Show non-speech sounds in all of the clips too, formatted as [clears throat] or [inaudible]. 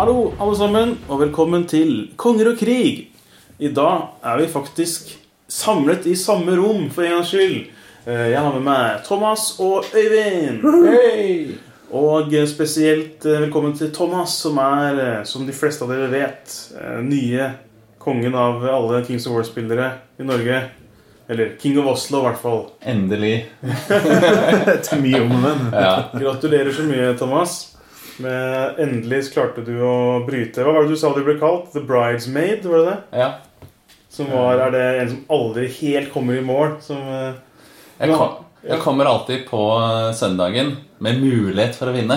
Hallo, alle sammen, og velkommen til Konger og krig. I dag er vi faktisk samlet i samme rom for en gangs skyld. Eh, Jeg har med meg Thomas og Øyvind. Og eh, spesielt eh, velkommen til Thomas, som er, som de fleste av dere vet, nye kongen av alle Kings of War-spillere i Norge. Eller King of Oslo, i hvert fall. Endelig. Etter mye om den. Ja. Gratulerer så mye, Thomas. Men endelig klarte du å bryte Hva var det du sa du ble kalt? The Bridesmaid? var det det? ja. Som var, Er det en som aldri helt kommer i mål? Som, eh, Jeg, kom, jeg kommer alltid på eh, søndagen med mulighet for å vinne,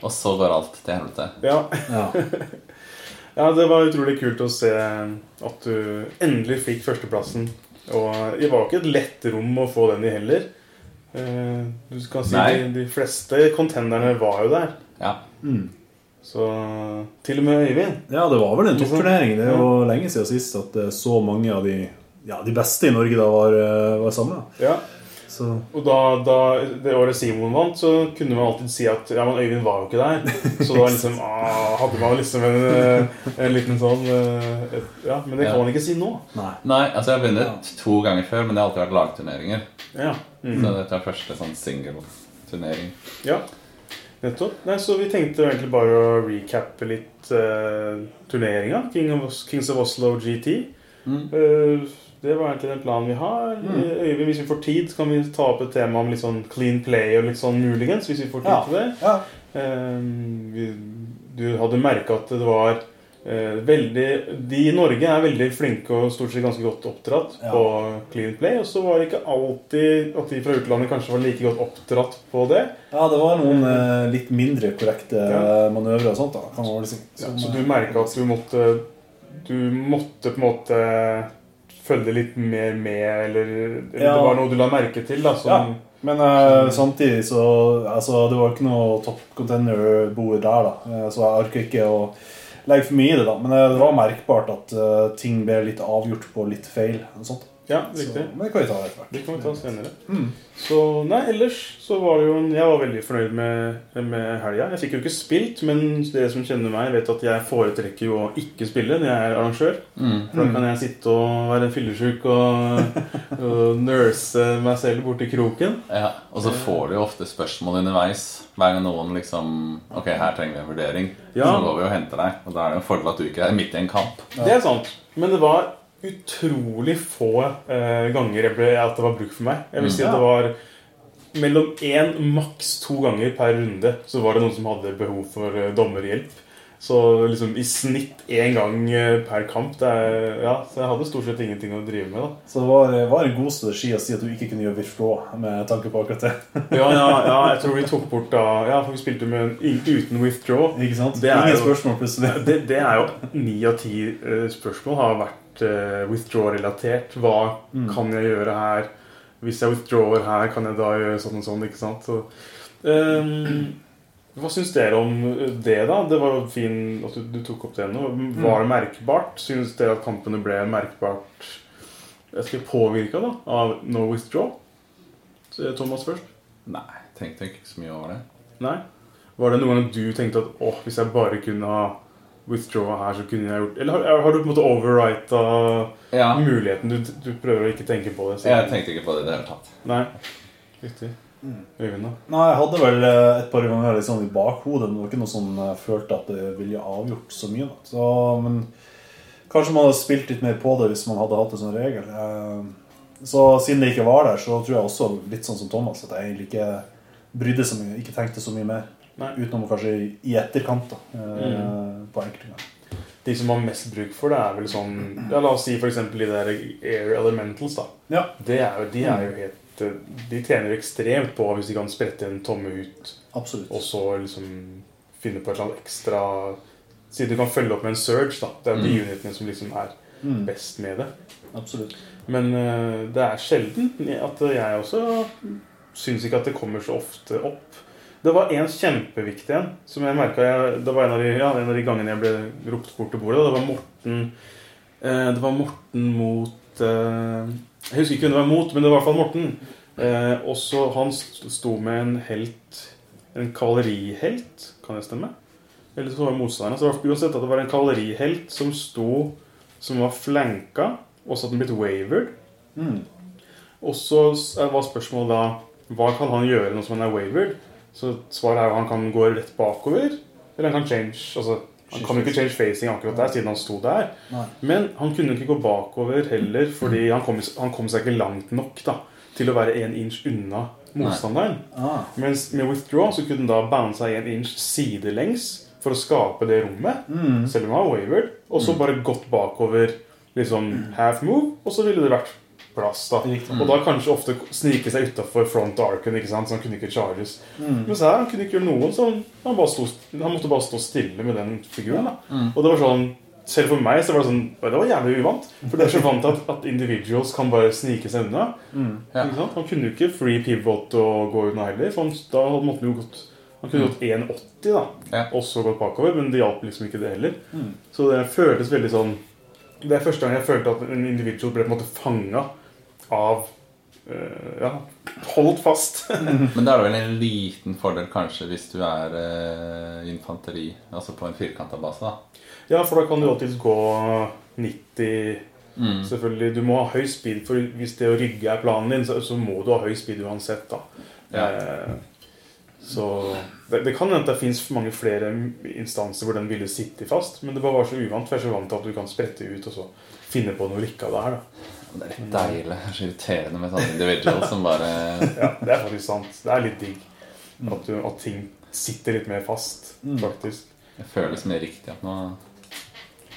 og så går alt til helvete. ja. Ja. [laughs] ja, det var utrolig kult å se at du endelig fikk førsteplassen. Og det var ikke et lett rom å få den i heller. Eh, Du kan si de, de fleste contenderne var jo der. Ja. Mm. Så til og med Øyvind. ja, det var vel en toppturnering. Det er jo lenge siden sist at eh, så mange av de, ja, de beste i Norge da var, eh, var samla. Ja. Så Og da, da det året Simon vant, så kunne man alltid si at ja, men Øyvind var jo ikke der. Så da liksom, [laughs] ah, hadde man liksom en, eh, en liten sånn et, Ja, men det kan Ja. man ikke si nå. nei. Nei, altså jeg har vunnet to ganger før, men det har alltid vært lagturneringer. Ja, mm. Så dette er første sånn single-turnering. ja. Nettopp. Nei, Så vi tenkte egentlig bare å recappe litt uh, turneringa. King Kings of Oslo GT. Mm. Uh, det var egentlig den planen vi har. Øyvind, hvis vi får tid, så kan vi ta opp et tema om litt sånn clean play og litt sånn muligens. Hvis vi får tid Ja. til det. Ja. Uh, vi- Du hadde merka at det var veldig De i Norge er veldig flinke og stort sett ganske godt oppdratt Ja. på clean play. Og så var det ikke alltid at de fra utlandet kanskje var like godt oppdratt på det. ja, det var noen eh, litt mindre korrekte Ja. eh, manøvrer og sånt. da, kan man vel si. Ja, så eh, du merka at du måtte Du måtte på en måte følge litt mer med, eller, eller det var noe du la merke til? da som. Men eh, samtidig så altså, Det var ikke noe top contender-bord der, da. Eh, så jeg orker ikke å legge for mye i det, da. Men det var merkbart at eh, ting ble litt avgjort på litt feil. Og sånt. Ja, Så, riktig. men det kan vi ta etter hvert. Det kan vi ta senere. Mm. Så nei, ellers så var det jo en, Jeg var veldig fornøyd med, med helga. Jeg fikk jo ikke spilt, men dere som kjenner meg, vet at jeg foretrekker jo å ikke spille når jeg er arrangør. Mm. For da kan jeg sitte og være fyllesyk og, [laughs] og nurse meg selv borti kroken. Ja, og så får du jo ofte spørsmål underveis. Hver gang noen liksom Ok, her trenger vi en vurdering. Ja. Så går vi og henter deg. Og da er det en fordel at du ikke er midt i en kamp. Det er sant. Men det var utrolig få eh, ganger ble, at det var bruk for meg. Jeg vil Mm. si at det var mellom én, maks to ganger per runde så var det noen som hadde behov for eh, dommerhjelp. Så liksom i snitt én gang eh, per kamp. Er, ja, så jeg hadde stort sett ingenting å drive med. da Så det var, var en god strategi å si at du ikke kunne gjøre virflå med tanke på akkurat det. Ja, ja, ja, jeg tror vi [laughs] tok bort da Ja, for vi spilte med en, uten withdraw. Ikke sant? Det Ingen jo- spørsmål plutselig. Det, det er jo ni av ti eh, spørsmål har vært eh, withdraw-relatert. Hva kan jeg gjøre her? Hvis jeg withdrawer her, kan jeg da gjøre sånn og sånn? ikke sant? Så, um, hva syns dere om det, da? Det var jo fin at du, du tok opp det nå. Var det merkbart? Syns dere at kampene ble merkbart jeg skal påvirka da, av no withdraw? Så Thomas først. Nei, tenkte ikke så mye over det. Nei? Var det noen gang du tenkte at åh, hvis jeg bare kunne ha withdraw her, så kunne jeg gjort Eller har, har du på en måte overwrita Ja, muligheten? Du, du prøver å ikke tenke på det? jeg tenkte ikke på det i det hele tatt. Nei. Riktig. Øyvind, da? Nei, jeg hadde vel eh, et par ganger sånn i bakhodet, men det var ikke noe som jeg følte at det ville avgjort så mye. Da. Så, men kanskje man hadde spilt litt mer på det hvis man hadde hatt det som regel. Eh, Så siden det ikke var der, så tror jeg også litt sånn som Thomas at jeg egentlig ikke brydde så mye, ikke tenkte så mye mer. Nei. Utenom kanskje i etterkant, da. eh, På enkelte ganger. De som har mest bruk for det, er vel sånn ja, La oss si f.eks. de der Air Elementals. da Ja. det er jo, De er jo helt De tjener ekstremt på hvis de kan sprette en tomme ut Absolutt. og så liksom finne på et eller annet ekstra Si du kan følge opp med en surge. da Det er de unitene som liksom er Mm, best med det. absolutt. Men uh, det er sjelden at jeg også syns ikke at det kommer så ofte opp. Det var en kjempeviktig en som jeg merket, Det var en av, de, ja, en av de gangene jeg ble ropt bort til bordet. Det var Morten eh, Det var Morten mot eh, Jeg husker ikke hvem det var mot, men det var i hvert fall Morten. Eh, også Han sto med en helt En kavalerihelt, kan det stemme? Eller så var det motstanderne. Så det var uansett at det var en kavalerihelt som sto Som var flanka, og så hadde den blitt wavered. Mm. Og så var spørsmålet da Hva kan han gjøre nå som han er wavered? Så svaret er jo han kan gå rett bakover, eller han kan change altså, Han kan jo ikke change facing akkurat der, siden han sto der. Nei. Men han kunne ikke gå bakover heller, fordi han kom, han kom seg ikke langt nok da, til å være én inch unna motstanderen. Ah. Mens med withdraw så kunne han da bounce seg en inch sidelengs for å skape det rommet, Mm. selv om han var wavered, og så bare gått bakover liksom half move, og så ville det vært plass. da. mm. Og da kanskje ofte snike seg utafor front arken, ikke sant? så han kunne ikke charges. Mm. Mens her han kunne ikke gjøre noe, så han, han, bare sto, han måtte bare stå stille med den figuren. da. Og det var sånn, selv for meg så var det sånn, det var jævlig uvant. For det er så vant til at, at individuals kan bare snike seg unna. Mm. Ja. Han kunne jo ikke free pivot og gå unna heller. For han, da måtte han jo gått han kunne gått 1,80 da, Ja. og så gått bakover, men det hjalp liksom ikke det heller. Mm. Så det føltes veldig sånn Det er første gang jeg følte at en individual ble på en måte fanga av eh, Ja, holdt fast. [laughs] Men da er det vel en liten fordel kanskje hvis du er eh, infanteri, altså på en firkanta base, da. ja, for da kan du alltids gå 90 Mm. Selvfølgelig, Du må ha høy speed, for hvis det å rygge er planen din, så, så må du ha høy speed uansett. da. Ja. Eh, så det, det kan hende det fins mange flere instanser hvor den ville sitte fast, men det bare var så uvant. For jeg er så vant til at du kan sprette ut og så finne på noe likevel. da. Det er litt deilig. Det er så irriterende med sånne individuals som bare [laughs] Ja, Det er faktisk sant. Det er litt digg at, du, at ting sitter litt mer fast, Mm. faktisk. Det føles mer riktig at nå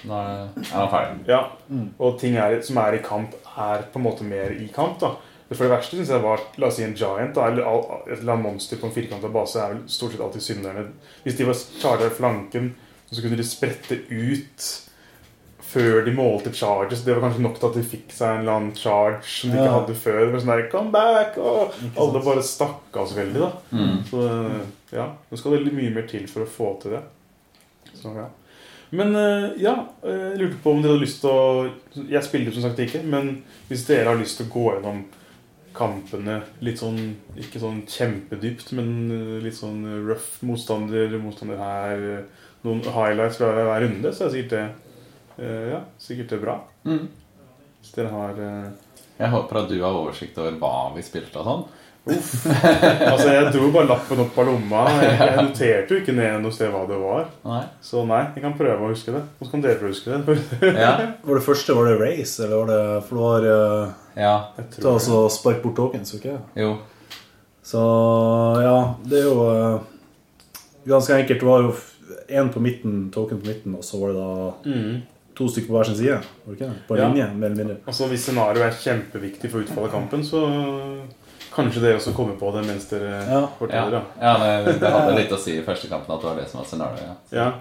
Nå er han ferdig. Ja, Mm. Og ting er, som er i kamp, er på en måte mer i kamp. da. For det verste synes jeg var La oss si en giant da, eller et eller annet monster på en firkanta base er vel stort sett alltid synderne. Hvis de var charga flanken, så kunne de sprette ut før de målte charges. Det var kanskje nok til at de fikk seg en eller annen charge som de ikke hadde før. Men sånn der, Come back! Og alle bare stakk av så veldig. da. Mm. Så ja, nå skal det mye mer til for å få til det. Så, ja. Men eh, ja, eh, jeg lurte på om dere hadde lyst til å Jeg spiller som sagt ikke, men hvis dere har lyst til å gå gjennom kampene litt sånn Ikke sånn kjempedypt, men eh, litt sånn rough motstander, motstander her eh, Noen highlights fra hver runde, så er det sikkert det eh, Ja, sikkert det er bra. Mm. Hvis dere har eh, Jeg håper at du har oversikt over hva vi spilte og sånn. Uff. [laughs] Altså, jeg dro bare lappen opp av lomma. Jeg, jeg noterte jo ikke ned noe sted hva det var. Nei. Så nei, jeg kan prøve å huske det. Og så kan dere prøve å huske det. [laughs] Ja. Var det første var det race, eller var det For det var uh, ja. Ta tror altså spark bort tokens, ikke Jo. Så ja, det er jo uh, ganske enkelt. Det var jo én på midten, token på midten, og så var det da mm. To stykker på hver sin side. Ikke? På Ja. linje, mer eller mindre. Altså, Hvis scenarioet er kjempeviktig for utfallet av kampen, så kanskje dere også kommer på det mens dere Ja. Ja, forteller. ja det, det hadde litt å si i første kampen at det var det som var scenarioet. Ja. Ja.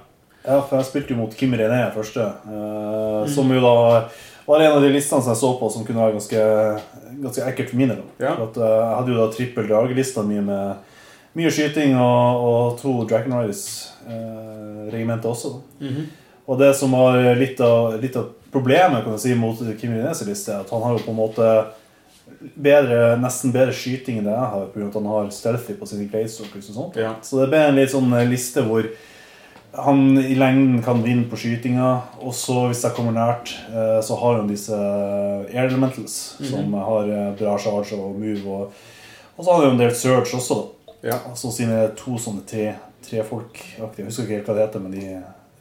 Ja, for jeg spilte jo mot Kim René første, eh, som jo da var en av de listene som jeg så på som kunne være ganske, ganske ekkelt for min del. Ja. For at, uh, jeg hadde jo da trippel draglista mi med mye skyting og, og to Dragon Riders-regimenter også. Da. Mhm. Og det som har litt av, litt av problemet kan jeg si, mot Kim Rinesi-liste, er at han har jo på en måte bedre, nesten bedre skyting enn det jeg har, pga. at han har stealthy på sine gladestalkers og sånt. Ja. Så det ble en litt sånn liste hvor han i lengden kan vinne på skytinga, og så hvis jeg kommer nært, eh, så har han disse air elementals som har eh, bra charge og move. Og, og så har han jo en del search også, da. Ja. Altså sine to sånne tre, trefolkaktige Jeg husker ikke helt hva det heter, men de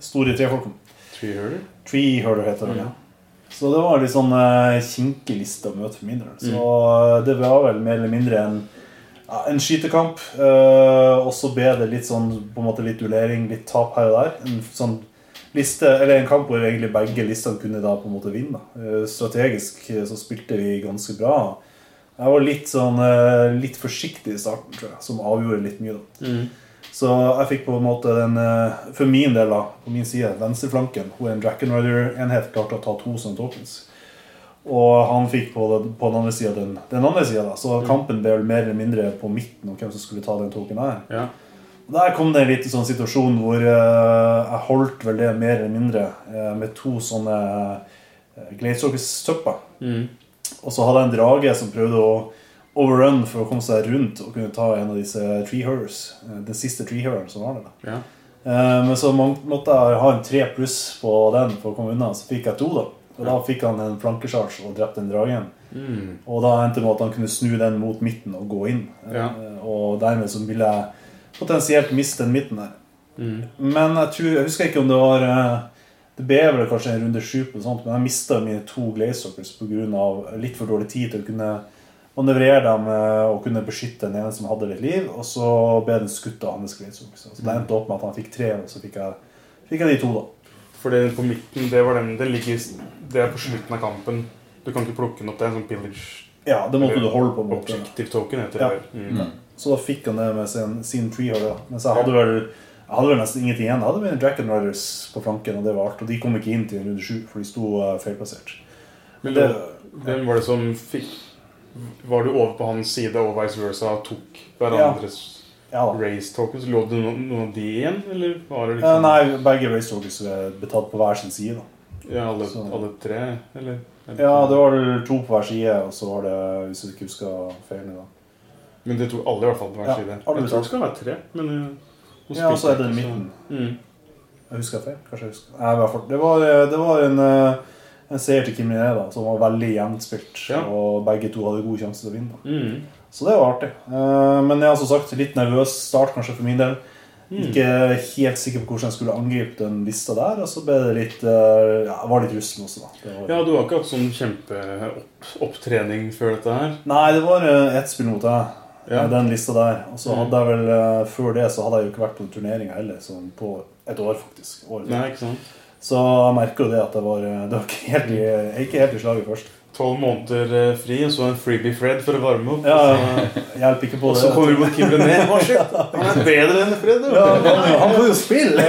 store trefolkene. Tree Herder. Tree Herder heter det. Mm. ja. Så det var litt sånn uh, kinkig liste å møte for min del. Så mm. det var vel mer eller mindre en, ja, en skytekamp. Uh, og så ble det litt sånn på en måte litt duellering, litt tap her og der. En sånn liste, eller en kamp hvor egentlig begge listene kunne da på en måte vinne. Eh, strategisk eh, så spilte vi ganske bra. Jeg var litt sånn eh, litt forsiktig i starten, tror jeg, som avgjorde litt mye. da. Mhm. Så jeg fikk på en måte den eh, For min del, da, på min side, venstreflanken, hvor en Dragon Rider-enhet klarte å ta to sånne tokens. Og han fikk på, den, på den andre sida den, den andre sida. da. Så kampen ble vel mer eller mindre på midten om hvem som skulle ta den token her. Ja. Der kom det en liten sånn situasjon hvor eh, jeg holdt vel det mer eller mindre eh, med to sånne uh, Gladestalkers-topper. Mm. Og så hadde jeg en drage som prøvde å overrun for å komme seg rundt og kunne ta en av disse treehurers. Den siste treehureren som var der. Ja. Eh, men så måtte jeg ha en tre pluss på den for å komme unna. Så fikk jeg to, da. Og da fikk han en flankesjarge og drepte en dragen. Mm. Og da endte det med at han kunne snu den mot midten og gå inn. Ja. Eh, Og dermed så ville jeg potensielt miste den midten der. Mm. Men jeg, tror, jeg husker ikke om det var eh, Det ble vel kanskje en runde sju, men jeg mista mine to Glazehoppers pga. litt for dårlig tid til å kunne manøvrere dem eh, og kunne beskytte den ene som hadde litt liv. Og så ble den skutt av hans Glazehoppers. Så det endte opp med at han fikk tre, og så fikk jeg, fikk jeg de to, da. For det på midten, det var den Det ligger Det er på slutten av kampen. Du kan ikke plukke den opp. Det er en sånn pillage Ja, det måtte du holde på. en måte. objective token, heter Ja. det. vel. Mm. Så da fikk han det med sin, sin treehugger. Mens jeg hadde vel jeg hadde vel nesten ingenting igjen. Jeg hadde mine Dragon Riders på flanken, og det var alt. Og de kom ikke inn til runde sju, for de sto uh, feilplassert. Men Det, Hvem var det som fikk Var du over på hans side og vice versa og tok hverandres ja ja race tokens? Lå det noen, noen av de igjen, eller var det Eh, liksom nei, begge race tokens ble tatt på hver sin side. da. Ja, alle, alle tre, eller? Ja, det var to på hver side, og så var det, hvis jeg ikke husker feil nå, da. Men det tok alle i hvert fall på hver Ja, side. Jeg tror det skal være tre, men uh, Ja, og så er det midten. Mm. Jeg husker feil? Kanskje jeg husker. Nei, i hvert fall. Det var, det var en, eh, en seier til Kim da, som var veldig jevnspilt. Ja. Og begge to hadde god sjanse til å vinne. Mm. Så det var artig. Eh, Men jeg har som sagt litt nervøs start kanskje for min del. Mm. Ikke helt sikker på hvordan jeg skulle angripe den lista der. Og så ble det litt eh, Ja, jeg var litt rusten også, da. Var, Ja, du har ikke hatt sånn kjempeopptrening før dette her? Nei, det var eh, ett spill mot deg. Ja. Den lista der. Og så Mm. hadde jeg vel Før det så hadde jeg jo ikke vært på turneringa heller. Sånn på et år, faktisk. År. Nei, ikke sant? Så jeg merker jo det at det var, eh, det var ikke, helt i, ikke helt i slaget først. Tolv måneder eh, fri, og så en freebie Fred for å varme opp. Ja, Hjelper ikke på Og så kommer du mot Kim René. [laughs] Å, shit! Han er bedre enn Fred, ja, han, får jo spille!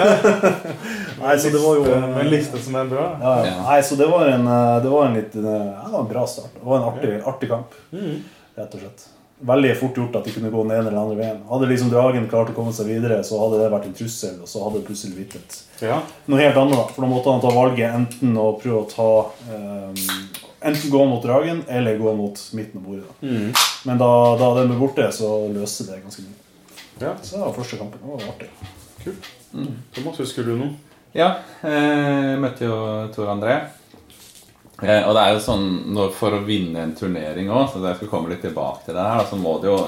[laughs] Nei, så det var jo en liste som er bra. ja. Nei, så det var en, eh, det var en litt eh, ja, det var en bra start. Det var en artig, artig kamp, Mm. rett og slett. Veldig fort gjort at de kunne gå den ene eller andre veien. Hadde liksom dragen klart å komme seg videre, så hadde det vært en trussel, og så hadde det plutselig blitt et Ja. noe helt annet. For da måtte han ta valget enten å prøve å ta um, Enten gå mot dragen eller gå mot midten av bordet. Mm. Men da, da den ble borte, så løste det ganske mye. ja. Så det var første kampen. Det var artig. Kult. Thomas, husker du noe? Ja, eh, jeg møtte jo Tor André. Eh, og det er jo sånn når, For å vinne en turnering òg, så jeg skal komme litt tilbake til det her, da, så må det jo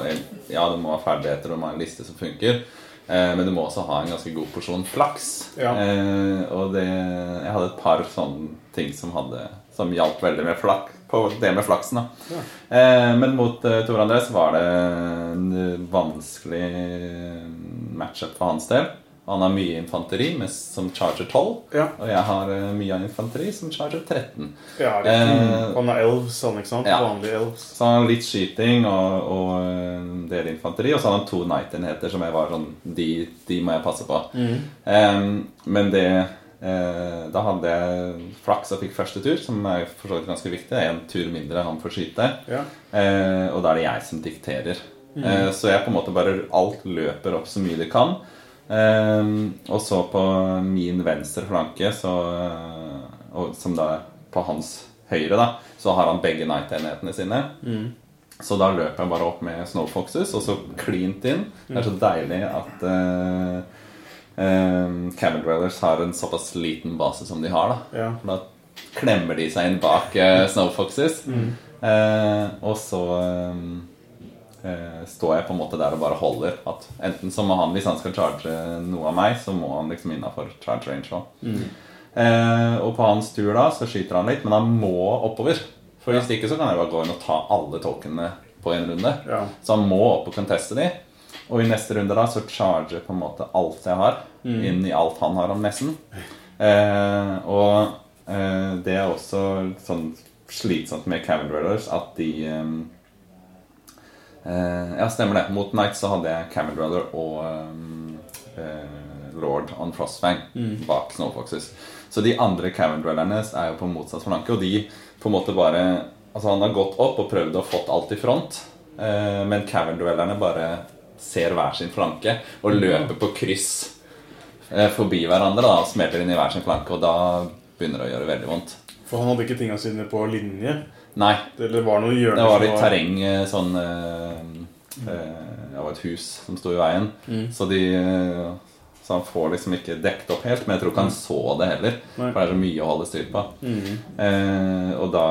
Ja, det må ha ferdigheter og en liste som funker, eh, men du må også ha en ganske god porsjon flaks. Ja. Eh, og det Jeg hadde et par sånne ting som hadde Som hjalp veldig med flaks, på det med flaksen. da eh, Men mot eh, Tor André så var det en vanskelig matchup for hans del. Han har mye infanteri med, som charger 12. Ja. Og jeg har uh, mye infanteri som charger 13. ja Eh, Han er elves, han, ikke sant? ja. Vanlige elves. Så han har litt skyting og, og en del infanteri. Og så har han to knight-enheter som jeg var sånn de, de må jeg passe på. Eh, men det eh, Da hadde jeg flaks og fikk første tur, som er for så vidt ganske viktig. Det er en tur mindre han får skyte. Ja. Eh, og da er det jeg som dikterer. Eh, så jeg på en måte bare Alt løper opp så mye det kan. Eh, og så på min venstre flanke, så, eh, og, som da på hans høyre, da, så har han begge night-enhetene sine. Så da løper jeg bare opp med Snowfoxes, og så cleant inn. Det er så deilig at uh, Cabin Dwellers har en såpass liten base som de har. da Ja. da klemmer de seg inn bak uh, Snowfoxes. Eh, og så eh, eh, står jeg på en måte der og bare holder. At enten så må han, Hvis han skal charge noe av meg, så må han liksom innafor charge range òg. Eh, og på hans tur da så skyter han litt, men han må oppover. For hvis ikke så kan jeg bare gå inn og ta alle tokenene på en runde. Ja. Så han må opp og conteste de. Og i neste runde da så charger på en måte alt jeg har, inn i alt han har om messen. Eh, og eh, det er også sånn slitsomt med Cavern Dwellers at de eh, eh, Ja, stemmer det. Mot Knight så hadde jeg Camel Dweller og eh, eh, Lord on Frostfang bak Snowfoxes. Så de andre Camel Dwellerne er jo på motsatt flanke, og de på en måte bare Altså Han har gått opp og prøvd å fått alt i front, eh, men Camel Dwellerne bare ser hver sin flanke og løper på kryss eh, forbi hverandre da, og smelter inn i hver sin flanke, og da begynner det å gjøre veldig vondt. For han hadde ikke tinga sine på linje? Nei, Det var det noe hjørne det var litt terreng eh, sånn eh, eh, Det var et hus som sto i veien, så de eh, Så han får liksom ikke dekket opp helt. Men jeg tror ikke han så det heller. Nei. For det er så mye å holde styr på. Eh, og da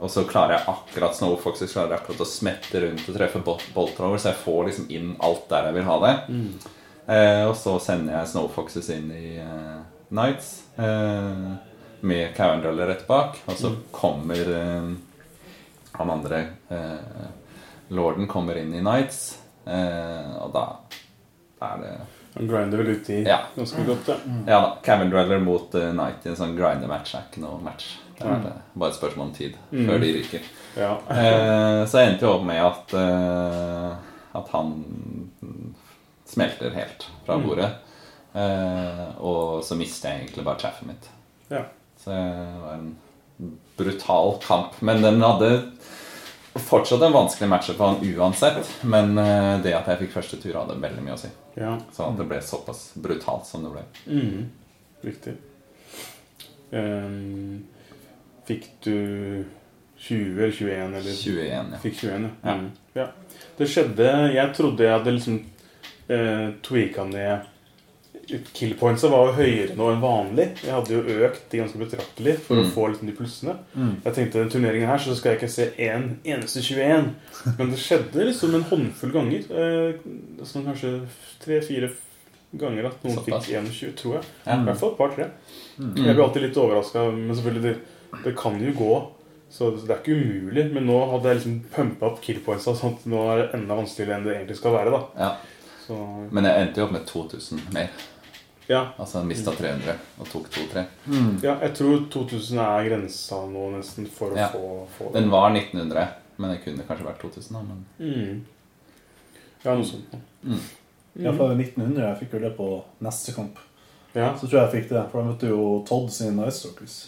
Og så klarer jeg akkurat Snowfox klarer jeg akkurat å smette rundt og treffe bol- boltrover, så jeg får liksom inn alt der jeg vil ha det. Eh, og så sender jeg Snowfoxes inn i eh, Nights eh, med Cowendriller rett bak. Og så kommer eh, han andre eh, lorden kommer inn i Nights, eh, og da, da er det Han grinder vel uti i Ja. ganske godt, ja. Ja da. Cowendriller mot uh, Knight i en sånn grinder-match er ikke noe match. Det er mm. bare et spørsmål om tid før de ryker. ja. [laughs] Eh, så jeg endte jo opp med at eh, At han smelter helt fra bordet. Eh, og så mister jeg egentlig bare chaffet mitt. ja. Så det var en brutal kamp. Men den hadde fortsatt en vanskelig matcher for han uansett. Men eh, det at jeg fikk første tur, hadde veldig mye å si. ja. Så at det ble såpass brutalt som det ble. Mm. Riktig. Um, fikk du 20 eller 21, eller? 21, ja. Fikk 21, ja. Ja. Mm. ja. Det skjedde Jeg trodde jeg hadde liksom eh, tweaka ned Kill pointsa var jo høyere nå enn vanlig. Jeg hadde jo økt de ganske betraktelig for å Mm. få litt de plussene. Jeg tenkte den turneringen her så skal jeg ikke se én eneste 21. Men det skjedde liksom en håndfull ganger. Eh, sånn kanskje tre-fire ganger at noen Såpass. fikk 21, tror jeg. Mm. I hvert fall et par-tre. Jeg blir alltid litt overraska, men selvfølgelig, det, det kan jo gå. Så det er ikke umulig. Men nå hadde jeg liksom pumpa opp kill pointsa, sånn at nå er det enda vanskeligere enn det egentlig skal være. da Ja. Så Men jeg endte jo opp med 2000 mer. Ja, Altså han mista 300 og tok 2-3. ja jeg tror 2000 er grensa nå nesten for å Ja. få, få det. Den var 1900, men det kunne kanskje vært 2000. da men... Mm. Ja, noe sånt. Mm. Ja, for 1900 jeg fikk jo det på neste kamp. Ja. Så tror jeg jeg fikk det, for da møtte jo Todd sin Ice Stalkers.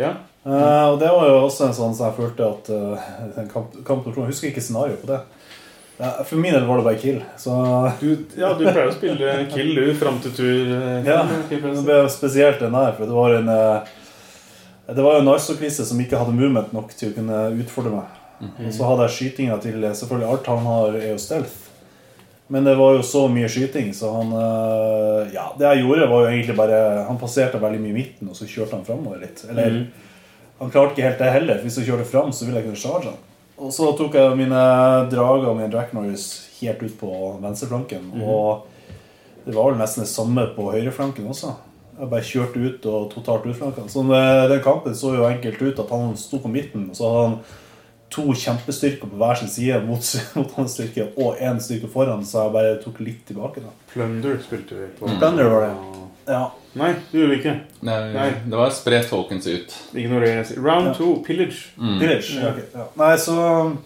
ja. Uh, og det var jo også en sånn som jeg følte at uh, en kamp, kamp Jeg husker ikke scenario på det. Eh, for min del var det bare kill. Så Du, ja, du pleier å spille kill, du, fram til tur. eh, ja, det ble spesielt den der, for det var en eh, Det var jo en Stalker som ikke hadde movement nok til å kunne utfordre meg. Og så hadde jeg skytinga til Selvfølgelig alt han har, er jo stealth. Men det var jo så mye skyting, så han eh, Ja, det jeg gjorde, var jo egentlig bare Han passerte veldig mye i midten, og så kjørte han framover litt. Eller han klarte ikke helt det heller. Hvis han kjørte fram, så ville jeg kunne charge han. Og så tok jeg mine drager og Jack Norris helt ut på venstreflanken. Og det var vel nesten det samme på høyreflanken også. Jeg bare kjørte ut og totalt utflanka. Så den kampen så jo enkelt ut at han sto på midten, og så hadde han to kjempestyrker på hver sin side mot, [laughs] mot hans styrke, og én styrke foran, så jeg bare tok litt tilbake. da. Plunder spilte vi på. Plunder var det. Ja. Nei, det gjorde vi ikke. Nei, Nei. Det var spre tokens ut. Ignorer Round Ja. two, pillage. Pillage. Ja. okay. ja. Nei, så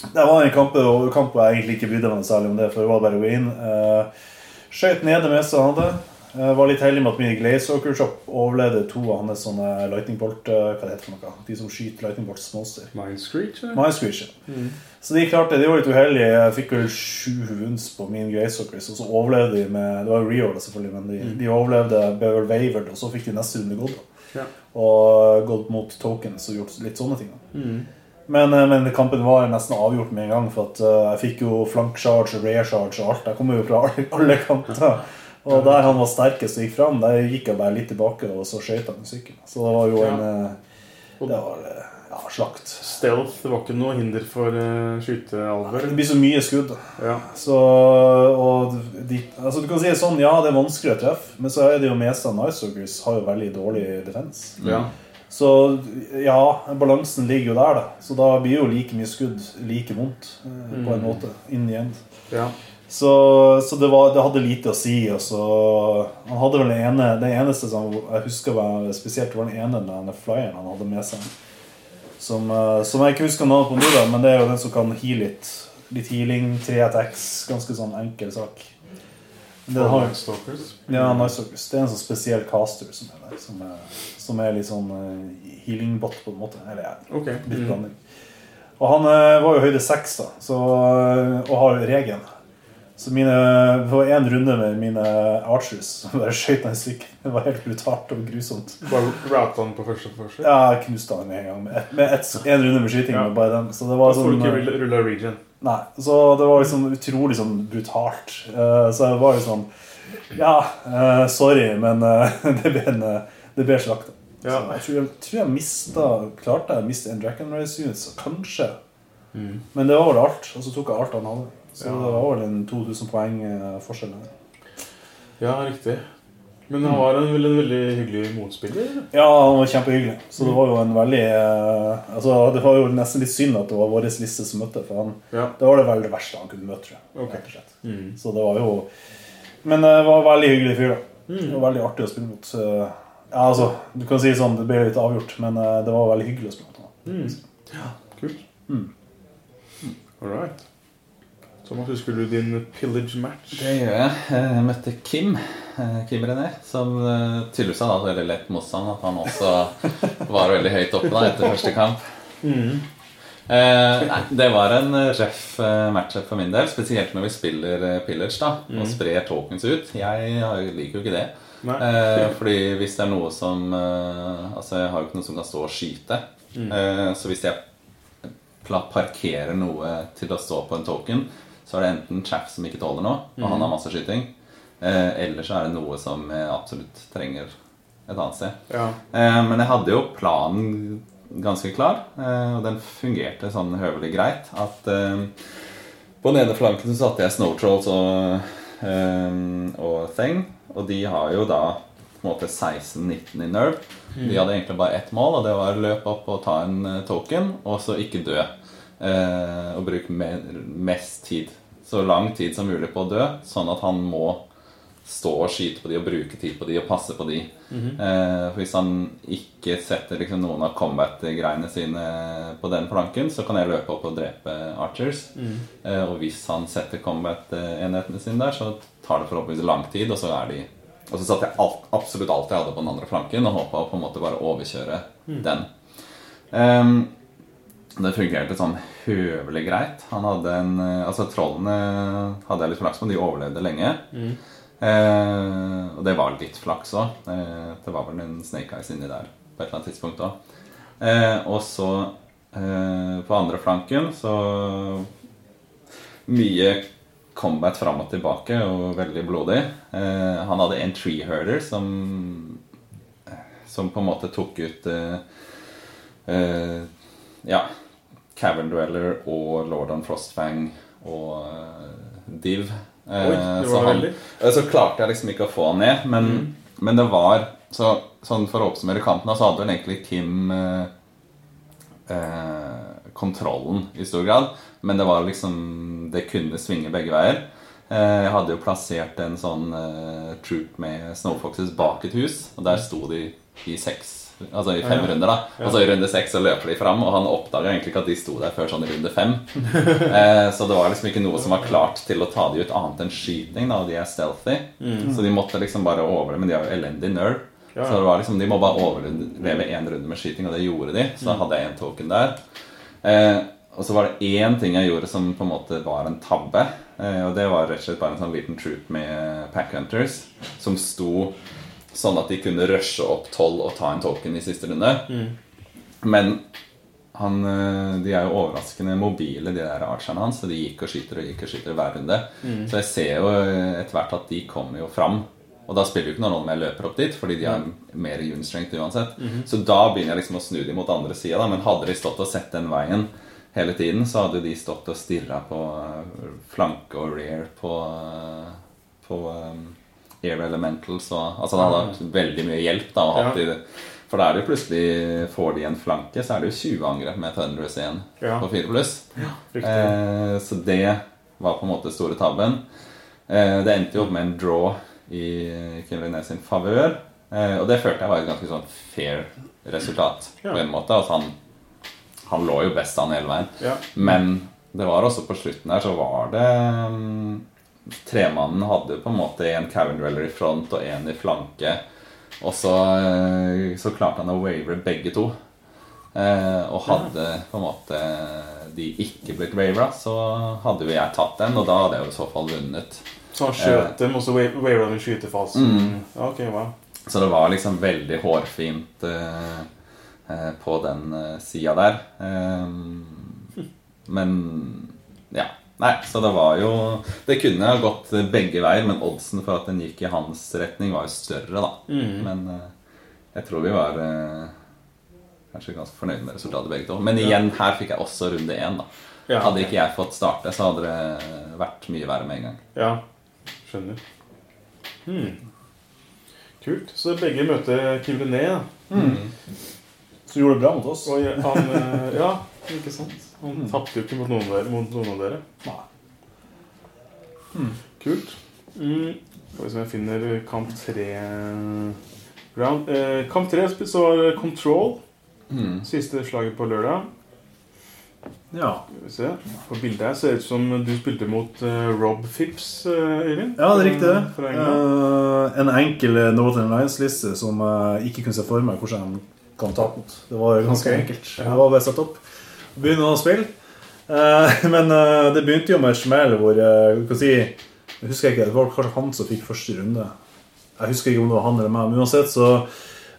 Det var en kamp, og kamp jeg egentlig ikke brydde meg særlig om det, for det var bare å gå inn. Uh, Skøyt ned det meste han hadde. Jeg var litt heldig med at min Glaze Shop overlevde to av hans sånne lightning bolt eh, Hva det heter for noe? De som skyter lightning bolt-monster. Mind Screech? Mind Screech, ja. Så de klarte det. De var litt uheldige. Jeg fikk vel sju wounds på min Gracehockers, og så overlevde de med Det var real, selvfølgelig, men de, de overlevde ble vel wavered, og så fikk de neste runde gått. Ja. Og gått mot tokens og gjort litt sånne ting. da. Men, eh, men kampen var nesten avgjort med en gang, for at eh, jeg fikk jo flank charge, rear charge og alt. Jeg kommer jo fra alle, kanter. Og der han var sterkest og gikk fram, der gikk jeg bare litt tilbake, og så skøyt jeg med sykkelen. Så det var jo en ja. Det var eh, slakt. Stealth det var ikke noe hinder for uh, skytealver. Det blir så mye skudd. Ja. Så, og de, altså Du kan si sånn, ja, det er vanskelig å treffe, men så er det jo mest av Nicehookers har jo veldig dårlig defense. ja. Så ja, balansen ligger jo der, da. Så da blir jo like mye skudd like vondt, mm. på en måte, in the end. ja. Så, så det, var, det hadde lite å si. Og så, han hadde vel den ene Det eneste som jeg husker var spesielt, var den ene den flyeren han hadde med seg. Som, eh, som jeg ikke husker navnet på nå, da, men det er jo den som kan heal litt. Litt healing, tre attacks. Ganske sånn enkel sak. Den har, Stalkers. ja, Nightstalkers. Det er en sånn spesiell caster som er der. Som er, som er litt sånn eh, healing-bot, på en måte. Eller ja, litt Mm. blanding. Og han eh, var jo høyde seks, da, så, og har regen. Så mine, det var én runde med mine archers som bare skøyt meg i stykker. Det var helt brutalt og grusomt. Bare rata han på første forsøk. Ja, jeg knuste han med en gang. Med Med en runde med skyting. Ja. med bare den. Så det var Da får du sånn ikke rulle regen. Nei. Så det var liksom utrolig sånn brutalt. Eh, så det var sånn Ja, eh, sorry, men eh, [laughs] det ble, en, det ble slakta. Ja. Jeg tror jeg, tror jeg mista Klarte jeg å miste en Dragon Race Unit, så kanskje. Men det var vel alt. Og så tok jeg alt han hadde. Så Ja. det var vel en 2000 poeng eh, forskjell. Ja, riktig. Men han var en, vel en veldig hyggelig motspiller. Ja, han var kjempehyggelig. Så det var jo en veldig eh, Altså, Det var jo nesten litt synd at det var vår liste som møtte, for han, Ja. det var det vel det verste han kunne møte. tror jeg, Ok. rett og slett. Mm. Så det var jo Men det var en veldig hyggelig fyr. da Det var veldig artig å spille mot. Så, ja, altså, Du kan si sånn, det ble litt avgjort, men eh, det var veldig hyggelig å spille mot. han. Mm. Kult. Mm. All right. Thomas, husker du din pillage match? Det gjør jeg. Jeg møtte Kim. eh, Kim René, som eh, tydeligvis hadde veldig lett motstand. At han også [laughs] var veldig høyt oppe da etter første kamp. Eh, nei, det var en eh, røff eh, matchup for min del, spesielt når vi spiller eh, pillage da og sprer tokens ut. Jeg liker jo ikke det. Eh, [laughs] fordi hvis det er noe som eh, Altså, jeg har jo ikke noe som kan stå og skyte. Eh, så hvis jeg parkerer noe til å stå på en token, så er det enten chaff som ikke tåler noe, og han har masse skyting, eh, eller så er det noe som jeg absolutt trenger et annet sted. Ja. Eh, men jeg hadde jo planen ganske klar, eh, og den fungerte sånn høvelig greit. At eh, på den ene flanken så satte jeg Snow Trolls og, eh, og Thing, og de har jo da på en måte 16-19 i nerve. De hadde egentlig bare ett mål, og det var å løpe opp og ta en eh, token, og så ikke dø. Eh, og bruke me mest tid, så lang tid som mulig på å dø, sånn at han må stå og skyte på de og bruke tid på de og passe på de. eh, hvis han ikke setter liksom noen av combat-greiene sine på den planken, så kan jeg løpe opp og drepe archers. Eh, og hvis han setter combat-enhetene sine der, så tar det forhåpentligvis lang tid, og så er de Og så satte jeg alt, absolutt alt jeg hadde på den andre flanken, og håpa på en måte bare overkjøre overkjøre den. Ehm, det fungerte sånn høvelig greit. Han hadde en eh, Altså, trollene hadde jeg litt flaks med. De overlevde lenge. Eh, og det var litt flaks òg. Eh, det var vel en Snake Eyes inni der på et eller annet tidspunkt òg. Eh, og så eh, på andre flanken så Mye combat fram og tilbake og veldig blodig. Eh, han hadde en tree herder som Som på en måte tok ut Ja. Cavern Dweller og Lord on Frostfang og eh, Div. Eh, Oi, så, han, eh, så klarte jeg liksom ikke å få han ned, men, men det var så, Sånn For å oppsummere kampen, så hadde vel egentlig Kim eh, eh, kontrollen i stor grad. Men det var liksom Det kunne svinge begge veier. Eh, jeg hadde jo plassert en sånn eh, troop med Snowfoxes bak et hus, og der sto de i seks Altså i fem Ja. runder, da. Og så i runde seks så løper de fram, og han oppdaga egentlig ikke at de sto der før sånn i runde fem. [laughs] Eh, så det var liksom ikke noe som var klart til å ta de ut annet enn skyting, da, og de er stealthy. Så de måtte liksom bare overleve, men de har jo elendig nerve. Ja, ja. Så det var liksom, de må bare overleve én runde med skyting, og det gjorde de. Så da hadde jeg en token der. Eh, og så var det én ting jeg gjorde som på en måte var en tabbe. Eh, og det var rett og slett bare en sånn liten troop med pack hunters som sto sånn at de kunne rushe opp tolv og ta en token i siste runde. Men han, eh, de er jo overraskende mobile, de der archerne hans. Så de gikk og skyter og gikk og skyter hver runde. Så jeg ser jo eh, etter hvert at de kommer jo fram. Og da spiller det jo ikke noen rolle om jeg løper opp dit, fordi de har mer unit Mm uansett. Så da begynner jeg liksom å snu dem mot andre sida. Men hadde de stått og sett den veien hele tiden, så hadde de stått og stirra på eh, flanke og rear på, på Air Elementals og Altså det hadde vært veldig mye hjelp da Og hatt Ja. hatt i. For da er det jo plutselig Får de en flanke, så er det jo 20 angrep med Thunderous igjen Ja. på 4 pluss. Riktig. Eh, så det var på en måte store tabben. Eh, det endte jo opp med en draw i Kevin sin favør. Eh, og det følte jeg var et ganske sånn fair resultat. Ja. på en måte altså han, han lå jo best an hele veien. Ja. Men det var også på slutten her så var det mm, Tremannen hadde på en måte en Dweller i front og en i flanke. Og så, eh, så klarte han å wavere begge to. Eh, og hadde på en måte de ikke blitt wavera, så hadde jo jeg tatt den, og da hadde jeg jo i så fall vunnet. Så han skjøt dem, og så wavera de i skytefasen? Mm. Okay, wow. Så det var liksom veldig hårfint eh, eh, på den eh, sida der. Eh, men ja. Nei, så det var jo Det kunne ha gått begge veier, men oddsen for at den gikk i hans retning, var jo større, da. Mm. Men eh, jeg tror vi var eh, kanskje ganske fornøyd med resultatet begge to. Men igjen, her fikk jeg også runde én, da. Ja. Hadde ikke jeg fått starte, så hadde det vært mye verre med en gang. Ja, skjønner. Hmm. Kult. Så begge møter Kivlené, da. Så gjorde det bra mot oss. Og han eh, Ja, ikke sant? Han tapte jo ikke mot noen, dere, mot noen av dere. Nei. Kult. Mm. Skal vi se om jeg finner kamp tre round. Eh, kamp tre så var Control. Mm. Siste slaget på lørdag. Ja. Skal vi se. På bildet her ser det ut som du spilte mot uh, Rob Phipps, uh, Ja, det er riktig. det. Fra England. Eh, en enkel Northern Lines-liste som jeg ikke kunne se for meg hvordan han tape mot. Det var ganske okay. enkelt. Det var bare satt opp. Begynne å spille. Eh, [laughs] men eh, det begynte jo med et smell hvor eh, si, Jeg husker ikke, Det var kanskje han som fikk første runde. Jeg husker ikke om det var han eller meg. Men uansett så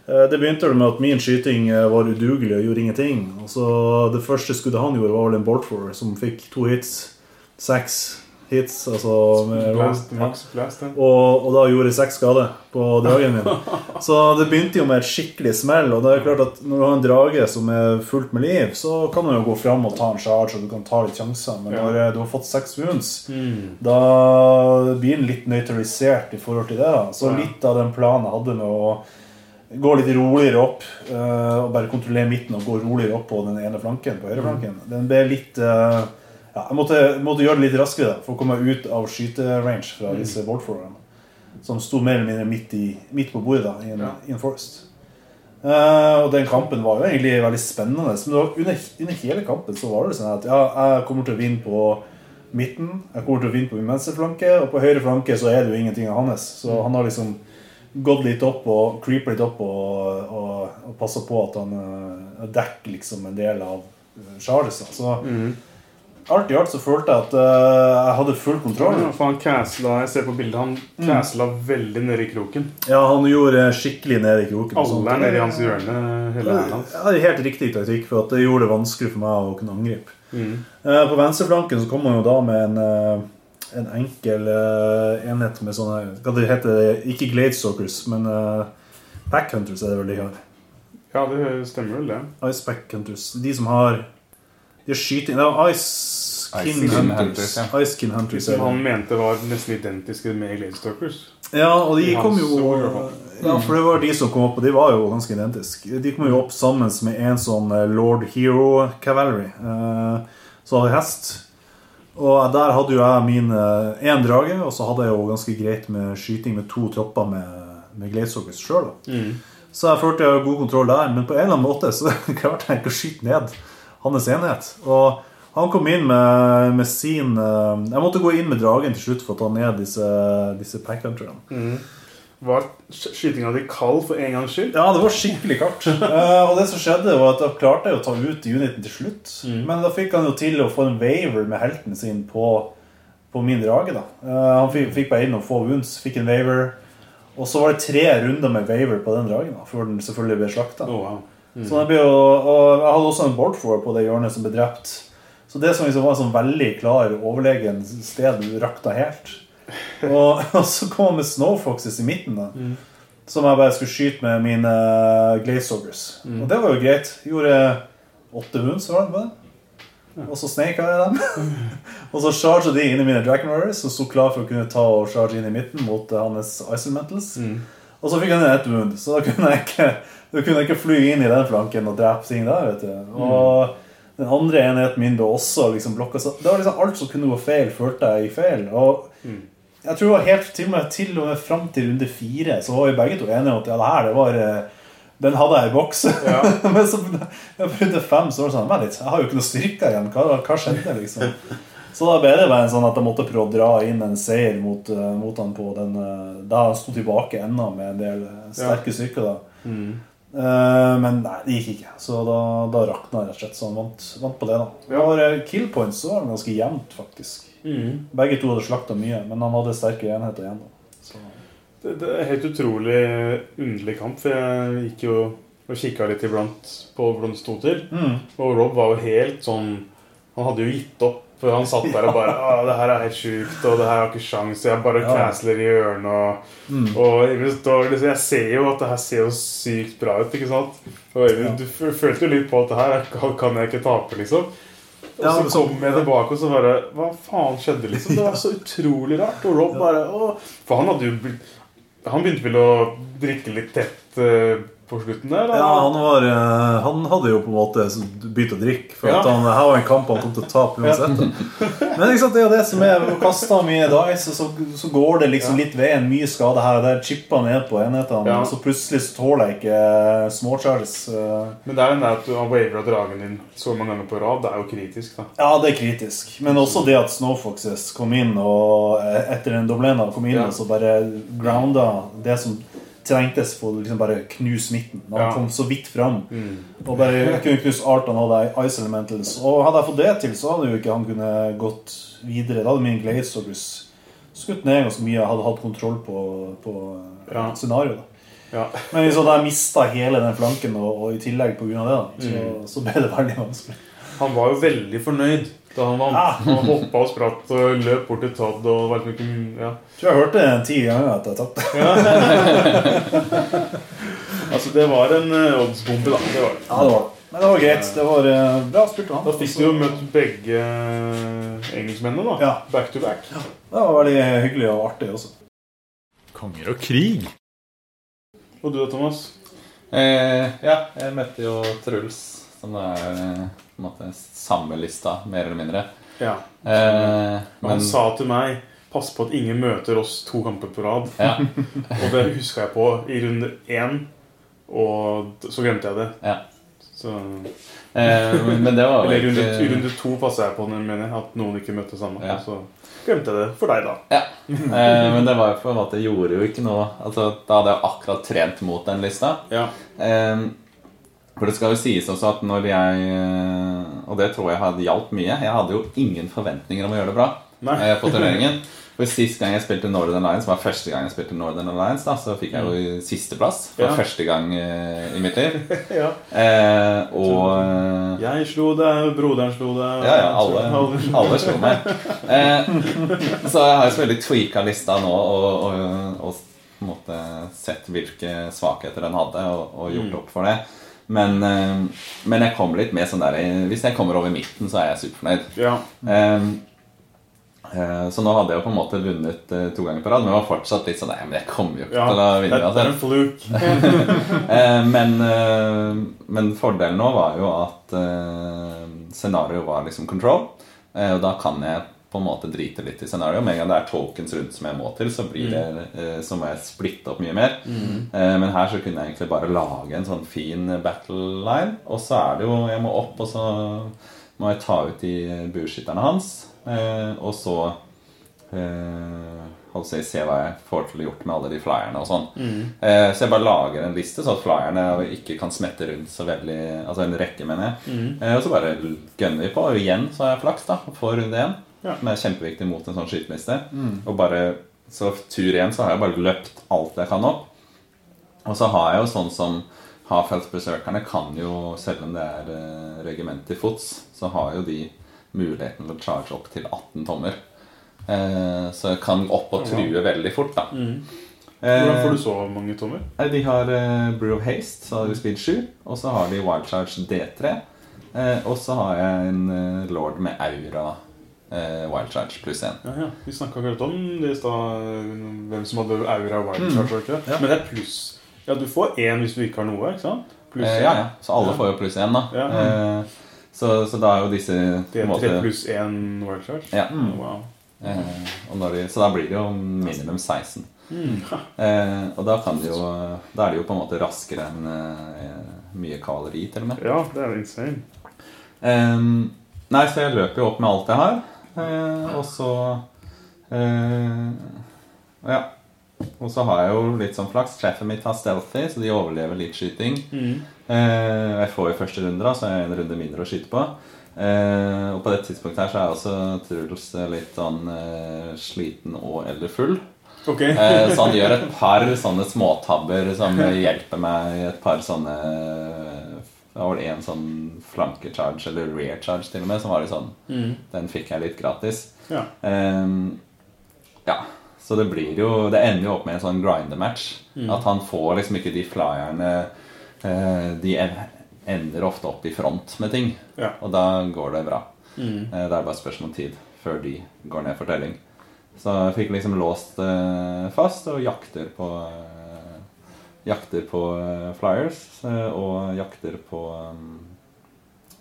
Det begynte med at min skyting var udugelig og gjorde ingenting. Og så Det første skuddet han gjorde, var vel en Boltfor som fikk to hits. Seks hits, altså med Blast. Max Blast, ja. Og, og da gjorde jeg seks skader på dragen min. [laughs] Så det begynte jo med et skikkelig smell. Og det er klart at når du har en drage som er fullt med liv, så kan du jo gå fram og ta en charge, og du kan ta litt sjanser. Men når eh, du har fått seks wounds, Mm. da blir den litt nøytralisert i forhold til det. da Så litt av den planen jeg hadde med å gå litt roligere opp eh, og bare kontrollere midten og gå roligere opp på den ene flanken, på høyreflanken, den ble litt eh, ja, Jeg måtte, måtte gjøre det litt raskere da, for å komme ut av skyterange fra disse boardforerne. Som sto mer eller mindre midt, i, midt på bordet da, i en, Ja. i en forest. Uh, og den kampen var jo egentlig veldig spennende. Men under, under hele kampen så var det sånn at ja, jeg kommer til å vinne på midten. Jeg kommer til å vinne på min venstre flanke, og på høyre flanke så er det jo ingenting av hans. Så han har liksom gått litt opp og creepet litt opp og, og, og passa på at han uh, dekker liksom en del av uh, Da. Så alt i alt så følte jeg at uh, jeg hadde full kontroll. Ja, for han castla, Jeg ser på bildet, han castla veldig nede i kroken. Ja, han gjorde skikkelig nede i kroken. Alle er nede i hans hjørne, hele ja, hans. Ja, det er helt riktig taktikk, for at det gjorde det vanskelig for meg å kunne angripe. Mm. Uh, På venstreflanken så kom han jo da med en, uh, en enkel uh, enhet med sånne Hva det heter Ikke Glade Stalkers, men uh, Pack Hunters er det vel de har. Ja, det stemmer vel, det. Ice Pack Hunters. De som har De har skyting Det er Ice Skin Hunters. Ice Skin Hunters er Som han mente var nesten identiske med Gladestalkers. Ja, og de kom jo. Ja, for det var de som kom opp, og de var jo ganske identiske. De kom jo opp sammen med en sånn eh, Lord Hero Cavalry, eh, som hadde hest. Og der hadde jo jeg min én drage, og så hadde jeg jo ganske greit med skyting med to tropper med, med Gladestalkers sjøl. Så jeg følte jeg hadde god kontroll der, men på en eller annen måte så [laughs] klarte jeg ikke å skyte ned hans enhet. Og han kom inn med, med sin uh, Jeg måtte gå inn med dragen til slutt for å ta ned disse, disse packhunterne. Var sk- skytinga di kald for en gangs skyld? Ja, det var skikkelig kaldt. uh, og det som skjedde, var at da klarte jeg å ta ut uniten til slutt. Men da fikk han jo til å få en waver med helten sin på, på min drage. da. Uh, han fikk, fikk bare inn noen få wounds, fikk en waver. Og så var det tre runder med waver på den dragen, da, før den selvfølgelig ble slakta. Oh, wow. Så det ble jo, og jeg hadde også en boardfor på det hjørnet som ble drept. Så det som liksom var en sånn veldig klar overlegen sted, du rakta helt. Og, [laughs] og så kom han med Snowfoxes i midten, da. Som jeg bare skulle skyte med mine Glazeoggers. Og det var jo greit. Gjorde åtte wounds, var det på det? Og så sneika jeg dem. [laughs] og så charga de inn i mine Dragon Warriors, som sto klar for å kunne ta og charge inn i midten mot eh, hans Isolmentals. Og så fikk han inn ett wound, så da kunne jeg ikke kunne jeg ikke fly inn i den flanken og drepe ting der. vet du. Og den andre enheten min ble også liksom blokka. Så det var liksom alt som kunne gå feil, følte jeg gikk feil. Og jeg tror det var helt til og med, til og med fram til runde fire så var vi begge to enige om at ja, det her, det var eh, Den hadde jeg i boks. [laughs] Men så på runde fem så var det sånn Vent litt, jeg har jo ikke noe styrke igjen. Hva, hva skjedde, liksom? Så da ble det bare en sånn at jeg måtte prøve å dra inn en seier mot, eh, mot han på den eh, Da han sto tilbake ennå med en del sterke sterke styrker. da Eh, men nei, det gikk ikke. Så da, da rakna rett og slett. Så han vant, vant på det, da. Ja. For eh, kill points så var det ganske jevnt, faktisk. Mm. Begge to hadde slakta mye, men han hadde sterke enheter igjen. da. Så, Det, det er helt utrolig underlig kamp, for jeg gikk jo og kikka litt iblant på hvordan det sto til. mm. Og Rob var jo helt sånn Han hadde jo gitt opp. For han satt der og bare Å, det her er helt sjukt, og det her har ikke sjans. Jeg bare Ja. i hjørnet og, Mm. og Øyvind liksom Jeg ser jo at det her ser jo sykt bra ut, ikke sant? Og Øyvind, du følte jo litt på at det her kan- jeg ikke tape, liksom. Og Ja, så men så- kom jeg tilbake og så bare Hva faen skjedde, liksom? Det var så utrolig rart. Og Rob bare Å. For han hadde jo blitt Han begynte vel å drikke litt tett eh, på slutten der? Eller? Ja, han, var, eh, han hadde jo på en måte begynt å drikke. For Ja. han, her var en kamp han kom til å tape uansett. Men sant, det er jo det som er kaster mye dice, så, så går det liksom litt veien. Mye skade her og der. Chipper ned på enhetene. Ja. Så plutselig så tåler jeg ikke eh, småcharges. eh. Men det er jo det at du har wavera dragen din så mange ganger på rad. Det er jo kritisk, da. Ja, det er kritisk. Men også det at Snowfoxes kom inn og etter en doblena kom inn Ja. og så bare grounda det som trengtes for å liksom bare knuse midten. Han Ja. kom så vidt fram. Mm. Og bare kunne knuse artene han hadde Ice Elementals. Og hadde jeg fått det til, så hadde jo ikke han kunne gått videre. Da hadde min Glaze blitt skutt ned ganske mye. Jeg hadde hatt kontroll på, på eh, Ja. scenarioet. da. Ja. Men liksom, da jeg mista hele den flanken, og, og i tillegg pga. det, da, så, Mm. så ble det veldig vanskelig. Han var jo veldig fornøyd da han vant. Ja. Han hoppa og spratt og løp bort til Todd og var ikke ja. Tror jeg hørte det ti ganger at jeg tapte. [laughs] Altså, det var en uh, oddsbombe, da. Det var det. Ja, det var det. Men det var greit. Det var eh, bra spilt av ham. Da fikk du jo møtt begge eh, engelskmennene, da. Ja. Back to back. Det var veldig hyggelig og artig også. Konger og krig. Og du da, Thomas? Eh, ja, jeg møtte jo Truls, som er eh, på en måte samme lista, mer eller mindre. Ja. Eh, Han sa til meg Pass på at ingen møter oss to kamper på rad. ja, [laughs] Og det huska jeg på i runde én, og så glemte jeg det. ja. Så, Eh, men det var eller runde, ikke... runde to passa jeg på mener jeg, at noen ikke møtte sammen. Ja. Så glemte jeg det for deg, da. Ja, eh, men det var jo på en måte gjorde jo ikke noe Altså, Da hadde jeg akkurat trent mot den lista. Ja. Eh, for det skal jo sies også at når jeg eh, Og det tror jeg hadde hjalp mye. Jeg hadde jo ingen forventninger om å gjøre det bra Nei. på turneringen. [laughs] For Sist gang jeg spilte Northern Alliance, var første gang jeg spilte Northern Alliance, da, så fikk jeg jo sisteplass for Ja. første gang eh, i mitt liv. [laughs] ja. Eh, og eh, Jeg slo deg, broderen slo deg Ja, ja, [laughs] alle, alle slo meg. Eh, så jeg har jo selvfølgelig tweaka lista nå og, og, og måte sett hvilke svakheter den hadde, og, og gjort opp for det. Men, eh, men jeg kommer litt med sånn der Hvis jeg kommer over midten, så er jeg superfornøyd. Ja. Eh, eh, så nå hadde jeg jo på en måte vunnet eh, to ganger på rad, men var fortsatt litt sånn Nei, men jeg kommer jo ikke ja. til å vinne. det altså. er en fluke. [laughs] Eh, men, eh, men fordelen nå var jo at eh, scenarioet var liksom control. Eh, og da kan jeg på en måte drite litt i scenarioet. Med en gang det er tokens rundt som jeg må til, så, blir det, eh, så må jeg splitte opp mye mer. Mm. men her så kunne jeg egentlig bare lage en sånn fin battle line. Og så er det jo Jeg må opp, og så må jeg ta ut de bueskytterne hans. Eh, og så eh, holdt si, se hva jeg får til å gjort med alle de flyerne og sånn. Eh, så jeg bare lager en liste, så at flyerne ikke kan smette rundt så veldig Altså en rekke, mener jeg. Eh, og så bare gunner vi på. Og igjen så har jeg flaks, da. Får runde én. Ja. Som er kjempeviktig mot en sånn skyteliste. Og bare Så tur én så har jeg bare løpt alt jeg kan opp. Og så har jeg jo sånn som Hafels besøkerne kan jo, selv om det er eh, regiment til fots, så har jo de muligheten til å charge opp til 18 tommer. Eh, så jeg kan opp og true veldig fort, da. Hvordan får du så mange tommer? Eh, De har eh, Brew of Haste, så har de speed 7. Og så har de Wild Charge D3. Eh, og så har jeg en eh, lord med aura eh, Wild Charge pluss 1. Ja, ja. Vi snakka akkurat om det i stad, hvem som hadde aura wild charge. ikke? Ja. Men det er pluss. Ja, du får én hvis du ikke har noe, ikke sant? Pluss Eh, ja, ja. Så alle får jo pluss 1, da. Ja. Eh, så, så da er jo disse Det er tre pluss én wild charge? Ja. Wow. eh, de, Så da blir det jo minimum 16. Mm. Eh, og da kan det jo Da er det jo på en måte raskere enn mye kalori til og med. Ja, det er insane. Ehm, nei, så jeg løper jo opp med alt jeg har. Eh, og så eh, Ja. Og så har jeg jo litt sånn flaks. Treffet mitt har stealthy, så de overlever litt skyting. Mm. Eh, jeg får jo første runde, da, så jeg har en runde mindre å skyte på. Eh, og på det tidspunktet her så er også Truls litt sånn eh, sliten og eller full. Okay. Eh, så han gjør et [laughs] par sånne småtabber som [laughs] hjelper meg i et par sånne Det var vel en sånn flankecharge, eller rear charge til og med, som var litt sånn Mm. Den fikk jeg litt gratis. Ja. Um, ja, så det blir jo Det ender jo opp med en sånn grinder-match. At han får liksom ikke de flyerne uh, De ender ofte opp i front med ting. Ja. Og da går det bra. Mm. Uh, det er bare spørsmål om tid før de går ned for telling. Så jeg fikk liksom låst uh, fast og jakter på Jakter på eh, flyers eh, og jakter på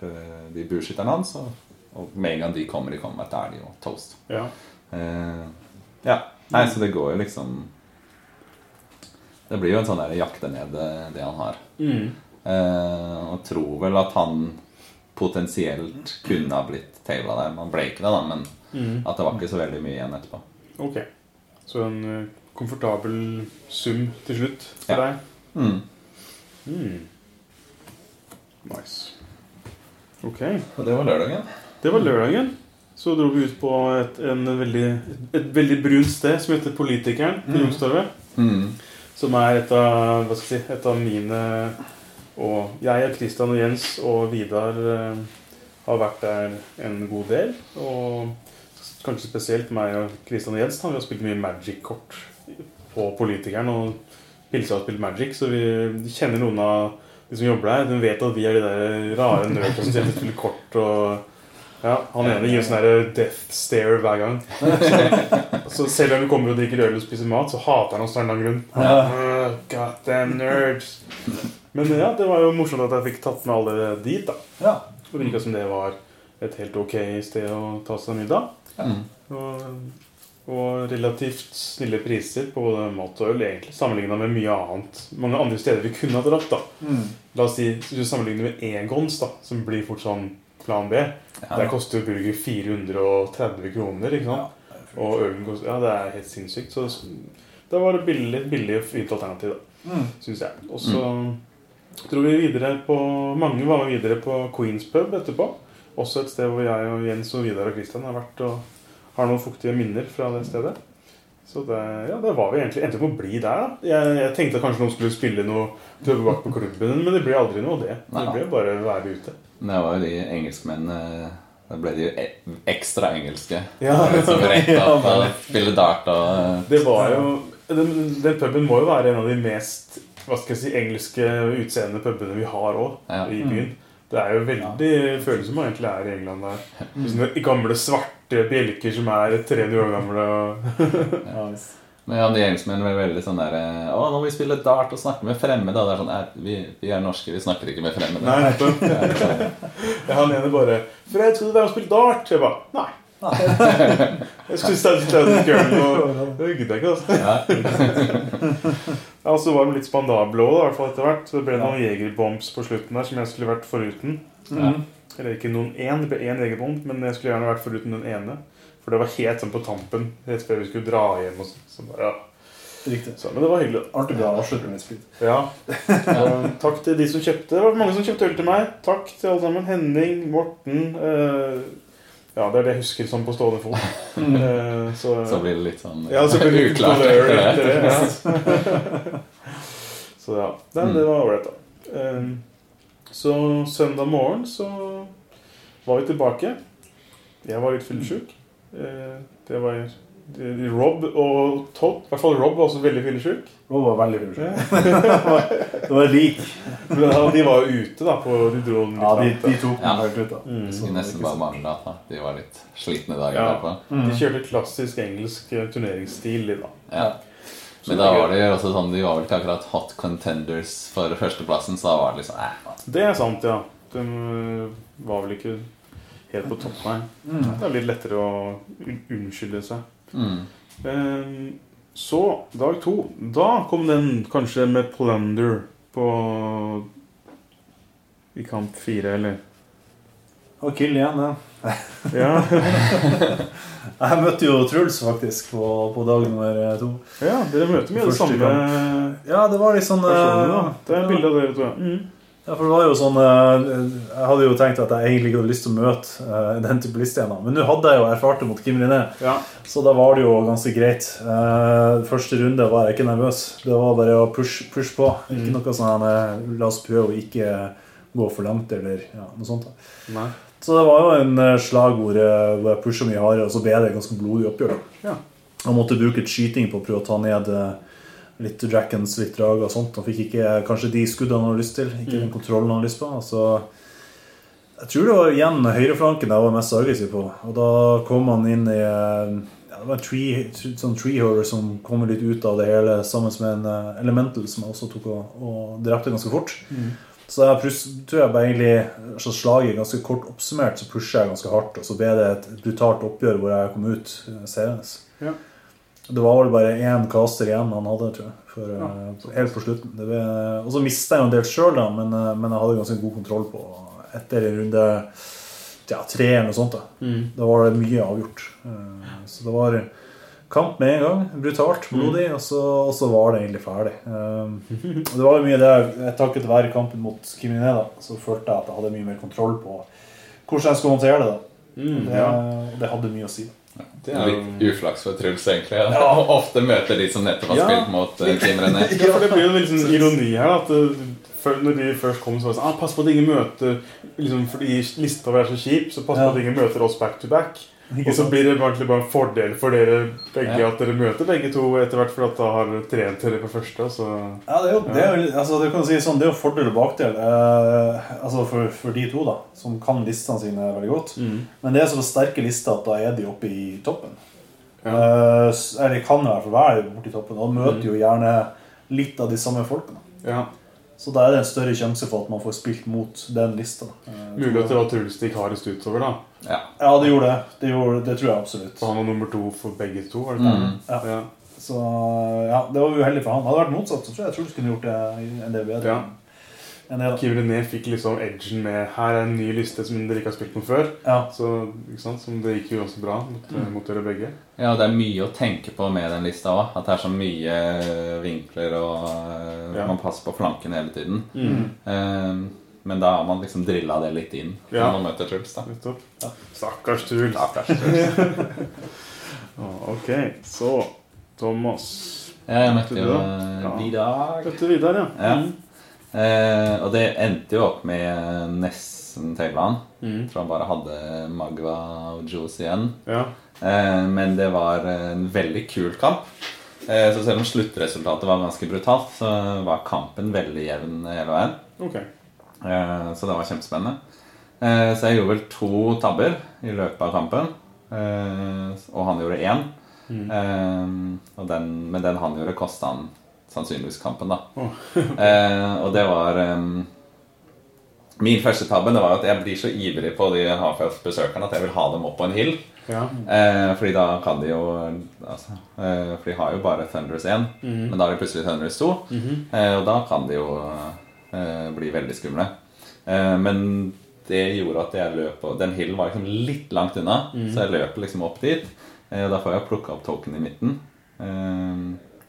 eh, de bueskytterne hans. Og, med en gang de kommer i combat, er de jo toast. Ja. Ja. Nei, så det går jo liksom Det blir jo en sånn der jakte ned det, han har. Mm. Og tror vel at han potensielt kunne ha blitt tabla der. Man ble ikke det, da, men Mm. at det var ikke så veldig mye igjen etterpå. Ok. Så en komfortabel sum til slutt for Ja. deg. Mm. Mm. Nice. Ok. Og det var lørdagen. Det var lørdagen. Så dro vi ut på et, en veldig, et veldig brunt sted som heter Politikeren på Youngstorget. Mm. Som er et av, hva skal jeg si, et av mine Og jeg og Christian og Jens og Vidar eh, har vært der en god del. Og kanskje spesielt meg og Christian og Jens. Da. Vi har spilt mye Magic-kort på Politikeren og Pilsa og spilt Magic. Så vi kjenner noen av de som jobber der. De vet at vi er de der rare nerdene som spiller kort. og ja, Han ene gir sånn death stare hver gang. [laughs] Så selv om vi kommer og drikker øl og spiser mat, så hater han oss av en lang grunn. Ja. God damn nerds. Men ja, det var jo morsomt at jeg fikk tatt med alle dit. da Ja. Og det virka som det var et helt ok sted å ta seg middag. Ja. Og, og relativt snille priser på både mat og øl, egentlig, sammenligna med mye annet. Mange andre steder vi kunne ha dratt. da Mm. La oss si, hvis du sammenligner med Egons, da som blir fort sånn plan B. Ja. Der koster jo burger 430 kroner. ikke sant? Og ølen koster Ja, det er helt sinnssykt. Så det var et billig, billig fint alternativ, da, Mm. syns jeg. Og så dro vi videre på Mange var med videre på Queens pub etterpå. Også et sted hvor jeg og Jens og Vidar og Christian har vært og har noen fuktige minner fra det stedet. Så det, ja, det var vi egentlig endte opp med å bli der. da Jeg, jeg tenkte kanskje noen skulle spille noe tøvebakk på klubben, men det ble aldri noe av det. Det ble bare å være ute. Det var jo de engelskmennene Da ble de jo e- ekstra engelske. Ja. liksom rett opp og spille dart og Det var jo den, den puben må jo være en av de mest hva skal jeg si, engelske utseende pubene vi har òg Ja. i byen. Det er jo veldig føles som man egentlig er i England der. Sånne gamle, svarte bjelker som er 300 år gamle. Ja. [laughs] Men ja, de engelskmennene er veldig sånn der Å, nå må vi spille dart og snakke med fremmede. Og det er sånn er, vi, vi er norske, vi snakker ikke med fremmede. Nei, nettopp. [laughs] Det sånn, [laughs] Ja, Han ene bare 'Fred, skal du være med og spille dart?' Jeg bare Nei. Jeg skulle starte litt av og det gidder jeg ikke. altså. ja. Så var de litt spandable òg, i hvert fall etter hvert. Så det ble noen jegerbombs på slutten der som jeg skulle vært foruten. Eller ikke noen én, det ble én jegerbomb, men jeg skulle gjerne vært foruten den ene. For det var helt sånn på tampen, rett før vi skulle dra hjem. og sånn. Så bare, ja. Riktig. så, Men det var hyggelig. Artig bra med. Ja. Takk til de som kjøpte. Det var mange som kjøpte øl til meg. Takk til alle sammen. Henning, Morten eh, Ja, det er det jeg husker sånn på stående fot. Eh, så, Så blir det litt sånn ja, så blir det uklart. etter det. Ja. [laughs] Så ja, det, det var ålreit, da. Eh, Så søndag morgen så var vi tilbake. Jeg var litt fyllesyk. Eh, Det var Rob og Todd. I hvert fall Rob var også veldig fyllesyk. Rob var veldig fyllesyk. [laughs] Det var lik. Men ja, De var jo ute, da. På, de dro den litt Ja, de, de tok den Ja. helt ut, da. Mm. Skulle det nesten bare mangle at de var litt slitne dagen Ja. derpå. De kjørte klassisk engelsk eh, turneringsstil. de, da. Ja. Men da var det jo også sånn De var vel ikke akkurat hot contenders for førsteplassen, så da var det liksom eh, Det er sant, ja. De øh, var vel ikke helt på topp, nei. Mm. Det er litt lettere å unnskylde seg. Mm. Eh, Så, dag to. Da kom den kanskje med plunder på I kamp fire, eller? Og Kill igjen, [laughs] ja. Ja, [laughs] Jeg møtte jo Truls faktisk på, på dag nummer to. ja dere møter mye det samme Ja, det var litt sånn eh, Det er bilde av dere to. Mm. Ja, for det var jo sånn eh, Jeg hadde jo tenkt at jeg egentlig ikke hadde lyst til å møte eh, den type liste igjen. da. Men nå hadde jeg jo erfart det mot Kim Riné, Ja. så da var det jo ganske greit. Eh, Første runde var jeg ikke nervøs. Det var bare å push, push på. Ikke noe sånn La oss prøve å ikke gå for langt, eller ja, noe sånt. Nei. Så det var jo en slagord slag hvor, jeg pusha mye hardere, og så ble det et ganske blodig oppgjør. Ja. Jeg måtte bruke et skyting på å prøve å ta ned litt Drackens, litt drag og sånt. Han fikk ikke kanskje de skuddene han hadde lyst til, ikke den kontrollen han hadde lyst på. Så jeg tror det var igjen høyreflanken jeg var mest aggressiv på. Og da kom han inn i ja, Det var en tree, sånn treehorror som kom litt ut av det hele sammen med en eh, elemental som jeg også tok og, og drepte ganske fort. Så jeg tror jeg bare egentlig så slaget ganske kort oppsummert, så pusher jeg ganske hardt. Og så ble det et brutalt oppgjør hvor jeg kom ut eh, seirende. Ja. Det var vel bare én caster igjen han hadde, tror jeg. For, ja, helt på slutten. Det ble, og så mista jeg jo en del sjøl, da, men, eh, men jeg hadde ganske god kontroll på etter runde ja, tre eller noe sånt. Da, Mm. da var det mye avgjort. Eh, Så det var kamp med en gang. Brutalt, blodig, og, så, og så var det egentlig ferdig. Eh, og det var jo mye det jeg takket være kampen mot Kim Liné, da, så følte jeg at jeg hadde mye mer kontroll på hvordan jeg skulle håndtere det. da. Mm, Det, ja. det hadde mye å si. Det er jo Litt uflaks for Truls, egentlig. Ja. [laughs] Ofte møter de som nettopp har Ja. spilt mot Team René. [laughs] Ja, for det blir jo veldig sånn ironi her. At uh, når de først kom, så var det sånn ah, Pass på at ingen møter liksom, Fordi lista vår er så kjip, så pass på Ja. at ingen møter oss back to back. Ikke Og så blir det egentlig bare en fordel for dere begge Ja. at dere møter begge to etter hvert, for at da har trent dere på første. Så Ja, det er jo, det er jo, altså, det kan si sånn, det er jo fordel og bakdel eh, altså for, for de to, da, som kan listene sine veldig godt. Men det er så sterke lister at da er de oppe i toppen. Eh, eller de kan i hvert fall være borte i toppen. Og møter jo gjerne litt av de samme folkene. ja. Så da er det en større sjanse for at man får spilt mot den lista. Eh, Mulig at det var Truls det gikk hardest utover, da. Ja. Ja, det gjorde det. Det, gjorde, det tror jeg absolutt. Så han var nummer to for begge to. var det ikke? Mm. Ja. Ja. Så ja, det var uheldig for han. Hadde det vært motsatt, så tror jeg jeg tror du kunne gjort det en del bedre. Ja. enn det. da. Kim René fikk liksom edgen med Her er en ny liste som dere ikke har spilt på før. Ja. Så ikke sant? Så det gikk jo også bra mot, Mm. mot dere begge. Ja, det er mye å tenke på med den lista òg. At det er så mye vinkler, og Ja. man passer på flanken hele tiden. Mm. Eh, men da har man liksom drilla det litt inn Ja. når man møter Truls. da Nettopp. Stakkars Truls. Stakkars Truls. [laughs] Ok, så Thomas. Ja, jeg møtte jo Ja. Vidar. Møtte Vidar, ja. Ja. Mm. Eh, og det endte jo opp med nesten han. Mm. For han bare hadde Magva og Juice igjen. Ja. Eh, men det var en veldig kul kamp. Eh, så selv om sluttresultatet var ganske brutalt, så var kampen veldig jevn hele veien. Ok. Eh, så det var kjempespennende. Eh, så jeg gjorde vel to tabber i løpet av kampen. Eh, og han gjorde én. Og den, men den han gjorde, kosta han sannsynligvis kampen, da. [laughs] eh, og det var Min første tabbe det var at jeg blir så ivrig på de Half-Elf-besøkerne at jeg vil ha dem opp på en hill. Ja. Eh, fordi da kan de jo altså, eh, For de har jo bare Thunders 1, men da har de plutselig Thunders 2. eh, og da kan de jo eh, bli veldig skumle. Eh, men det gjorde at jeg løp og Den hillen var liksom litt langt unna, så jeg løper liksom opp dit. Eh, da får jeg plukka opp token i midten.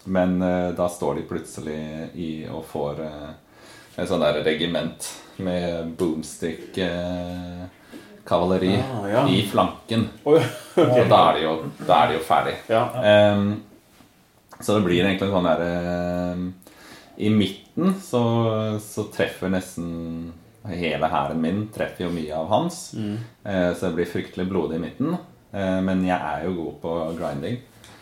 Men da står de plutselig i og får et sånn der regiment med boomstick eh, kavaleri Ah, ja. i flanken. [laughs] Oi, Og da er de jo, da de jo ferdig. Ja. Ehm, så det blir egentlig sånn derre um, I midten så, så treffer nesten hele hæren min treffer jo mye av hans. Eh, så jeg blir fryktelig blodig i midten. Eh, men jeg er jo god på grinding.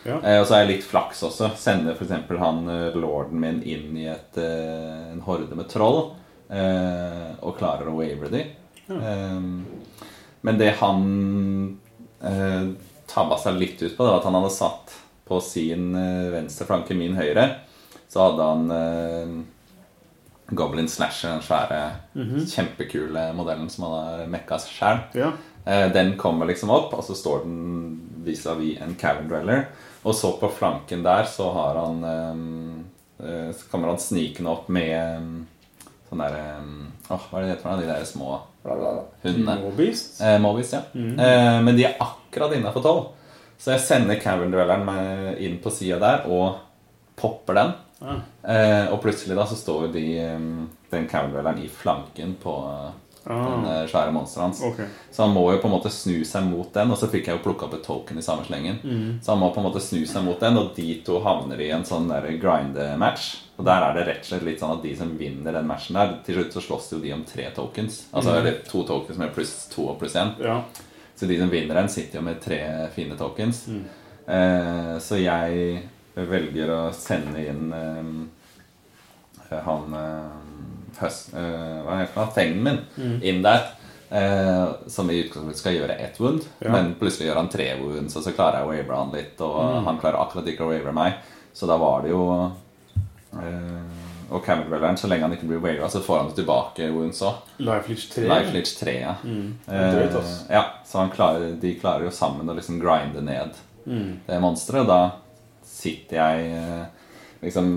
Ja. Eh, og så er jeg litt flaks også. Sender f.eks. han lorden min inn i et, en horde med troll. eh, og klarer å wavere de. Ehm, men det han eh, tabba seg litt ut på, det var at han hadde satt på sin venstre flanke, min høyre, så hadde han Goblin Slasher, den svære, kjempekule modellen som han har mekka sjæl. Ja. Eh, Den kommer liksom opp, og så står den vis-à-vis en Cavern Dweller. Og så på flanken der så har han eh, eh, Så kommer han snikende opp med sånn derre Åh, hva er det det heter for noe? De der små hundene. Mobist? Eh, Movis, ja. Eh, men de er akkurat innafor tolv. Så jeg sender Cavern Dwelleren inn på sida der og popper den. Ja. Eh, og plutselig da så står de, eh, den Cavern-duelleren i flanken på eh, den Ah, eh, svære monsteret hans. Okay. Så han må jo på en måte snu seg mot den, og så fikk jeg jo plukka opp et token i samme slengen. Så han må på en måte snu seg mot den, og de to havner i en sånn grind-match. Og der er det rett og slett litt sånn at de som vinner den matchen der, til slutt så slåss jo de om tre tokens. Altså eller to tokens med pluss to og pluss én. Ja. Så de som vinner den, sitter jo med tre fine tokens. Eh, så jeg velger å sende inn eh, han eh, høst, eh, Hva heter han? Fengen min inn der. Eh, som i utgangspunktet skal gjøre ett wound, Ja. men plutselig gjør han tre wounds, og så klarer jeg å wavere han litt, og han klarer akkurat ikke å wavere meg. Så da var det jo eh, Og Camelwelleren, så lenge han ikke blir wavera, så får han tilbake wounds òg. Life Leech 3. Life Leech 3, ja. drøyt. Eh, ja, så han klarer, de klarer jo sammen å liksom grinde ned Mm. det monsteret. Og da sitter jeg eh, liksom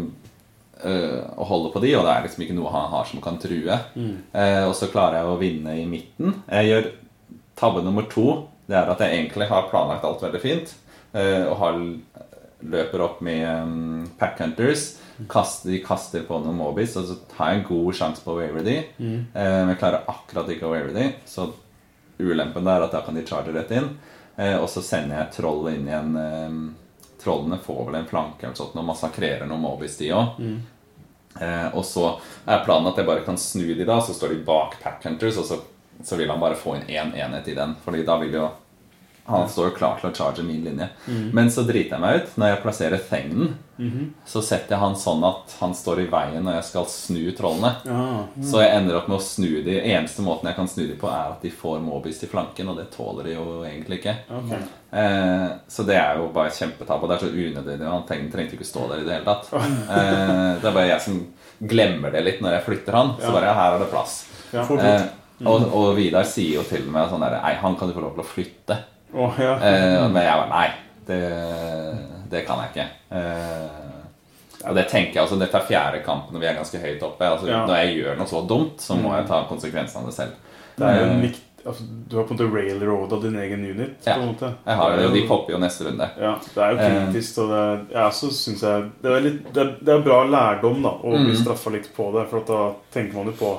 eh, og holder på de, og det er liksom ikke noe han har som kan true. Mm. Eh, og så klarer jeg å vinne i midten. Jeg gjør tabbe nummer to. Det er at jeg egentlig har planlagt alt veldig fint. og har, løper opp med um, Pack Hunters. Kaster, de kaster på noen mobis, og så har jeg en god sjanse på å wave de. Eh, men jeg klarer akkurat ikke å wave de. Så ulempen der er at da kan de charge rett inn. Og så sender jeg troll inn i en Trollene får vel en flanke eller sånt, og massakrerer noen mobis, de òg. Eh, og så er planen at jeg bare kan snu de da, så står de bak Pack Hunters, og så, så vil han bare få inn én enhet i den. Fordi da vil jo Han står jo klar til å charge min linje. Men så driter jeg meg ut. Når jeg plasserer Thegnen, så setter jeg han sånn at han står i veien når jeg skal snu trollene. Ja. Så jeg ender opp med å snu de Eneste måten jeg kan snu de på, er at de får Mobis til flanken, og det tåler de jo egentlig ikke. Okay. Eh, så det er jo bare kjempetap, og det er så unødvendig. Han trengte, ikke stå der i det hele tatt. Eh, det er bare jeg som glemmer det litt når jeg flytter han. Så bare her er det plass. Ja. Eh, og, og Vidar sier jo til meg sånn derre Nei, han kan du få lov til å flytte. Å, ja. Eh, men jeg bare Nei, det, det kan jeg ikke. Eh, og det tenker jeg altså Dette er fjerde kampen, og vi er ganske høyt oppe. Altså, Ja. Når jeg gjør noe så dumt, så må jeg ta konsekvensen av det selv. Det er jo en Eh, vikt, altså, du har på en måte railroada din egen unit. Ja. på en måte. Jeg har det, og De popper jo neste runde. Ja, det er jo Eh. kritisk, og det ja, så synes jeg det er, litt, det, er, det er bra lærdom da, å bli Mm. straffa litt på det. For da tenker man jo på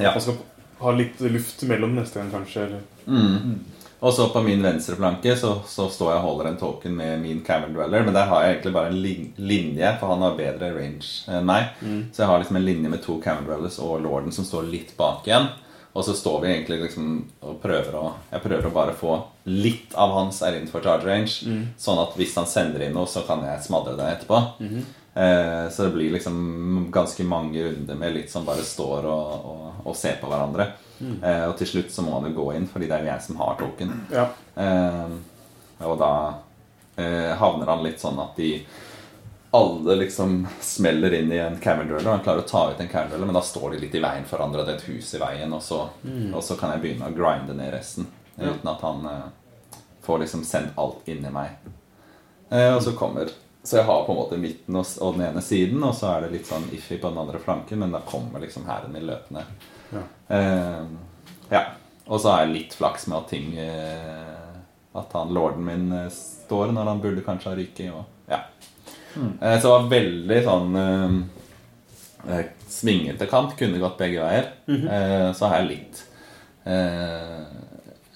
Ja. at man skal ha litt luft mellom neste gang, kanskje. Eller. Mm. Og så på min venstre flanke så, så står jeg og holder en token med min Cavern Dweller. Men der har jeg egentlig bare en linje, for han har bedre range enn meg. Så jeg har liksom en linje med to Cavern Dwellers og Lorden som står litt bak igjen. Og så står vi egentlig liksom og prøver å Jeg prøver å bare få litt av hans er innenfor charge range. Sånn at hvis han sender inn noe, så kan jeg smadre det etterpå. Eh, så det blir liksom ganske mange runder med litt som bare står og, og, og ser på hverandre. Eh, og til slutt så må han jo gå inn, fordi det er jo jeg som har token. Ja. Eh, og da eh, havner han litt sånn at de alle liksom smeller inn i en cavern og Han klarer å ta ut en cavern men da står de litt i veien for hverandre. og Det er et hus i veien, og så, og så kan jeg begynne å grinde ned resten. Ja. Uten at han eh, får liksom sendt alt inni meg. Eh, og så kommer Så jeg har på en måte midten og, og den ene siden, og så er det litt sånn iffy på den andre flanken, men da kommer liksom hæren min løpende. Ja. Eh, ja. Og så har jeg litt flaks med at ting eh, At han lorden min eh, står når han burde kanskje ha ryket. Og, ja. eh, så det var veldig sånn eh, eh, svingete kant. Kunne gått begge veier. eh, så har jeg litt eh,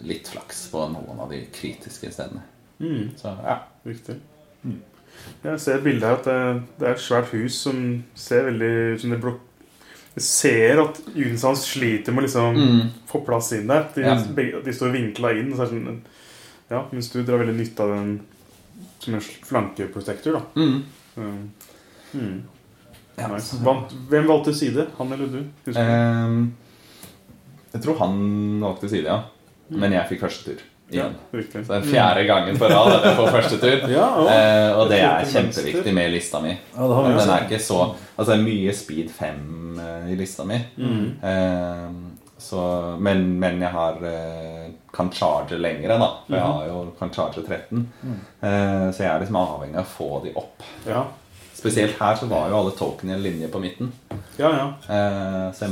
Litt flaks på noen av de kritiske stedene. Mm, Så ja. riktig. Jeg ser et bilde her at det, det er et svært hus som ser veldig ut som det blok... Jeg ser at unitsen hans sliter med å liksom Mm. få plass inn der. De, Ja. de står vinkla inn. Sånn, ja, mens du drar veldig nytte av den som en flankeprotektor. da. Mm. Mm. Mm. Ja, Nice. Vant, hvem valgte side? Han eller du? Um. Jeg tror han valgte side, ja. Men jeg fikk første tur. Ja, riktig. Så det er fjerde gangen på rad at jeg får første tur. [laughs] Ja, og, Eh, og det er kjempeviktig med lista mi. Ja, det jo Den er ikke så Altså det er mye speed 5 eh, i lista mi. Mm. Eh, så, men, men jeg har eh, kan charge lengre, da. For jeg har jo kan charge 13. Eh, så jeg er liksom avhengig av å få de opp. ja. Spesielt her så var jo alle token i en linje på midten. Ja, ja. Eh, så,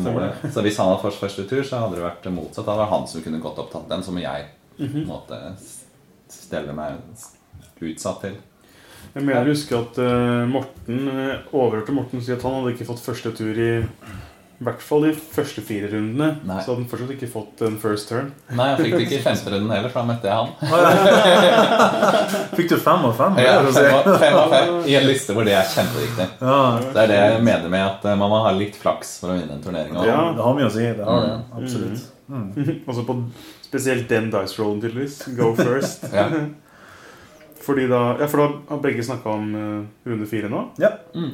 så hvis han hadde fått første tur, så hadde det vært motsatt. Da var det han som kunne gått opp tatt den, så må jeg på -hmm. måte stelle meg utsatt til. Jeg mener å huske at uh, Morten eh, overhørte Morten si at han hadde ikke fått første tur i i hvert fall de første fire rundene. Nei. Så hadde han fortsatt ikke fått en first turn. Nei, jeg fikk det ikke i femte runden heller, for da møtte jeg han. Fikk du fem av fem? Ja, fem, av- fem av fem i en liste hvor det er kjempeviktig. Ja, Det er det jeg mener med at eh, man må ha litt flaks for å vinne en turnering. også. Ja. det har mye å si. Det har det. Mm. Absolutt. [laughs] Altså på spesielt den dice rollen, tydeligvis. Go [laughs] first. Ja. Fordi da, ja, for da har begge snakka om uh, runde fire nå. Ja. Mm.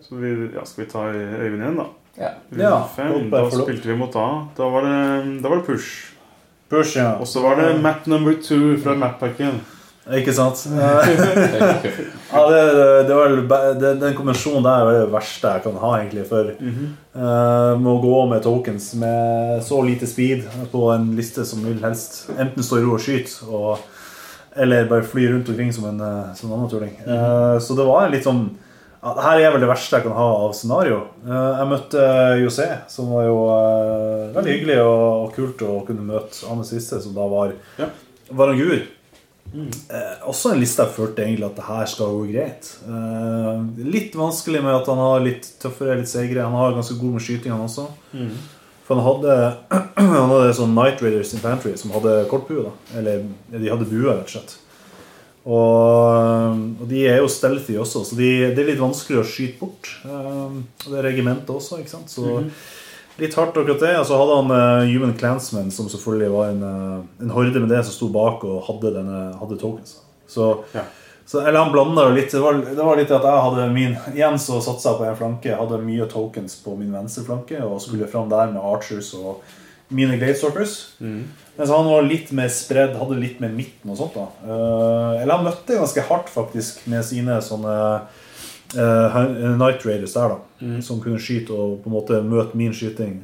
Så vi, ja, skal vi ta Øyvind igjen, da? Ja. Runde fem, da spilte vi mot A. Da var det, da var det push. Push, ja. Og så var det map number two fra mappacken. Ikke sant? [laughs] Ja, det, det var, det, den konvensjonen der er det verste jeg kan ha, egentlig. For eh, med å gå med tokens med så lite speed på en liste som vil helst enten stå i ro og skyte, og, eller bare fly rundt omkring som en, eh, som en annen tulling. Eh, så det var en litt sånn her er vel det verste jeg kan ha av scenario. Eh, jeg møtte José, som var jo eh, veldig hyggelig og, kult å kunne møte Anne Siste, som da var Ja. Eh, også en liste jeg følte egentlig at det her skal gå greit. Eh, litt vanskelig med at han har litt tøffere, litt seigere. Han har ganske god med skyting, han også. For han hadde, [clears throat] han hadde sånn Night Raiders Infantry som hadde kortbue. da Eller de hadde bue, rett og slett. Og, og de er jo stealthy også, så de, det er litt vanskelig å skyte bort. Eh, det er regimentet også, ikke sant. Så litt hardt akkurat det. Og så hadde han uh, Human Clansman, som selvfølgelig var en, uh, en horde med det som sto bak og hadde, denne, hadde tokens. Så, Ja. så eller han blanda jo litt. Det var, det var litt at jeg hadde min Igjen så satsa jeg på en flanke. Jeg hadde mye tokens på min venstre flanke og skulle fram der med Archers og mine Gladestalkers. Mens han var litt mer spredd, hadde litt mer midten og sånt. da Uh, Eller han møtte ganske hardt faktisk med sine sånne Night Raiders der, da. Som kunne skyte og på en måte møte min skyting.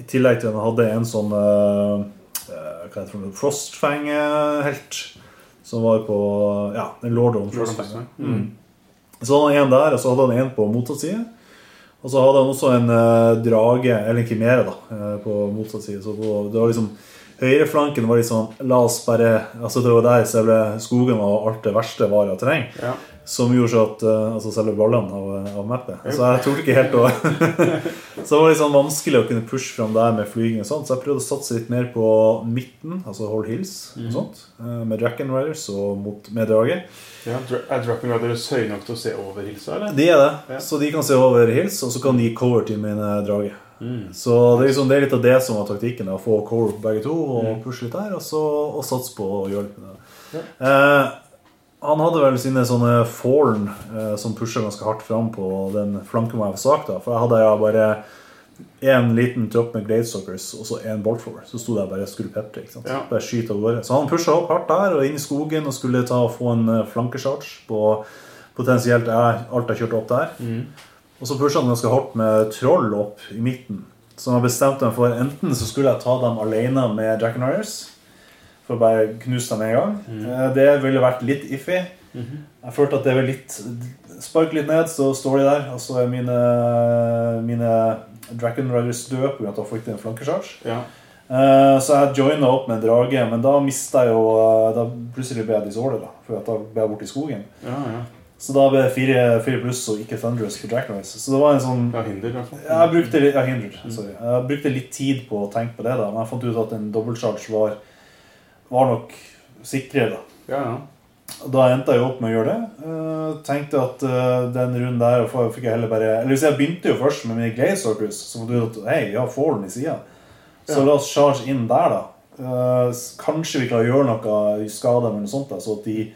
I tillegg til at han hadde en sånn uh, eh, det? Frostfang-helt. Som var på Ja, en Lord of Frostfang. Mm. Så hadde han en der, og så hadde han en på motsatt side. Og så hadde han også en uh, drage, eller en kimere, da, eh, på motsatt side. Så på, det var liksom Høyreflanken var liksom La oss bare Altså, det var der selve skogen og alt det verste var av terreng. Ja. Som gjorde så at eh, Altså selve ballene av, av mappet. Så jeg torde ikke helt å [laughs] Så det var liksom vanskelig å kunne pushe fram der med flyging og sånt. Så jeg prøvde å satse litt mer på midten, altså Hold Hills og sånt. eh, Med Dracken Riders og mot, med drage. Ja, er Dracken Riders høye nok til å se over hilsa, eller? De er det. Ja. Så de kan se over hils, og så kan de gi cover til mine drage. drage. Så det er, liksom, det er litt av det som var taktikken. Å få cover på begge to og pushe litt der, og så og satse på å gjøre det. Eh, han hadde vel sine sånne fallen eh, som pusha ganske hardt fram på den flanken hvor jeg var sak, da For jeg hadde ja bare én liten tropp med gladesockers og så én Boltflower. Så sto det bare og skulle ikke sant? Ja. Bare skyte av gårde. Så han pusha opp hardt der og inn i skogen og skulle ta og få en eh, flankecharge på potensielt jeg, alt jeg kjørte opp der. Og så pusha han ganske hardt med troll opp i midten. Så jeg bestemte meg for enten så skulle jeg ta dem alene med Jack and Ryers. For å bare knuse dem en gang. Mm. Det ville vært litt iffy. Jeg følte at det var litt Spark litt ned, så står de der. Og så er mine, mine Dragon Riders døde pga. at jeg fikk en flankesjarge. Ja. Eh, Så jeg joina opp med en drage, men da mista jeg jo eh, Da plutselig ble jeg disorder, da. For da ble jeg borte i skogen. Ja, ja. Så da ble det fire, fire pluss og ikke Thunderous for Dragon Riders. Så det var en sånn ja hinder, i hvert fall. jeg brukte, ja, hinder, sorry. jeg brukte litt tid på å tenke på det, da, men jeg fant ut at en dobbeltcharge var, var nok sikre, da. Ja, ja. Da endte jeg opp med å gjøre det. Uh, tenkte at uh, den runden der fikk jeg heller bare Eller hvis jeg begynte jo først med mine Glazorcus, så fant jeg jo at hei, vi har Fallen i sida. Så la oss charge inn der, da. Uh, kanskje vi klarer å gjøre noe skade eller noe sånt, da, så at de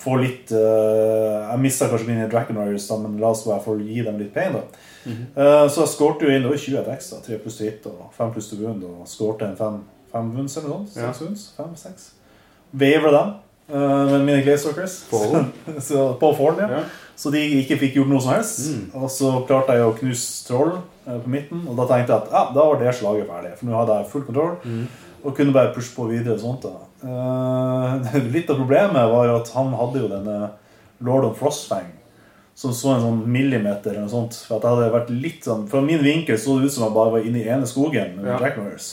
får litt Jeg mista kanskje mine Dragon Warriors, da, men la oss bare få gi dem litt pain, da. Eh, så jeg skårte jo inn det var 20 attacks, da. 3 pluss til hit og 5 pluss til bunn Og skårte en 5 fem wounds eller noe sånt. Ja. 6 wounds? 5, 6. Vavra dem eh, med mine [laughs] så, på Fallen, ja. Ja. Så de ikke fikk gjort noe som helst. Og så klarte jeg å knuse troll eh, på midten. Og da tenkte jeg at ja, da var det slaget ferdig. For nå hadde jeg full kontroll. Og kunne bare pushe på videre. og sånt da. Uh, [laughs] litt av problemet var at han hadde jo denne Lord of Frostfang. som så en sånn millimeter eller noe sånt. For at det hadde vært litt sånn Fra min vinkel så det ut som jeg bare var inne i ene skogen med Ja. Jack Norris.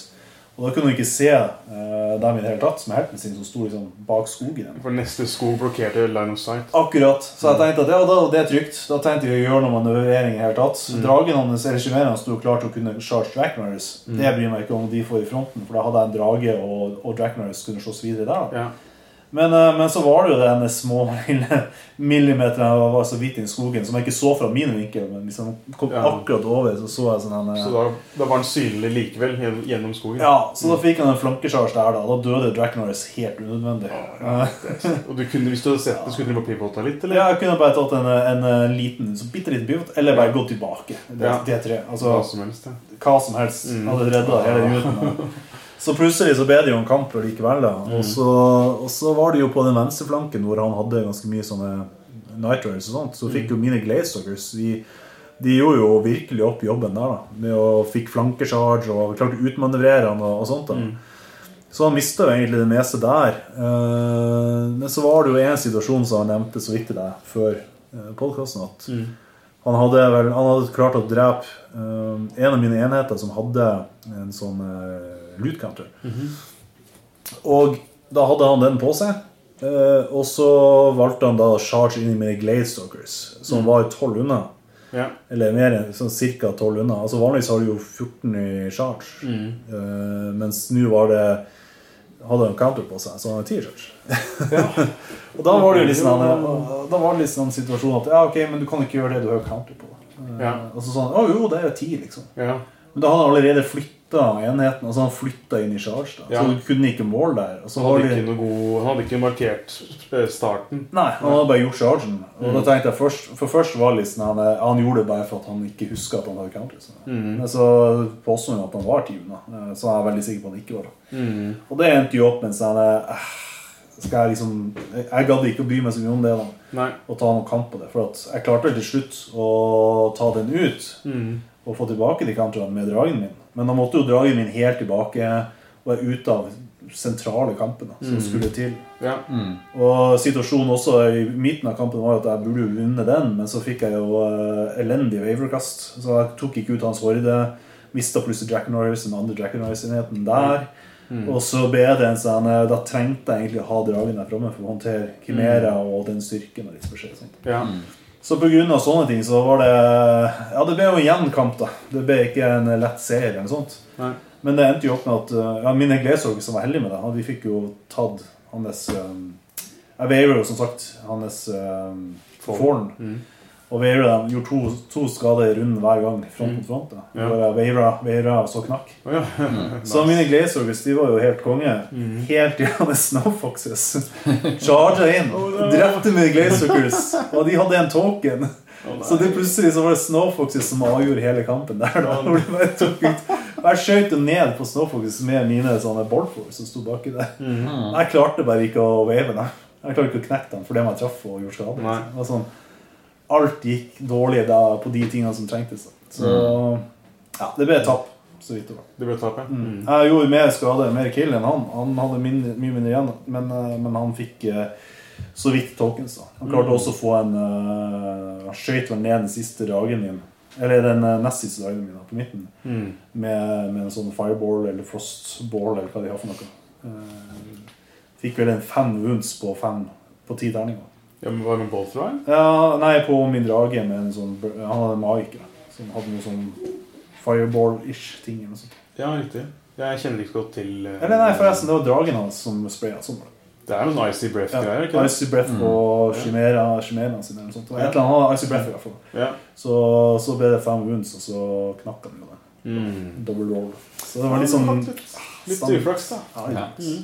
Og da kunne du ikke se uh, dem i det hele tatt, som helten sin, som sto liksom bak skogen. For neste skog blokkerte line of sight. Akkurat. Så jeg tenkte at ja, da, det er trygt. Da tenkte vi å gjøre noe manøvrering i det hele tatt. Dragen hans, eller sjimerene sto klar til å kunne charge Jack Mm. Det bryr meg ikke om de får i fronten, for da hadde jeg en drage, og, og Jack kunne slåss videre der. da. Ja. Men, eh, men så var det jo denne små [laughs] lille millimeteren jeg var så vidt inn i skogen, som jeg ikke så fra min vinkel, men liksom kom Ja. akkurat over, så så jeg sånn en, eh, Så da, da var han synlig likevel gjennom, skogen. Ja, så da fikk han en flankecharge der, da. Da døde Jack Norris helt unødvendig. Eh, Og du kunne, hvis du hadde sett det, skulle du bare pivota litt, eller? Ja, jeg kunne bare tatt en, en, liten, så bitte liten pivot, eller bare gått tilbake. Det, Ja. D3. Altså Hva som helst. Ja. hva som helst. Mm. Hadde redda hele ruten. [laughs] Så plutselig så ble det jo en kamp likevel. da Mm. og, så, og så var det jo på den venstre flanken hvor han hadde ganske mye sånne night og sånt. Så Mm. fikk jo mine Glazers de, de gjorde jo virkelig opp jobben der, da. Med å fikk flankecharge og klarte å utmanøvrere han og, og sånt. da Mm. Så han mista jo egentlig det meste der. Eh, men så var det jo en situasjon som han nevnte så vidt til deg før uh, podkasten, at Mm. han hadde, vel, han hadde klart å drepe eh, en av mine enheter som hadde en sånn loot counter. Og da hadde han den på seg. eh, og så valgte han da charge inn mine Gladestalkers, som var 12 unna. Ja. Eller mer enn sånn ca. 12 unna. Altså Vanligvis har du jo 14 i charge. Mm. Eh, mens nå var det hadde han counter på seg, så han hadde t-shirt Ja. [laughs] og da var det sånn Da var det liksom en situasjon at ja, ok, men du kan ikke gjøre det du har counter på. Eh, Ja. Og så sånn Å jo, det er jo 10, liksom. Ja. Men da hadde han allerede flytta enheten. Altså han flytta inn i charge. Ja. så du kunne ikke måle der. Han hadde det ikke god Han hadde ikke markert eh, starten. Nei, han hadde bare gjort chargen. Og Mm. da tenkte jeg først For først var liksom han, han gjorde det bare for at han ikke huska at han hadde counter. Så. Mm. Men så påstod han at han var 10 unna. så jeg er veldig sikker på at han ikke var det. Mm. Og det endte jo opp med en sånn eh, Skal jeg liksom Jeg, gadd ikke å bry meg så mye om det da Nei. og ta noen kamp på det. For jeg klarte til slutt å ta den ut Mm. og få tilbake de counterne med dragen min. Men da måtte jo dragen min helt tilbake og være ute av sentrale kampene som skulle til. Ja. Og situasjonen også i midten av kampen var at jeg burde jo vunnet den, men så fikk jeg jo uh, elendig waverkast. Så jeg tok ikke ut hans horde. Mista plutselig Jack Norris, den andre Jack Norris-enheten der. Og så ble det en sånn eh, Da trengte jeg egentlig å ha dragen der framme for å håndtere Kimera og den styrken. og litt forskjellig sånt. ja. Så pga. sånne ting så var det Ja, det ble jo en jevn kamp, da. Det ble ikke en lett seier eller noe sånt. Nei. Men det endte jo opp med at uh, ja, mine Glesholg som var heldige med det, han- vi fikk jo tatt hans um, Jeg veier jo som sagt hans um, Forn. Mm. Og Veira de gjorde to, to skader i runden hver gang. Front mot front. da. Ja. Bare Veira, Veira så knakk. Oh, ja. [laughs] Så mine Glazers de var jo helt konge. Helt til han Snowfoxes charga inn. Drepte mine Glazers. Og de hadde en token. Så det plutselig så var det Snowfoxes som avgjorde hele kampen der. da Hvor de bare tok ut Jeg skjøt jo ned på Snowfoxes med mine sånne boardfors som sto baki der. Jeg klarte bare ikke å wave dem. Jeg klarte ikke å knekke dem fordi jeg traff og gjorde skade. Nei. Det var sånn, alt gikk dårlig da på de tingene som trengtes. Så ja, det ble tap. Så vidt det var. Det ble tap, ja. Mm. Jeg gjorde mer skade, mer kill enn han. Han hadde mindre, mye mindre igjen, men, eh, men han fikk eh, så vidt tokens. da. Han klarte også å få en uh, skjøt vel ned den siste dagen min. Eller den nest siste dagen min da, på midten. Mm. Med, med en sånn fireball eller frostball eller hva de har for noe. Uh, fikk vel en fem wounds på fem på ti terninger. Ja, men Var det Bolthrow? Ja, nei, på min drage med en sånn Han hadde da, som hadde noe sånn fireball-ish ting. eller noe sånt. Ja, riktig. Jeg kjenner ikke så godt til eh, Eller nei, forresten, det var dragen hans som spraya. Sånn det. Er noen Icy Breath-greier, ikke det? Icy Breath på Chimera, Chimera sin eller noe sånt. Det var Et eller annet, Icy Breath i hvert fall. Ja. Så, så ble det fem wounds, og så knakk han jo det. Mm. Double roll. Så det var litt sånn Litt, uflaks, da. ja, Ja. ja.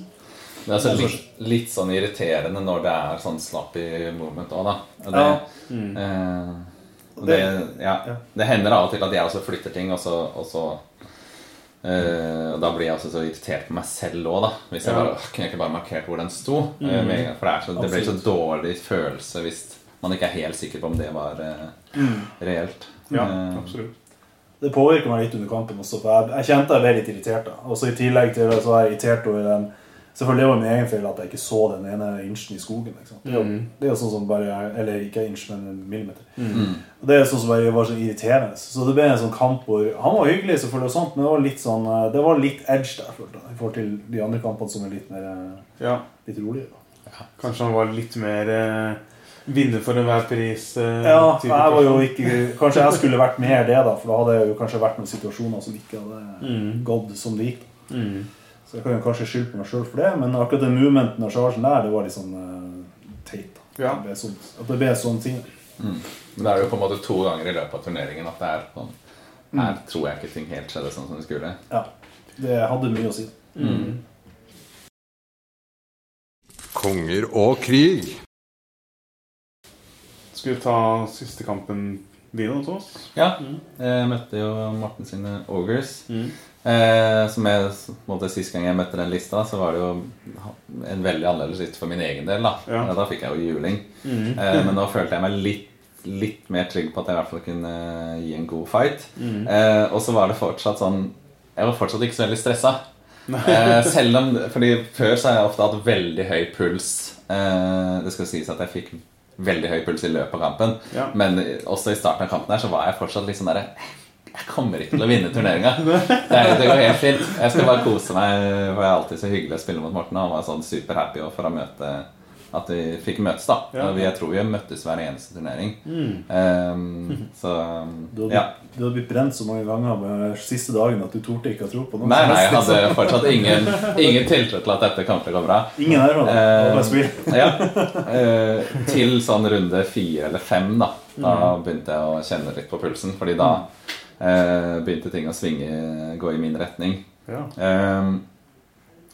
Det er altså litt, litt sånn irriterende når det er sånn slapp i movement òg, da. Og det, Ja. Mm. eh, og det, ja, det hender av og til at jeg også flytter ting, og så, og så eh, og Da blir jeg også så irritert på meg selv òg, da. Hvis jeg bare, «Åh, kunne jeg ikke bare markert hvor den sto? Mm. med? For det, er så, det blir så dårlig følelse hvis man ikke er helt sikker på om det var eh, reelt. Ja, Eh, absolutt. Det påvirker meg litt under kampen også, for jeg, jeg kjente jeg ble litt irritert. da. Også I tillegg til det så var jeg irritert over den Selvfølgelig var det min egen feil at jeg ikke så den ene inchen i skogen. Ikke sant? Det, er jo, Mm. det er jo sånn som bare Eller ikke inch, men en millimeter. Og Det er sånn som bare var så irriterende. Så det ble en sånn kamp hvor Han var hyggelig, selvfølgelig, og sånt, men det var litt sånn eh, Det var litt edge der, følte jeg, i forhold til de andre kampene som er litt mer eh, Ja. Litt roligere. da. Kanskje han var litt mer eh, vinner for enhver pris. Eh, Ja, jeg var jo ikke Kanskje jeg skulle vært mer det, da, for da hadde jeg jo kanskje vært noen situasjoner som ikke hadde Mm. gått som det gikk. mm. Så jeg kan jo kanskje skylde på meg sjøl for det, men akkurat den movementen av chargen der, det var litt sånn uh, teit. Ja. At det ble sånn, at det ble sånne ting. Men det er jo på en måte to ganger i løpet av turneringen at det er sånn Her tror jeg ikke ting helt skjedde sånn som det skulle. Ja. Det hadde mye å si. Konger og krig. Skal vi ta siste kampen din hos oss? Ja. Jeg møtte jo Martin sine Ogres. Mm. Eh, som jeg, måte Sist gang jeg møtte den lista, så var det jo en veldig annerledes liste for min egen del. Da Ja. Da fikk jeg jo juling. Mm. Eh, men nå følte jeg meg litt, litt mer trygg på at jeg i hvert fall kunne gi en god fight. Mm. Eh, og så var det fortsatt sånn Jeg var fortsatt ikke så veldig stressa. Eh, [laughs] selv om Fordi før så har jeg ofte hatt veldig høy puls. Eh, det skal sies at jeg fikk veldig høy puls i løpet av kampen. Ja. Men også i starten av kampen her så var jeg fortsatt litt sånn derre Jeg kommer ikke til å vinne turneringa. Det, det går helt fint. Jeg skal bare kose meg. For det er alltid så hyggelig å spille mot Morten. Han var sånn superhappy for å møte at vi fikk møtes, da. Ja. Jeg tror vi møttes hver eneste turnering. Mm. Um, [laughs] så Du hadde, ja. du hadde blitt brent så mange ganger med siste dagen at du torde ikke å tro på noe. Nei, nei, jeg hadde fortsatt ingen, [laughs] ingen tiltro til at dette kom til å gå bra. Ingen her, spill. [laughs] ja. uh, til sånn runde fire eller fem, da. Da Mm. begynte jeg å kjenne litt på pulsen. Fordi da eh, begynte ting å svinge, gå i min retning. Ja. Eh,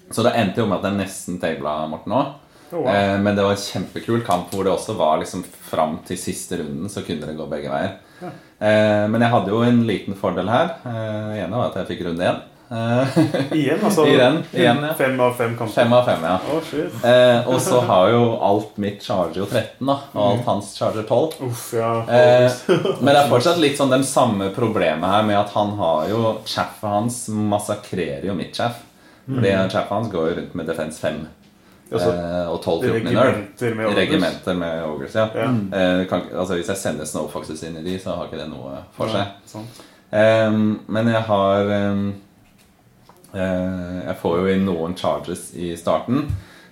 så det endte jo med at jeg nesten tabla Morten òg. Oh, wow. Eh, men det var en kjempekul kamp hvor det også var liksom fram til siste runden så kunne det gå begge veier. Eh, men jeg hadde jo en liten fordel her. Eh, ene var at jeg fikk runde én. Eh, Igjen, [laughs] altså. Igjen, igjen, ja. Fem av fem kamper. Fem av fem, ja. Oh. Eh, og så [laughs] har jo alt mitt charger jo 13, da. Og alt hans charger 12. Uff, ja. Eh, [laughs] men det er fortsatt litt sånn den samme problemet her med at han har jo Chaffet hans massakrerer jo mitt chaff. Fordi chaffet hans går jo rundt med defense 5 Altså, eh, og 12-14 i nerd. regimenter med. Regimenter med Ogres, ja. Ja. Eh, kan, altså Hvis jeg sender Snowfoxes inn i de, så har ikke det noe for seg. Ja, um, men jeg har eh, Jeg får jo inn noen charges i starten.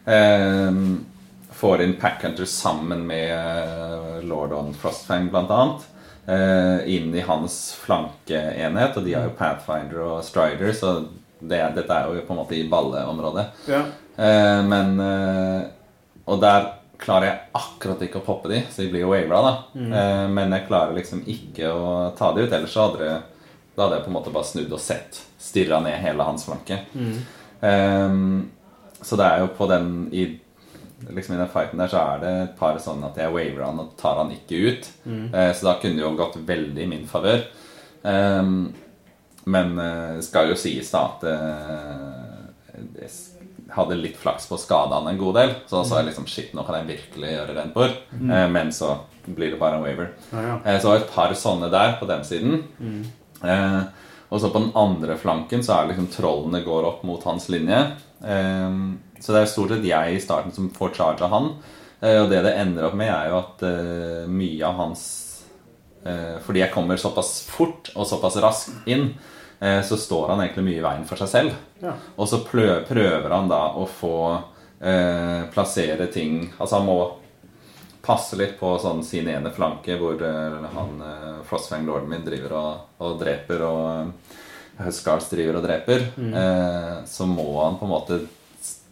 Ehm, får inn Packhunter sammen med eh, Lord on Frostfang, blant annet. eh, inn i hans flankeenhet, og de har jo Pathfinder og Strider, så det, dette er jo på en måte i balleområdet. Ja. Eh, men eh, Og der klarer jeg akkurat ikke å poppe de, så de blir jo wavera, da. Mm. men jeg klarer liksom ikke å ta de ut. Ellers så hadde det Da hadde jeg på en måte bare snudd og sett. Stirra ned hele hans flanke. Eh, så det er jo på den i Liksom I den fighten der så er det et par sånne at jeg waver han og tar han ikke ut. Eh, så da kunne det jo gått veldig i min favør. Um, men eh, det skal jo sies da at uh, jeg hadde litt flaks på å skade han en god del. Så da sa jeg liksom shit, nå kan jeg virkelig gjøre rent bord. Uh, men så blir det bare en waver. Ah, ja. Eh, så et par sånne der på den siden. Eh, og så på den andre flanken så er det liksom trollene går opp mot hans linje. Eh, så det er stort sett jeg i starten som får charge av han. Eh, og det det ender opp med, er jo at eh, mye av hans eh, Fordi jeg kommer såpass fort og såpass raskt inn, så står han egentlig mye i veien for seg selv. Ja. Og så prøver han da å få plassere ting Altså han må passe litt på sånn sin ene flanke, hvor eh, han eh, Frostfang lorden min driver og, og dreper, og eh, driver og dreper. Eh, så må han på en måte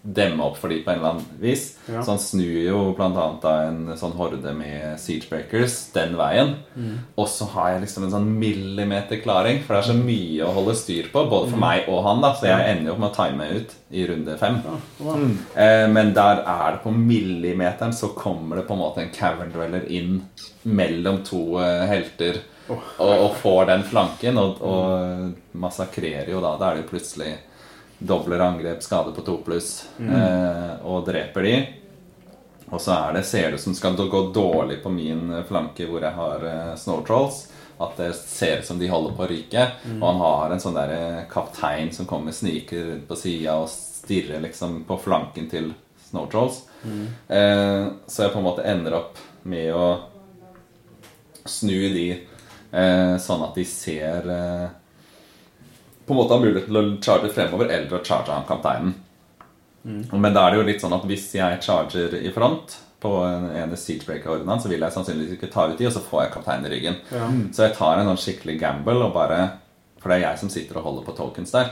demme opp for de på en eller annen vis. Ja. Så han snur jo annet en sånn horde med siegebreakers den veien. Og så har jeg liksom en sånn millimeter klaring, for det er så mye å holde styr på, både for meg og han, da, så jeg ender jo opp med å time ut i runde fem. Eh, men der er det på millimeteren, så kommer det på en måte en cavern dweller inn mellom to eh, helter. og, og får den flanken, og, og massakrerer jo da. Da er det jo plutselig dobler angrep, skade på to pluss, eh, og dreper de. Og så er det, ser det ut som skal gå dårlig på min flanke hvor jeg har eh, snow trolls. At det ser ut som de holder på å ryke. Og han har en sånn der eh, kaptein som kommer sniker rundt på sida og stirrer liksom på flanken til Snow Trolls. Eh, så jeg på en måte ender opp med å snu de eh, sånn at de ser eh, På en måte har mulighet til å charge fremover eller å charge han kapteinen. Men da er det jo litt sånn at hvis jeg charger i front på en ene siegebreaker-ordenen, så vil jeg sannsynligvis ikke ta ut de, og så får jeg kapteinen i ryggen. Ja. Så jeg tar en sånn skikkelig gamble og bare For det er jeg som sitter og holder på tokens der.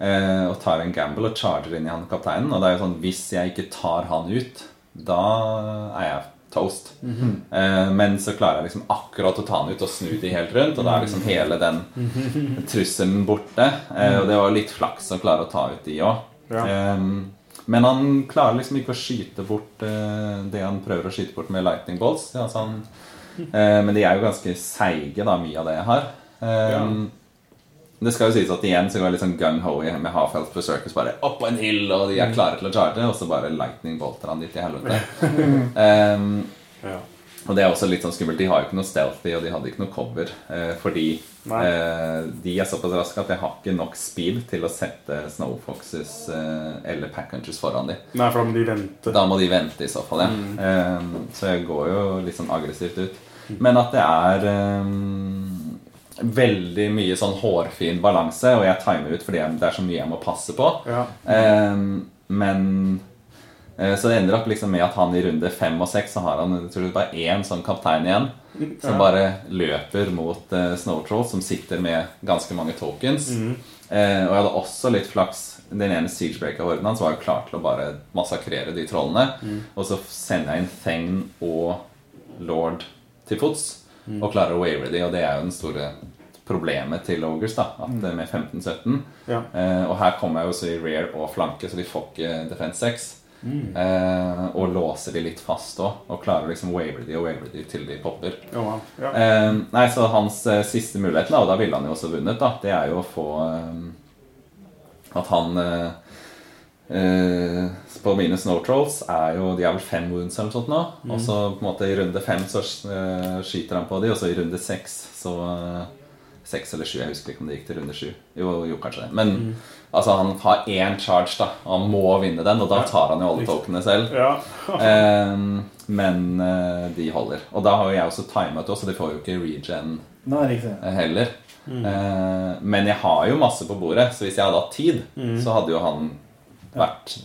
Eh, og tar en gamble og charger inn i han kapteinen. Og det er jo sånn hvis jeg ikke tar han ut, da er jeg toast. eh, men så klarer jeg liksom akkurat å ta den ut og snu de helt rundt, og da er liksom hele den trusselen borte. Eh, og det var litt flaks å klare å ta ut de òg. Ja. men han klarer liksom ikke å skyte bort eh, det han prøver å skyte bort med lightning balls. Altså han, eh, men de er jo ganske seige, da, mye av det jeg har. Eh, Ja. Det skal jo sies at igjen så går jeg litt sånn gung-ho med half-health berserkers. Bare opp på en hill, og de er klare til å charge, og så bare lightning bolter han dit i helvete. um, [laughs] Ja. og det er også litt sånn skummelt. De har jo ikke noe stealthy, og de hadde ikke noe cover. Eh, fordi eh, de er såpass raske at jeg har ikke nok speed til å sette Snowfoxes eh, eller Packhunters foran dem. Nei, for da må de vente. Da må de vente i så fall, ja. Ehm, så jeg går jo litt sånn aggressivt ut. Men at det er ehm, veldig mye sånn hårfin balanse, og jeg timer ut fordi det er så mye jeg må passe på. Ja. Ehm, men eh, Så det ender opp liksom med at han i runde fem og seks så har han tror bare én sånn kaptein igjen. Som Ja. bare løper mot uh, Snowtroll, som sitter med ganske mange tokens. Eh, og jeg hadde også litt flaks. Den ene Siegebreaker-horden hans var jo klar til å bare massakrere de trollene. Og så sender jeg inn Thegn og Lord til fots og klarer å wavere de, og det er jo den store problemet til Ogers da At mm. Med 15-17 Ja. Eh, og her kommer jeg jo også i rear og flanke, så de får ikke defense 6. Eh, og låser de litt fast òg, og klarer liksom waver de og waver de til de popper. Wow. ja. Eh, nei, så hans eh, siste mulighet, da, og da ville han jo også vunnet, da, det er jo å få eh, At han eh, På mine Snow Trolls er jo De har vel fem wounds eller noe sånt nå. Og så på en måte i runde fem så eh, skyter han på de, og så i runde seks så eh, Seks eller sju, jeg husker ikke om det gikk til runde sju. Jo, jo kanskje det. Men altså, han har én charge, da. Og han må vinne den, og da tar han jo alle tokenene selv. ja. [laughs] Ehm, men eh, de holder. Og da har jo jeg også timet også, så de får jo ikke regen Nei, ikke heller. heller. Eh, men jeg har jo masse på bordet, så hvis jeg hadde hatt tid, så hadde jo han vært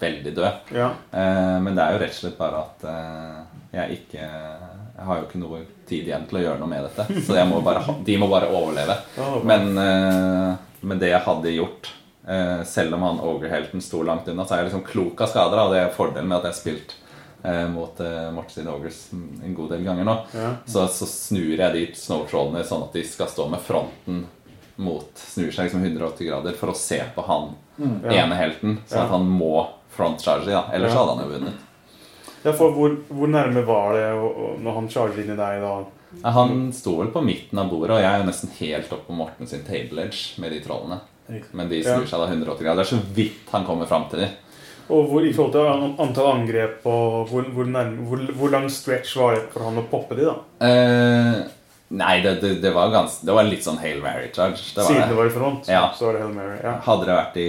veldig død. ja. Eh, men det er jo rett og slett bare at eh, jeg ikke Jeg har jo ikke noe tid igjen til å gjøre noe med dette. Så må bare, de må bare overleve. Men, eh, men det jeg hadde gjort eh, selv om han Ogre-helten sto langt unna, så er jeg liksom klok av skader. Og det er fordelen med at jeg har spilt eh, mot eh, Morten sine Ogres en god del ganger nå. Ja. Så, så snur jeg de snowtrollene sånn at de skal stå med fronten mot Snur seg liksom 180 grader for å se på han Ja. ene helten. Så at han må frontcharge Ja. Ellers Ja. hadde han jo vunnet. ja, for hvor, hvor nærme var det og, og når han charger inn i deg da? Han sto vel på midten av bordet, og jeg er jo nesten helt opp på Morten sin table edge med de trollene. Men de snur seg da 180 grader. Det er så vidt han kommer fram til de. Og hvor, i forhold til antall angrep og hvor, hvor, nærme, hvor lang stretch var det for han å poppe de, da? Eh, nei, det, det, det var ganske Det var litt sånn Hail Mary charge. Siden det. det var i front, Ja. så var det Hail Mary. Ja. Hadde det vært i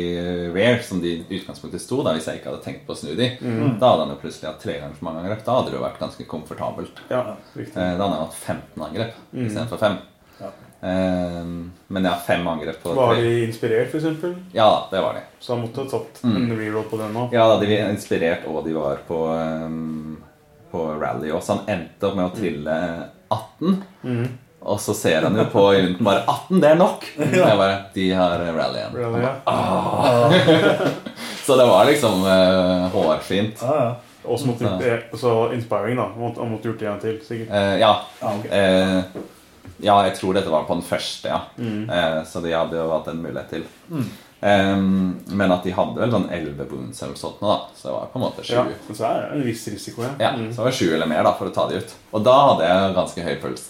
rare, som de i utgangspunktet sto, da hvis jeg ikke hadde tenkt på å snu de, Mm. da hadde han jo plutselig hatt tre ganger så mange angrep. Da hadde det jo vært ganske komfortabelt. ja, riktig. Eh, da hadde han hatt 15 angrep Mm. istedenfor 5. Ja. Eh, men ja, fem angrep på Var de inspirert, f.eks.? Ja det var de. Så han måtte ha tatt Mm. en reroll på den òg? Ja, da, de var inspirert, og de var på, um, på rally også. Han endte opp med å trille 18. Mm. Og så ser han jo på i bare 18, det er nok! Og jeg bare, De har rally igjen. Really, ja. [laughs] Så det var liksom uh, hårfint. Ah, ja. Og så måtte eh, så inspiring, da. Han måtte, måtte gjort det igjen til, sikkert. Uh, ja. Ah, okay. uh, ja, jeg tror dette var på den første, ja. Mm. Eh, så de hadde jo hatt en mulighet til. Um, men at de hadde vel sånn 11 boons eller sånt nå, da. Så det var på en måte sju. Ja, så er det en viss risiko, ja. Ja, Mm. så det var sju eller mer da for å ta de ut. Og da hadde jeg ganske høy puls.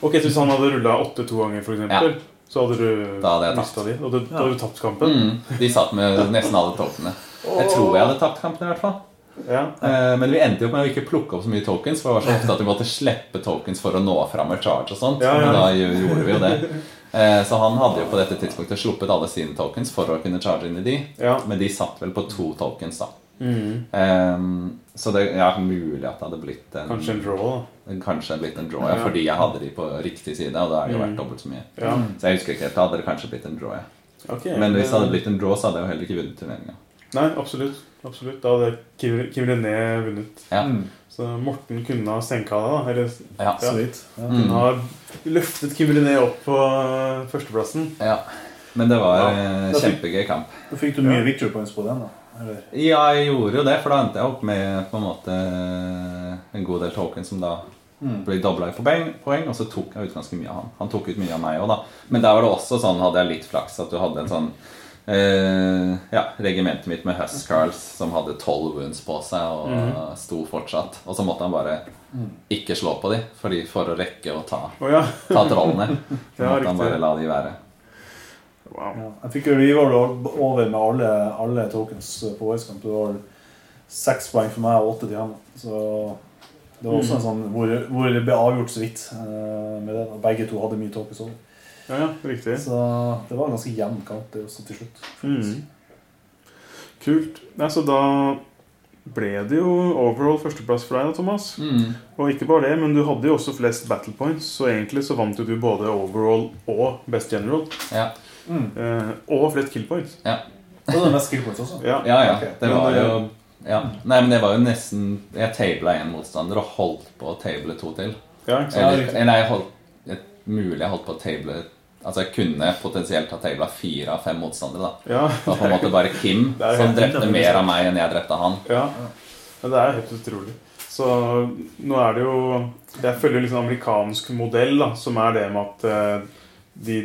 Ok, så Hvis han hadde rulla åtte to ganger, for eksempel, så hadde du hadde mistet de. Og da da hadde du tapt kampen. Mm, de satt med nesten alle tokenene. Jeg tror jeg hadde tapt kampen i hvert fall. Ja. Eh, men vi endte jo med å ikke plukke opp så mye tokens, for det var så ofte at vi måtte slippe tokens for å nå fram med charge og sånt. Ja, ja. Men da gjorde vi jo det. Eh, Så han hadde jo på dette tidspunktet sluppet alle sine tokens for å kunne charge inn i de. Ja. Men de satt vel på to tokens, da. Mm. Um, så det er mulig at det hadde blitt en Kanskje en draw, da. Kanskje blitt en draw, ja, Ja. fordi jeg hadde de på riktig side, og da er det jo vært verdt dobbelt så mye. Ja. Så jeg husker ikke helt, da hadde det kanskje blitt en draw, ja. Okay, Men hvis det hadde blitt en draw, så hadde jeg jo heller ikke vunnet turneringa. Nei, absolutt. absolutt. Da hadde Kim, René vunnet. Ja. Mm. Så Morten kunne ha senka det, da. Eller Ja. Så vidt. Ja. Mm. kunne ha løftet Kim René opp på eh, førsteplassen. ja. Men det var Ja. eh, fikk- kjempegøy kamp. Da fikk du mye victory points på den, da. Eller? Ja, jeg gjorde jo det, for da endte jeg opp med på en måte en god del token som da Mm. ble dobla i poeng, poeng, og så tok jeg ut ganske mye av han. Han tok ut mye av meg òg, da. Men der var det også sånn, hadde jeg litt flaks, at du hadde en sånn eh, Ja, regimentet mitt med Huscarls som hadde tolv wounds på seg og mm. sto fortsatt. Og så måtte han bare ikke slå på de, fordi for å rekke å ta, oh, ja. ta trollene. [laughs] Så måtte han bare la de være. Wow. Ja. Jeg fikk jo reroll over med alle, alle tokens på Voicekamp. Det var seks poeng for meg og åtte til han. Så det var også en sånn hvor, hvor det ble avgjort så vidt eh, med det. Begge to hadde mye tokens over. Ja, ja, riktig. Så det var en ganske jevn kamp det også til slutt. Mm. Kult. Nei, så da ble det jo overall førsteplass for deg, da, Thomas. Mm. Og ikke bare det, men du hadde jo også flest battle points, så egentlig så vant jo du både overall og best general. Ja. Mm. Eh, og flest kill points. ja. Det var mest kill points også. Ja. Ja, ja. Okay. Det var jo ja. Nei, men det var jo nesten Jeg tabla én motstander og holdt på å table to til. Ja, ikke sant? Ja, Eller, nei, jeg holdt mulig jeg holdt på å table Altså jeg kunne potensielt ha tabla fire av fem motstandere. da Ja. Det var på en måte bare Kim [laughs] som drepte mer av meg enn jeg drepte han. Ja. ja, det er helt utrolig. Så nå er det jo Jeg følger liksom amerikansk modell, da, som er det med at eh, de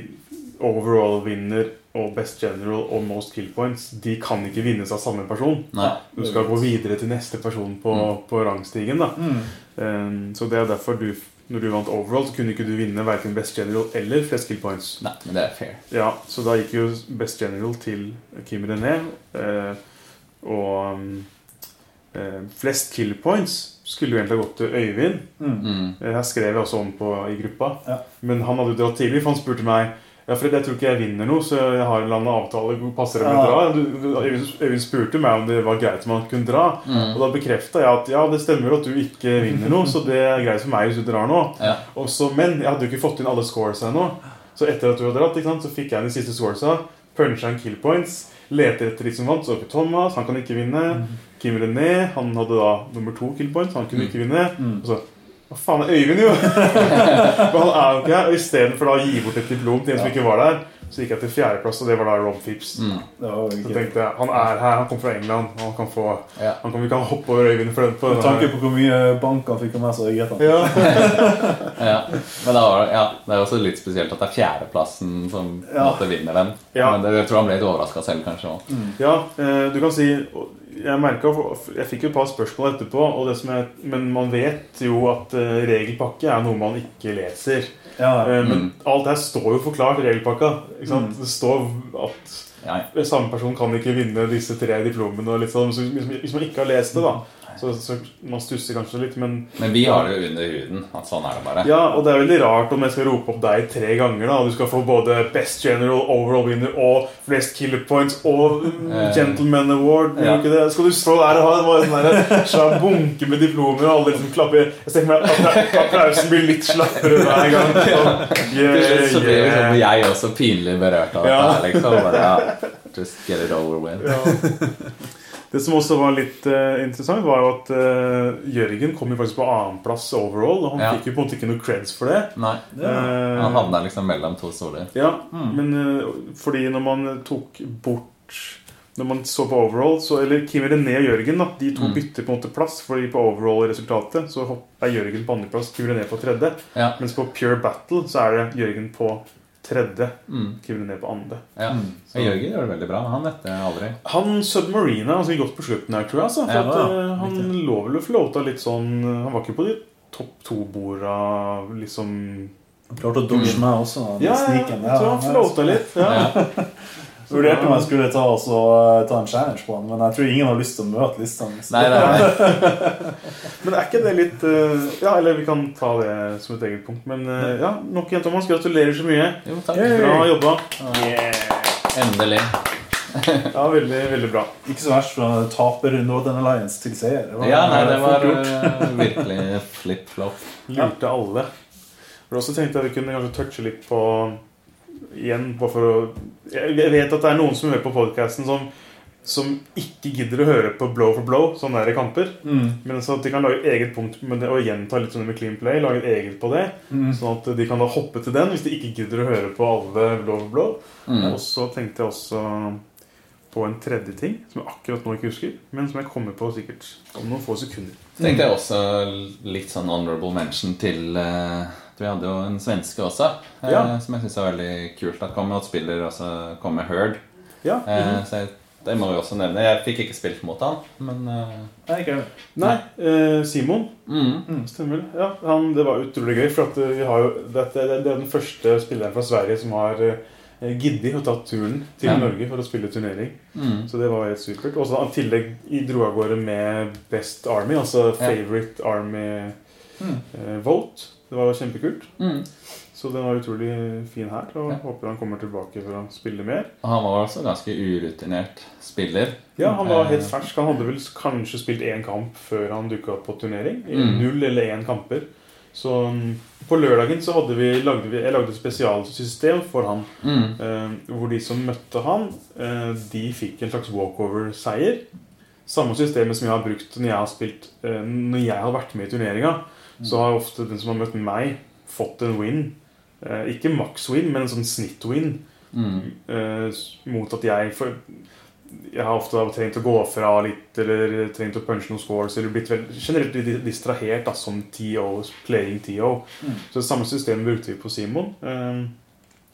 overall vinner og best general og most kill points, de kan ikke vinnes av samme person. Nei. Du skal gå videre til neste person på, Mm. på rangstigen. da Mm. Um, Så det er derfor du når du vant overall, så kunne ikke du vinne verken best general eller flest kill points. Nei, men det er fair. Ja, Så da gikk jo best general til Kim René. Eh, og um, eh, flest kill points skulle jo egentlig ha gått til Øyvind. Mm. Mm. Eh, Her skrev jeg også om på, i gruppa. Ja. Men han hadde jo dratt tidlig, for han spurte meg ja, Fred, jeg tror ikke jeg vinner noe, så jeg har en eller annen avtale. Passer det med å dra? Øyvind, spurte meg om det var greit om han kunne dra. Mm. Og da bekrefta jeg at ja, det stemmer at du ikke vinner noe, så det er greit for meg hvis du drar nå. Ja. Også, men jeg hadde jo ikke fått inn alle scores ennå. Så etter at du hadde dratt, ikke sant, så fikk jeg de siste scoresa. Puncha en kill points. Leter etter de som vant. Så var det Thomas, han kan ikke vinne. Kim René, han hadde da nummer to kill points. Han kunne ikke vinne. Mm. Og så Hva faen er Øyvind, jo? [laughs] For han er jo ikke her. Og istedenfor å gi bort et diplom til en som ikke var der, så gikk jeg til fjerdeplass, og det var da Rob Phipps. Mm. Jo Så tenkte jeg han er her, han kommer fra England. Han kan få Ja. han kan, Vi kan hoppe over Øyvind for den på Med tanke på hvor mye bank han fikk av meg, så jeg gjetta. Ja. [laughs] Ja. Men da var det, ja, det er også litt spesielt at det er fjerdeplassen som måtte vinne den. Ja. Men det, jeg tror han ble litt overraska selv, kanskje. Også. Ja, eh, du kan si Jeg merket, jeg fikk jo et par spørsmål etterpå, og det som er, men man vet jo at eh, regelpakke er noe man ikke leser. Ja. Eh, Men Mm. alt her står jo forklart i regelpakka. Ikke sant? Mm. Det står at Ja. samme person kan ikke vinne disse tre diplomene. Og litt sånn. Hvis, hvis man ikke har lest det, da, så, så man stusser kanskje litt. Men Men vi har det jo under huden. At sånn er det bare. ja, og det er veldig rart om jeg skal rope opp deg tre ganger. da Og du skal få både Best General, Overall Winner og flest killer points og Eh, Gentleman Award. ja. Ikke det? Skal du stå der og ha det en sånn der svær bunke med diplomer, og alle liksom klapper? Jeg ser for meg applausen blir litt slappere hver gang. [laughs] Sånn, Til yeah, slutt så blir liksom yeah. jeg også pinlig berørt av Ja. dette. her, Liksom. Bare, ja, just get it over with. Ja. Det som også var litt uh, interessant, var jo at uh, Jørgen kom jo faktisk på annenplass overall. Og han Ja. fikk jo på en måte ikke noe creds for det. Nei, Eh, Han havna liksom mellom to stoler. Ja, men eh, fordi når man tok bort Når man så på overall, så, eller Kim René og Jørgen, da, de to Mm. bytter på en måte plass. Fordi på overall-resultatet så er Jørgen på andreplass, Kim René på tredje. Ja. Mens på pure battle så er det Jørgen på tredje, Mm. ned på andre. Ja. Mm. Jørgen gjør det veldig bra. Han vet det aldri. Han Submarina ganske godt på slutten her, tror jeg. Så, for Ja, at, ja, eh, han lå vel og flåta litt sånn Han var ikke på de topp to-borda, liksom Han klarte å dodge meg også. den Ja, jeg tror han flåta litt. Ja. [laughs] Vurderte om jeg skulle ta, også, eh, ta en challenge på han, men jeg tror ingen har lyst til å møte listene. Nei, nei, nei. [laughs] Men er ikke det litt eh, Ja, eller vi kan ta det som et eget punkt. Men eh, ja, nok igjen, Thomas. Gratulerer så mye. Jo, takk. Bra jobba. Endelig. [laughs] Ja, veldig, veldig bra. Ikke så verst fra taper Northern Alliance til seier. Det var- Ja, nei, det var virkelig flip-flop. Lurte alle. Men også tenkte jeg vi kunne kanskje touche litt på Igjen, bare for å Jeg vet at det er noen som hører på podkasten som, som ikke gidder å høre på blow for blow, sånne der kamper. Mm. Men så at de kan lage et eget punkt med det, og gjenta litt sånn med clean play. Lage et eget på det. Mm. Sånn at de kan da hoppe til den hvis de ikke gidder å høre på alle blow for blow. Mm. Og så tenkte jeg også på en tredje ting som jeg akkurat nå ikke husker, men som jeg kommer på sikkert om noen få sekunder. Tenkte jeg også litt sånn honorable mention til eh, Vi hadde jo en svenske også, eh, Ja. som jeg syns er veldig kult at kommer og spiller også kommer Heard. Ja, Eh, så jeg, det må vi også nevne. Jeg fikk ikke spilt mot han, men eh, Nei, ikke heller. Nei, eh, Simon. mm. Stemmer det. Ja, han, det var utrolig gøy. For at eh, vi har jo, det, det, det er den første spilleren fra Sverige som har giddet å ta turen til Ja. Norge for å spille turnering. Mm. Så det var helt supert. Og så i tillegg i dro av gårde med Best Army, altså Ja. Favorite Army Mm. eh, Vote. Det var kjempekult. Mm. Så den var utrolig fin her. Og Ja. håper han kommer tilbake for å spille mer. Og han var også ganske urutinert spiller. Ja, han var helt Eh, fersk. Han hadde vel kanskje spilt én kamp før han dukka opp på turnering. I Mm. Null eller én kamper. Så mm, på lørdagen så hadde vi, lagde vi Jeg lagde et spesialsystem for han. Mm. Eh, hvor de som møtte han, eh, de fikk en slags walkover-seier. Samme systemet som jeg har brukt når jeg har spilt eh, Når jeg har vært med i turneringa. Så har ofte den som har møtt meg, fått en win. Eh, ikke maks win, men en sånn snitt-win. Mm. Eh, mot at jeg for, Jeg har ofte trengt å gå fra litt, eller trengt å punche noen scores, eller blitt veldig, generelt litt distrahert da, som TO, playing TO. Mm. Så det samme systemet brukte vi på Simon. Eh,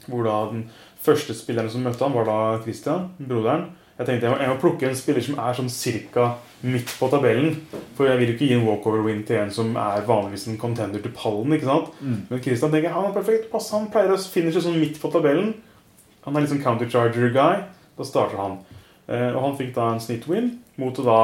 hvor da den første spilleren som møtte ham, var da Christian, broderen. Jeg tenkte jeg må, jeg må plukke en spiller som er sånn cirka midt på tabellen. For jeg vil jo ikke gi en walkover-win til en som er vanligvis en contender til pallen. ikke sant? Mm. Men Christian tenker han er perfekt. Pass, han pleier å finne seg sånn midt på tabellen. Han er litt sånn countercharger-guy. Da starter han. Eh, og han fikk da en snitt-win mot å da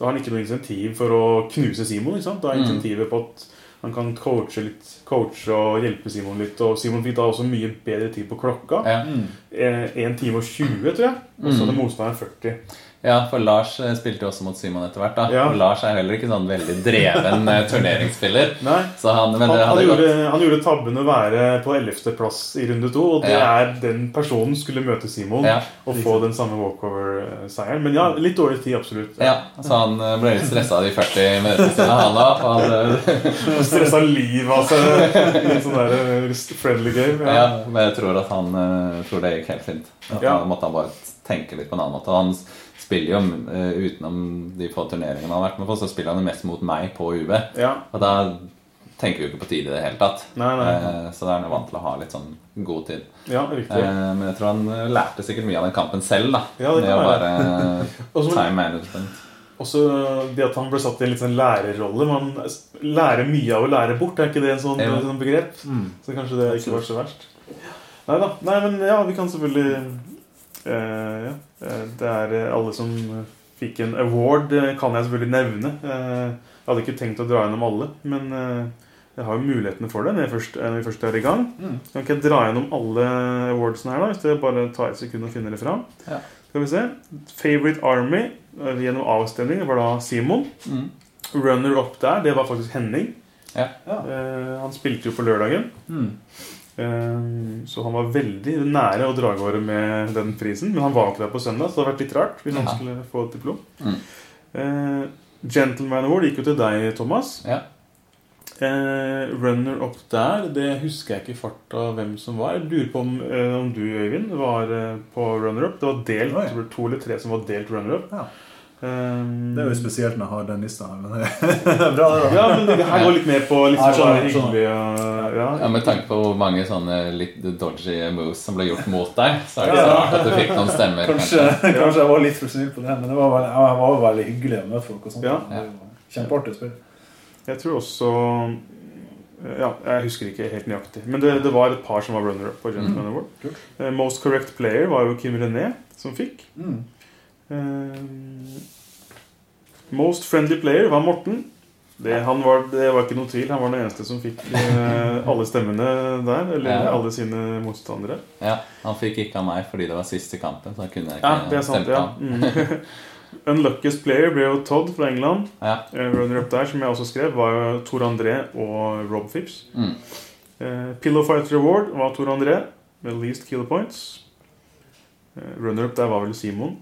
Da har han ikke noe insentiv for å knuse Simon. ikke sant? Da er Mm. insentivet på at han kan coache litt Coache og hjelpe Simon litt. Og Simon fikk da også mye bedre tid på klokka. Ja. Mm. Eh, 1 time og 20, tror jeg. Og så Mm. hadde motstanderen 40. ja, for Lars eh, spilte jo også mot Simon etter hvert. da Ja. Og Lars er heller ikke sånn veldig dreven eh, turneringsspiller. [laughs] Nei, Så han, men han, han, gjorde, han gjorde tabben å være på 11.-plass i runde to. Og det Ja. er den personen skulle møte Simon ja, og få den samme walkover-seieren. Men ja, litt dårlig tid, absolutt. ja, Så han eh, ble litt stressa de 40 minuttene han og Han, [laughs] Stressa livet av seg i en sånn der friendly game. Ja. men jeg tror at han tror det gikk helt fint. At Ja. Da måtte han bare tenke litt på en annen måte. Han spiller jo uh, utenom de få turneringene han har vært med på, så spiller han jo mest mot meg på UB. ja. Og da tenker vi jo ikke på tid i det hele tatt. Nei, nei. Eh, Så da er han vant til å ha litt sånn god tid. Ja, riktig. Eh, Men jeg tror han lærte sikkert mye av den kampen selv. da Ja, det Med å bare [laughs] time management. Også det at han ble satt i en litt sånn lærerrolle. Man lærer mye av å lære bort, er ikke det en sånn, en sånn begrep? Mm. Så kanskje det ikke var så verst. Nei da. Nei, men ja, vi kan selvfølgelig Ja. eh, Det er eh, alle som fikk en award, eh, kan jeg selvfølgelig nevne. Eh, jeg hadde ikke tenkt å dra gjennom alle, men eh, jeg har jo mulighetene for det når, først, eh, når vi først er i gang. Mm. Kan ikke jeg dra gjennom alle awardsene her, da? Hvis det bare tar et sekund og finner det fram. Ja. Skal vi se. Favorite Army eh, gjennom avstemning var da Simon. Mm. Runner up der, det var faktisk Henning. Ja. Ja. Eh, han spilte jo på lørdagen. Mm. Eh, Så han var veldig nære å dra av gårde med den prisen. Men han var ikke der på søndag, så det hadde vært litt rart hvis han skulle få et diplom. Mm. Uh, Gentleman Award gikk jo til deg, Thomas. Ja. Uh, runner up der, det husker jeg ikke i farta hvem som var. Jeg lurer på om, uh, om du, Øyvind, var eh, på runner up. Det var delt, Oi. det ble to eller tre som var delt runner up. Ja. Eh, Det er jo spesielt når jeg har den lista her, men [laughs] bra, det. da Ja, men det her går litt mer på litt Ja, sånn sånn, og ja. Ja, Med tanke på hvor mange sånne litt dodgy moves som ble gjort mot deg, så er det Ja. rart at du fikk noen stemmer. Kanskje, kanskje [laughs] jeg var litt for snill på det, men det var, veldig, jeg var veldig hyggelig å møte folk. og sånt. Ja. Kjempeartig å spille. Jeg tror også Ja, jeg husker ikke helt nøyaktig. Men det, det var et par som var runner-up på Gentleman Award. Kult. Eh, Most Correct Player var jo Kim René som fikk. Mm. Eh, Most Friendly Player var Morten. Det, han var, det var ikke noe tvil. Han var den eneste som fikk eh, alle stemmene der. Eller Ja. alle sine motstandere. Ja, Han fikk ikke av meg fordi det var siste kampen. Så da kunne jeg Ja, ikke det er sant, ja. Mm. [laughs] Unluckiest player ble jo Todd fra England. Ja. Eh, Runner-up der, som jeg også skrev, var jo Tor André og Rob Phipps. Mm. Eh, Pillow Fight Reward var Tor André med least killer points. Eh, Runner-up der var vel Simon.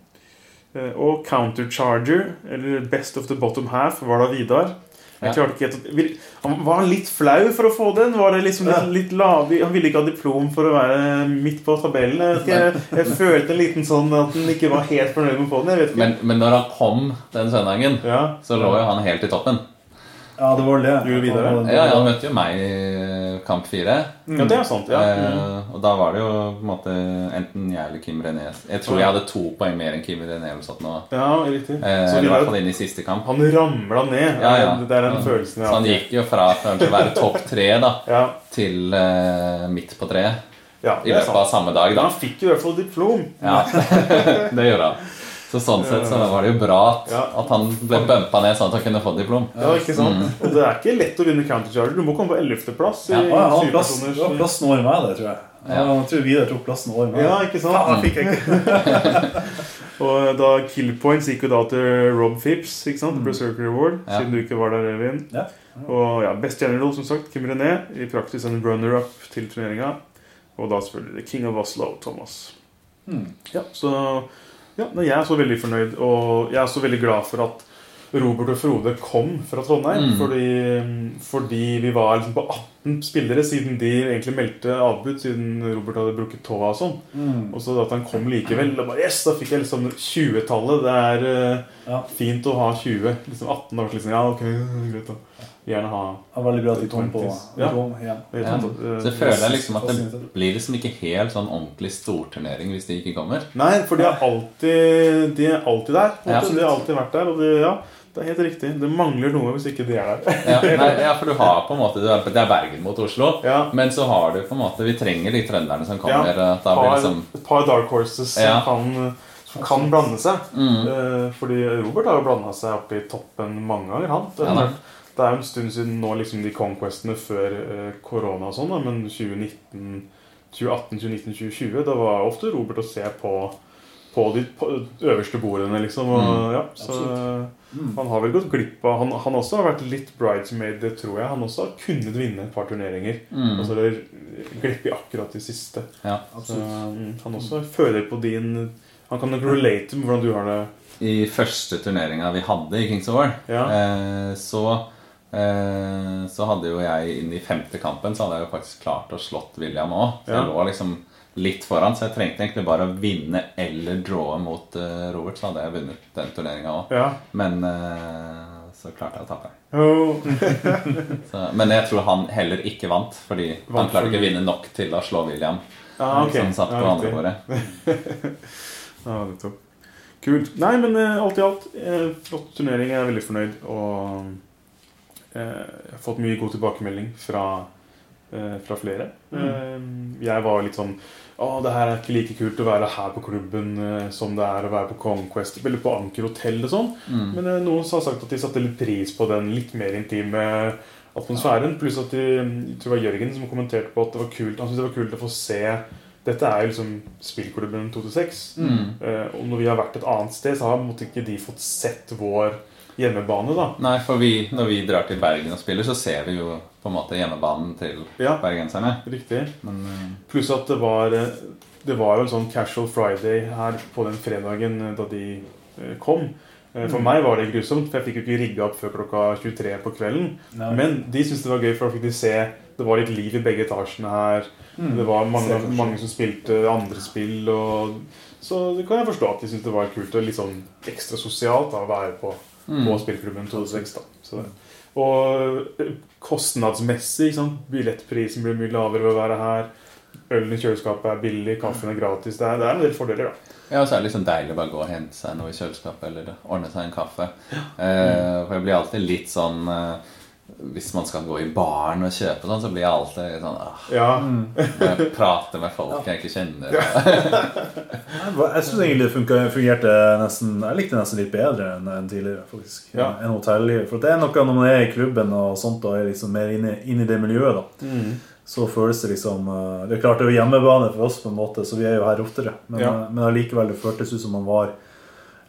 Eh, og Countercharger, eller Best of the Bottom Half, var da Vidar. Jeg klarte ikke helt han Var litt flau for å få den? Var det liksom litt, litt lav, Han ville ikke ha diplom for å være midt på tabellen. Jeg, jeg, jeg følte en liten sånn at han ikke var helt fornøyd med å få den. Men, men når han kom den søndagen, ja. så lå jo han helt i toppen. Ja, det var det. Du videre. Han Ja, Han møtte jo meg i kamp fire. ja, det er sant. Ja. Mm. Og da var det jo på en måte enten jeg eller Kim René. Jeg tror jeg hadde to poeng mer enn Kim René. eller sånt nå. ja, riktig. Eh, Så i hvert fall inn i siste kamp. han ramla ned. Ja, ja. Det er den Ja. følelsen jeg Så han gikk jo fra å være topp tre da, Ja, til uh, midt på treet. ja, i løpet av samme dag. Men han fikk jo i hvert fall diplom. Ja, [laughs] det gjorde han. Så sånn sett så var det jo bra at, Ja. at han ble bumpa ned sånn at han kunne få diplom. Ja, ikke sant? Og det er ikke lett å vinne countercharger. Du må komme på 11.-plass. Ja, Ja, han har plass, plassen over meg, det, tror jeg. Ja. Jeg tror Vidar tok plassen over meg. Ja, ikke sant? Faen, fikk jeg ikke. [laughs] Og da kill points gikk jo da til Rob Phipps, ikke sant? Berserker Award, Ja. siden du ikke var der, Evin. Ja. Og ja, Best General, som sagt, Kim René. I praksis en runner-up til turneringa. Og da selvfølgelig The King of Oslo, Thomas. Mm. Ja, så ja, jeg er så veldig fornøyd, og jeg er så veldig glad for at Robert og Frode kom fra Trondheim. Mm. Fordi, fordi vi var liksom på 18 spillere siden de egentlig meldte avbud, siden Robert hadde brukket tåa og sånn. Mm. Og så at han kom likevel. Da, bare, yes, da fikk jeg liksom 20-tallet. Det er uh, Ja. fint å ha 20. Liksom 18 år liksom, Ja, ok, greit da. Gjerne ha ja, veldig bra at de kom på Ja. ja. Ja. eh, Så jeg føler liksom at det blir liksom ikke helt sånn ordentlig storturnering hvis de ikke kommer. Nei, for de er alltid, de er alltid der. Ja. De har alltid vært der. Og de, ja, det er helt riktig. Det mangler noe hvis ikke de er der. Ja, [laughs] nei, ja, for du har på en måte Det er er Bergen mot Oslo. Ja. Men så har du på en måte Vi trenger de trønderne som kommer. Ja, blir par, liksom et par dark horses som, kan, som kan blande seg. mm, Eh, fordi Robert har jo blanda seg opp i toppen mange ganger. Han. Ja. Det er jo en stund siden nå liksom de conquestene før eh, korona og sånn, men 2019, 2018, 2019, 2020 Da var ofte Robert å se på på de på øverste bordene, liksom. Og, Mm, ja, så. Mm. han har vel gått glipp av han, han også har vært litt bridesmaid, det tror jeg. Han også har kunnet vinne et par turneringer. mm, Og så har det glipp i akkurat de siste. ja. Så, mm, han også føler på din Han kan nok relate med hvordan du har det. I første turneringa vi hadde i Kings of War, Ja. eh, så Så hadde jo jeg inn i femte kampen Så hadde jeg jo faktisk klart å slått William òg. Så Ja. jeg lå liksom litt foran, så jeg trengte egentlig bare å vinne eller drawe mot eh, Robert, så hadde jeg vunnet den turneringa òg. Ja. Men eh, så klarte jeg å tape. Oh. [laughs] Så, men jeg tror han heller ikke vant, fordi han Vant klarte ikke å vinne nok til å slå William. Ah, okay. Som satt på Ja, andre bordet. [laughs] Ja, nettopp. Kult. Nei, men eh, alt i alt, eh, flott turnering. Jeg er veldig fornøyd. Og eh, jeg har fått mye god tilbakemelding fra, eh, fra flere. Mm. jeg var litt sånn Å, det her er ikke like kult å være her på klubben eh, som det er å være på Conquest eller på Anker hotell og sånn. Mm. Men eh, noen har sagt at de satte litt pris på den litt mer intime atmosfæren. Pluss at de, jeg tror det var Jørgen som kommenterte på at det var kult Han syntes det var kult å få se Dette er jo liksom spillklubben 226. Mm. Eh, og når vi har vært et annet sted, så har måtte ikke de fått sett vår hjemmebane. da Nei, for vi, når vi drar til Bergen og spiller, så ser vi jo på en måte hjemmebanen til Ja, bergenserne. riktig. Men eh, Pluss at det var eh, Det var jo en sånn casual friday her på den fredagen eh, da de kom. For For meg var det grusomt, for jeg fikk jo ikke rigga opp før klokka 23 på kvelden. Nei. Men de syntes det var gøy, for da fikk de se Det var litt liv i begge etasjene her. Mm. Det var mange, mange som spilte andre spill. Og, så det kan jeg forstå at de syntes det var kult og litt sånn ekstra sosialt da, å være på, mm. På spillklubben 2006. Da. Så. Og eh, kostnadsmessig, billettprisen blir mye lavere ved å være her. Ølen i kjøleskapet er billig, kaffen er gratis. Det er, det er en del fordeler, da. Ja, og så er det liksom deilig å bare gå og hente seg noe i kjøleskapet eller ordne seg en kaffe. Eh, for jeg blir alltid litt sånn eh, hvis man skal gå i baren og kjøpe sånn, så blir jeg alltid sånn ah, Ja. Jeg prater med folk jeg ikke kjenner. [laughs] Jeg, jeg syns egentlig det fungerte nesten Jeg likte det nesten litt bedre enn tidligere. faktisk Ja. Enn hotellivet. For det er noe når man er i klubben og sånt og er liksom mer inne, inne i det miljøet, da. Mm. Så føles det liksom eh, Det er klart det er jo hjemmebane for oss, på en måte, så vi er jo her oftere. Men, Ja. eh, men allikevel, det føltes ut som man var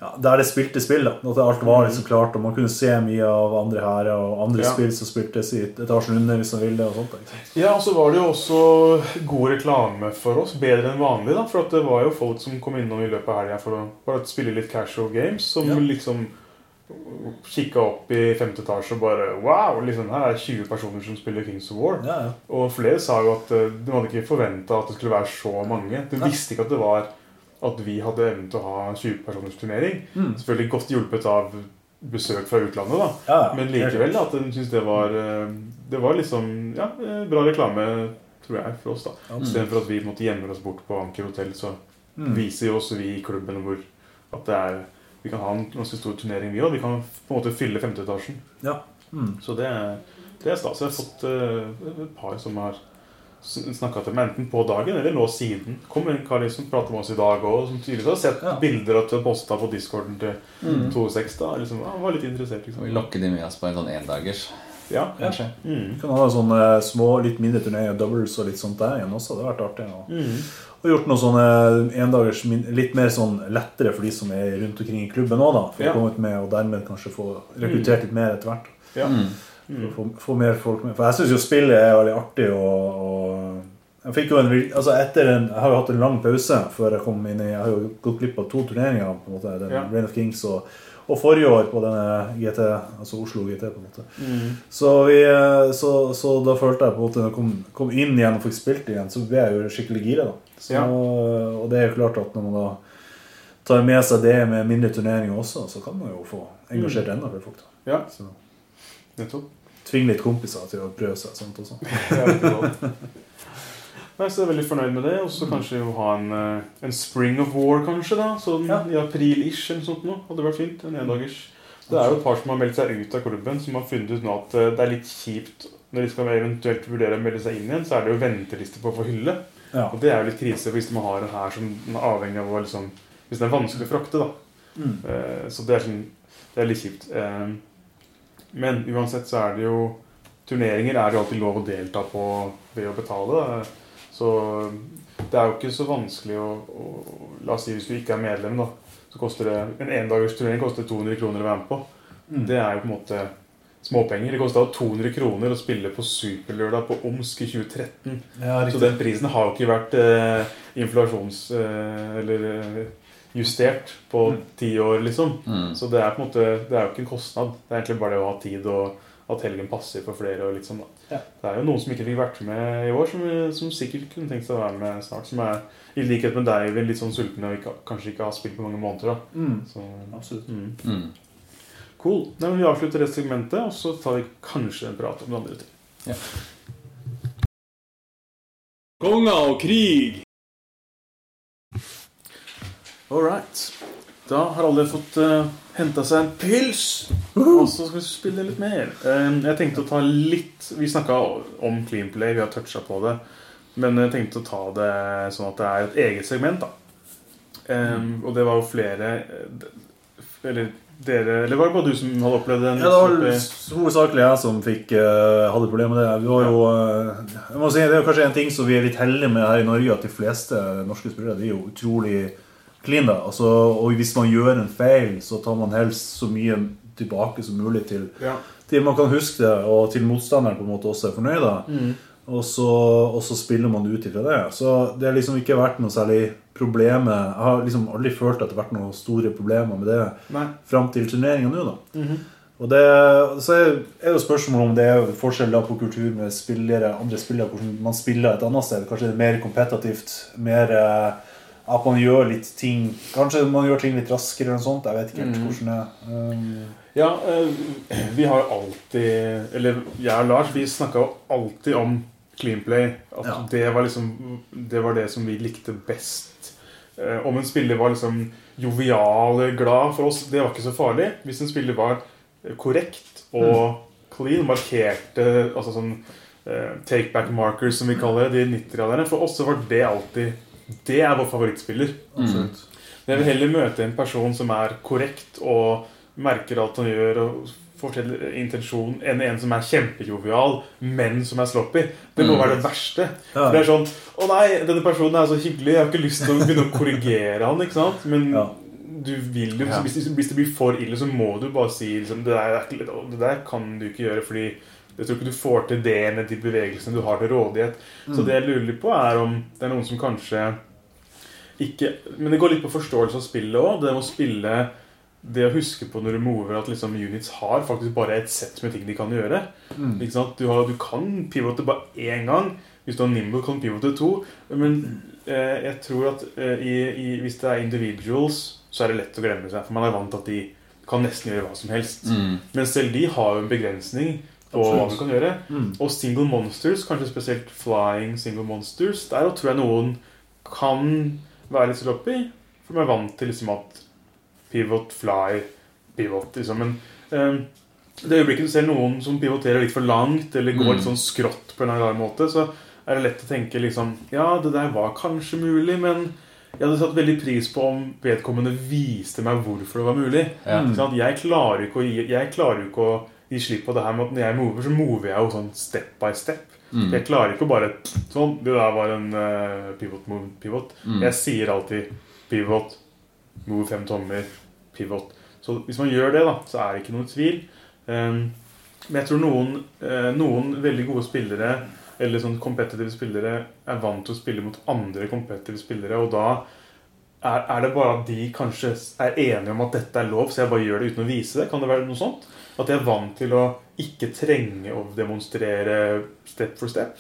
ja, der det spilte spill. da At alt var liksom klart, og man kunne se mye av andre hærer og andre Mm. Ja. spill som spiltes i etasjen under hvis man ville. og sånt ikke? Ja, og så var det jo også god reklame for oss. Bedre enn vanlig. da, For at det var jo folk som kom innom i løpet av helga for å bare spille litt casual games. Som Ja. liksom kikka opp i femte etasje og bare Wow! liksom Her er 20 personer som spiller Kings of War. Ja, ja. Og flere sa jo at eh, de hadde ikke forventa at det skulle være så mange. De visste ikke at det var at vi hadde evnen til å ha 20 personers turnering. Mm. Selvfølgelig godt hjulpet av besøk fra utlandet, da. Ja. Men likevel at de syntes det var eh, Det var liksom ja, eh, bra reklame, tror jeg, for oss. da Ja. Istedenfor at vi måtte gjemme oss bort på Anker hotell, så Mm. viser jo også vi i klubben hvor at det er vi kan ha en ganske stor turnering, vi òg. Vi kan på en måte fylle femteetasjen. Ja. Mm. Så det, det er stas. Jeg har fått uh, et par som har snakka til meg enten på dagen eller nå siden. Kom en kar som prater med oss i dag òg, som tydeligvis har sett Ja. bilder og posta på discorden til Mm. 26. da liksom, Han var litt interessert. Liksom. vi lokker de med oss på en sånn endagers, Ja. kanskje. Mm. Vi kan ha sånne små, litt mindre turneringer, doubles og litt sånt der igjen også. Det har vært artig. Og, Mm. og gjort noen sånne endagers litt mer sånn lettere for de som er rundt omkring i klubben òg, da. For Ja. å komme ut med og dermed kanskje få rekruttert litt mer etter hvert. Ja. Mm. For å få, få mer folk med. For jeg syns jo spillet er veldig artig og jeg fikk jo en, altså etter en, jeg har jo hatt en lang pause før jeg kom inn i Jeg har jo gått glipp av to turneringer. på en måte, den Ja. Rain of Kings og, og forrige år på denne GT, altså Oslo GT. på en måte Mm. så, vi, eh, så, så da følte jeg på en måte Når jeg kom, kom inn igjen og fikk spilt igjen, så ble jeg jo skikkelig gira. da så, Ja. Og det er jo klart at når man da tar med seg det med mindre turneringer også, så kan man jo få engasjert Mm. enda flere folk. da Ja, så nettopp. Tvinge litt kompiser til å prøve seg. sånt også [laughs] Ja, det er bra. Nei, så jeg er veldig fornøyd med det. Og så kanskje jo ha en, eh, en Spring of War, kanskje. da Sånn Ja. i april-ish eller sånt noe. Hadde vært fint. En endagers. Det er jo et par som har meldt seg ut av klubben, som har funnet ut nå at eh, det er litt kjipt når de skal eventuelt vurdere å melde seg inn igjen, så er det jo venteliste på å få hylle. Ja. Og det er jo litt krise hvis man har en her som er avhengig av å liksom Hvis det er vanskelig å frakte, da. Mm. Uh, Så det er, sånn, det er litt kjipt. Uh, Men uansett så er det jo Turneringer er det alltid lov å delta på ved å betale. da. Så det er jo ikke så vanskelig å, å La oss si hvis du ikke er medlem, da. Så koster det En endagsturnering koster 200 kroner å være med på. Mm. Det er jo på en måte småpenger. Det kosta 200 kroner å spille på Superlørdag på Omsk i 2013. Ja, Så den prisen har jo ikke vært eh, inflasjons... Eh, eller eh, justert på Mm. ti år, liksom. Mm. Så det er på en måte Det er jo ikke en kostnad. Det er egentlig bare det å ha tid og at helgen passer for flere. og litt sånn da. Ja. Det er jo noen som ikke fikk vært med i år, som, som sikkert kunne tenkt seg å være med snart. Som er i likhet med deg, Eivind, litt sånn sultne og ikke, kanskje ikke har spilt på mange måneder. da. Mm. Så, Absolutt. mm. Mm. Cool. Nei, men Vi avslutter det segmentet, og så tar vi kanskje en prat om det andre ting. Ja. Konga og krig! All right. Da har alle fått uh, henta seg en pils. Og så skal vi spille litt mer. Eh, jeg tenkte å ta litt Vi snakka om Clean Play, vi har toucha på det. Men jeg tenkte å ta det sånn at det er et eget segment, da. Eh, og det var jo flere eh, Eller dere Eller var det bare du som hadde opplevd den? Ja, det var hovedsakelig jeg som fikk, eh, hadde problemer med det. Vi var jo, eh, jeg må si, det er jo kanskje en ting som vi er litt heldige med her i Norge, at de fleste norske spillere de er jo utrolig clean. da. Altså, og hvis man gjør en feil, så tar man helst så mye tilbake som mulig til, Ja. til man kan huske det, og til motstanderen på en måte også er fornøyd. da. Mm. Og så, og så spiller man ut ifra det. Så det har liksom ikke vært noe særlig problemer. Jeg har liksom aldri følt at det har vært noen store problemer med det Nei. fram til turneringa nå, da. Mhm. Og det, så er jo det spørsmål om det er forskjell da på kultur med spillere, andre spillere, hvordan man spiller et annet sted. Kanskje det er mer kompetativt, mer eh, at man gjør litt ting Kanskje man gjør ting litt raskere eller noe sånt. Jeg vet ikke helt Mhm. hvordan det. Um, Ja, eh, vi har alltid Eller jeg og Lars, vi snakka jo alltid om Cleanplay. At Ja. det var liksom Det var det som vi likte best. Eh, Om en spiller var liksom jovial eller glad for oss, det var ikke så farlig. Hvis en spiller var korrekt og clean. Markerte altså sånn eh, take back markers, som vi kaller det, de 90-graderne. For oss så var det alltid Det er vår favorittspiller. Mm. Men jeg vil heller møte en person som er korrekt og merker alt han gjør og forteller intensjon, enn en som er kjempejovial, men som er sloppy. Det må Mm. være det verste. Ja. Det er sånn Å nei, denne personen er så hyggelig. Jeg har ikke lyst til å begynne å korrigere han, ikke sant? Men Ja. du vil jo Ja. hvis, det- hvis det blir for ille, så må du bare si liksom, det, der er det der kan du ikke gjøre fordi jeg tror ikke du får til det med de bevegelsene du har til rådighet. Så det jeg lurer litt på, er om det er noen som kanskje ikke Men det går litt på forståelse av spillet òg. Det å spille det å huske på når du mover at liksom units har faktisk bare et sett med ting de kan gjøre. Sant? Du, har, du kan pivote bare én gang. Hvis du har nimble, kan du pivote to. Men eh, jeg tror at eh, i, i, hvis det er individuals, så er det lett å glemme seg. For man er vant til at de kan nesten gjøre hva som helst. Mm. Men selv de har jo en begrensning på hva Absolutt. du kan gjøre. Mm. Og single monsters, kanskje spesielt flying single monsters, der tror jeg noen kan være litt sloppy. For de er vant til liksom at pivot, fly, pivot, liksom. Men eh, det øyeblikket du ser noen som pivoterer litt for langt, eller går Mm. litt sånn skrått på en eller annen måte, så er det lett å tenke liksom Ja, det der var kanskje mulig, men jeg hadde satt veldig pris på om vedkommende viste meg hvorfor det var mulig. Ja. Sånn? Jeg klarer ikke å jeg klarer ikke å gi slipp på det her med at når jeg mover, så mover jeg jo sånn step by step. Mm. Jeg klarer ikke å bare Sånn, det der var en uh, pivot move, pivot. Mm. Jeg sier alltid pivot, move fem tommer, pivot. Så hvis man gjør det, da, så er det ikke noen tvil. Um, men jeg tror noen, uh, noen veldig gode spillere, eller sånn competitive spillere, er vant til å spille mot andre competitive spillere, og da er, er det bare at de kanskje er enige om at dette er lov, så jeg bare gjør det uten å vise det? Kan det være noe sånt? At jeg er vant til å ikke trenge å demonstrere step for step?